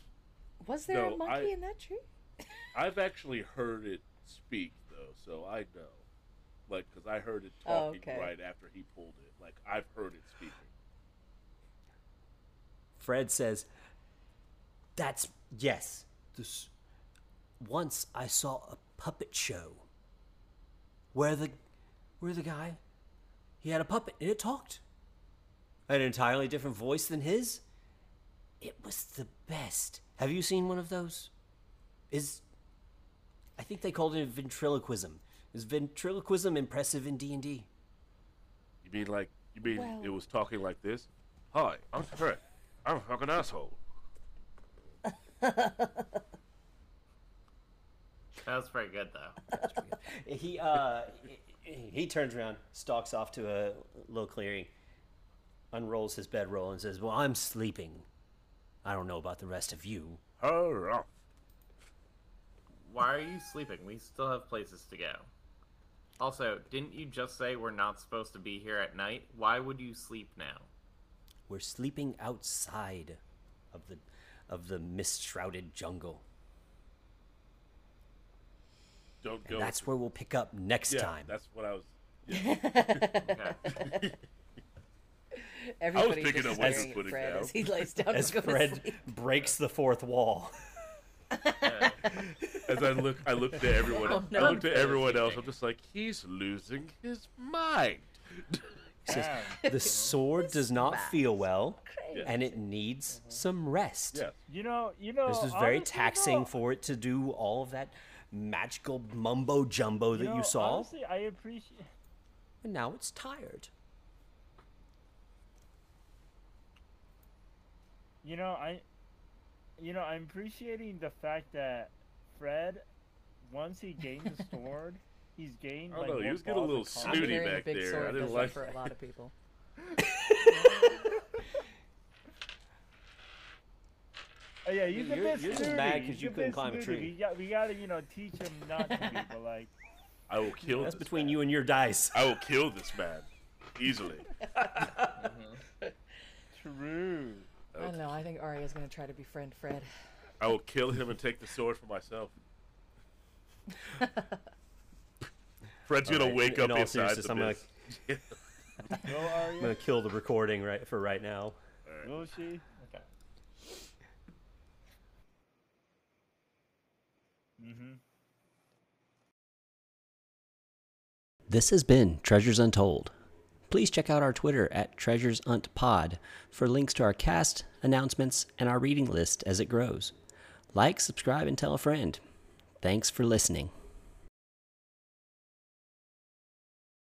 was there No, a monkey I- in that tree? *laughs* I've actually heard it speak though, so I know. Like, because I heard it Oh, talking okay. right after he pulled it. Like, I've heard it speaking. Fred says, "That's yes. This once I saw a puppet show where the where the guy he had a puppet and it talked. An entirely different voice than his. It was the best. Have you seen one of those? Is I think they called it ventriloquism. Is ventriloquism impressive in D and D? You mean like you mean Well- it was talking like this? Hi, I'm Fred. I'm a fucking asshole. *laughs* That was pretty good though. *laughs* He uh he, he turns around, stalks off to a little clearing, unrolls his bedroll, and says, "Well, I'm sleeping. I don't know about the rest of you." Hurrah. Why are you sleeping? We still have places to go. Also, didn't you just say we're not supposed to be here at night? Why would you sleep now? We're sleeping outside of the of the mist shrouded jungle. Don't go. And that's where we'll pick up next yeah, time. That's what I was. *laughs* Okay. *laughs* Everybody picking just up what staring you at putting Fred down. as he lays down As to go to Fred sleep. breaks the fourth wall. *laughs* As I look, I looked at everyone. Oh, no. I looked at Fred is everyone else. I'm just like, he's losing his mind. He says, *laughs* the sword does not feel well, Yeah. and it needs some rest. Yes. You know, you know. This was very honestly, taxing though, for it to do all of that magical mumbo jumbo that you, know, you saw, Honestly, I appreciate. and now it's tired. You know, I, you know, I'm appreciating the fact that Fred, once he gained the *laughs* sword, he's gained. I don't like, know, he more was getting a little snooty I'm confidence. carrying a back big there. sword I didn't that's like for a lot of people. *laughs* Oh yeah, he's a You're- bit you're just snooty. mad 'cause he's you a couldn't bit climb a snooty. tree. We got, we gotta, you know, teach him not to be, *laughs* but like, I will kill. That's this between man. you and your dice. I will kill this man easily. true. I don't know. I think Arya's gonna try to befriend Fred. I will kill him and take the sword for myself. *laughs* Fred's gonna Alright, wake in up all inside seriousness, the I'm gonna- mist. Go *laughs* I'm Arya. gonna kill the recording right for right now. Will she? Okay. Mm-hmm. This has been Treasures Untold. Please check out our Twitter at TreasuresUntPod for links to our cast, announcements, and our reading list as it grows. Like, subscribe, and tell a friend. Thanks for listening.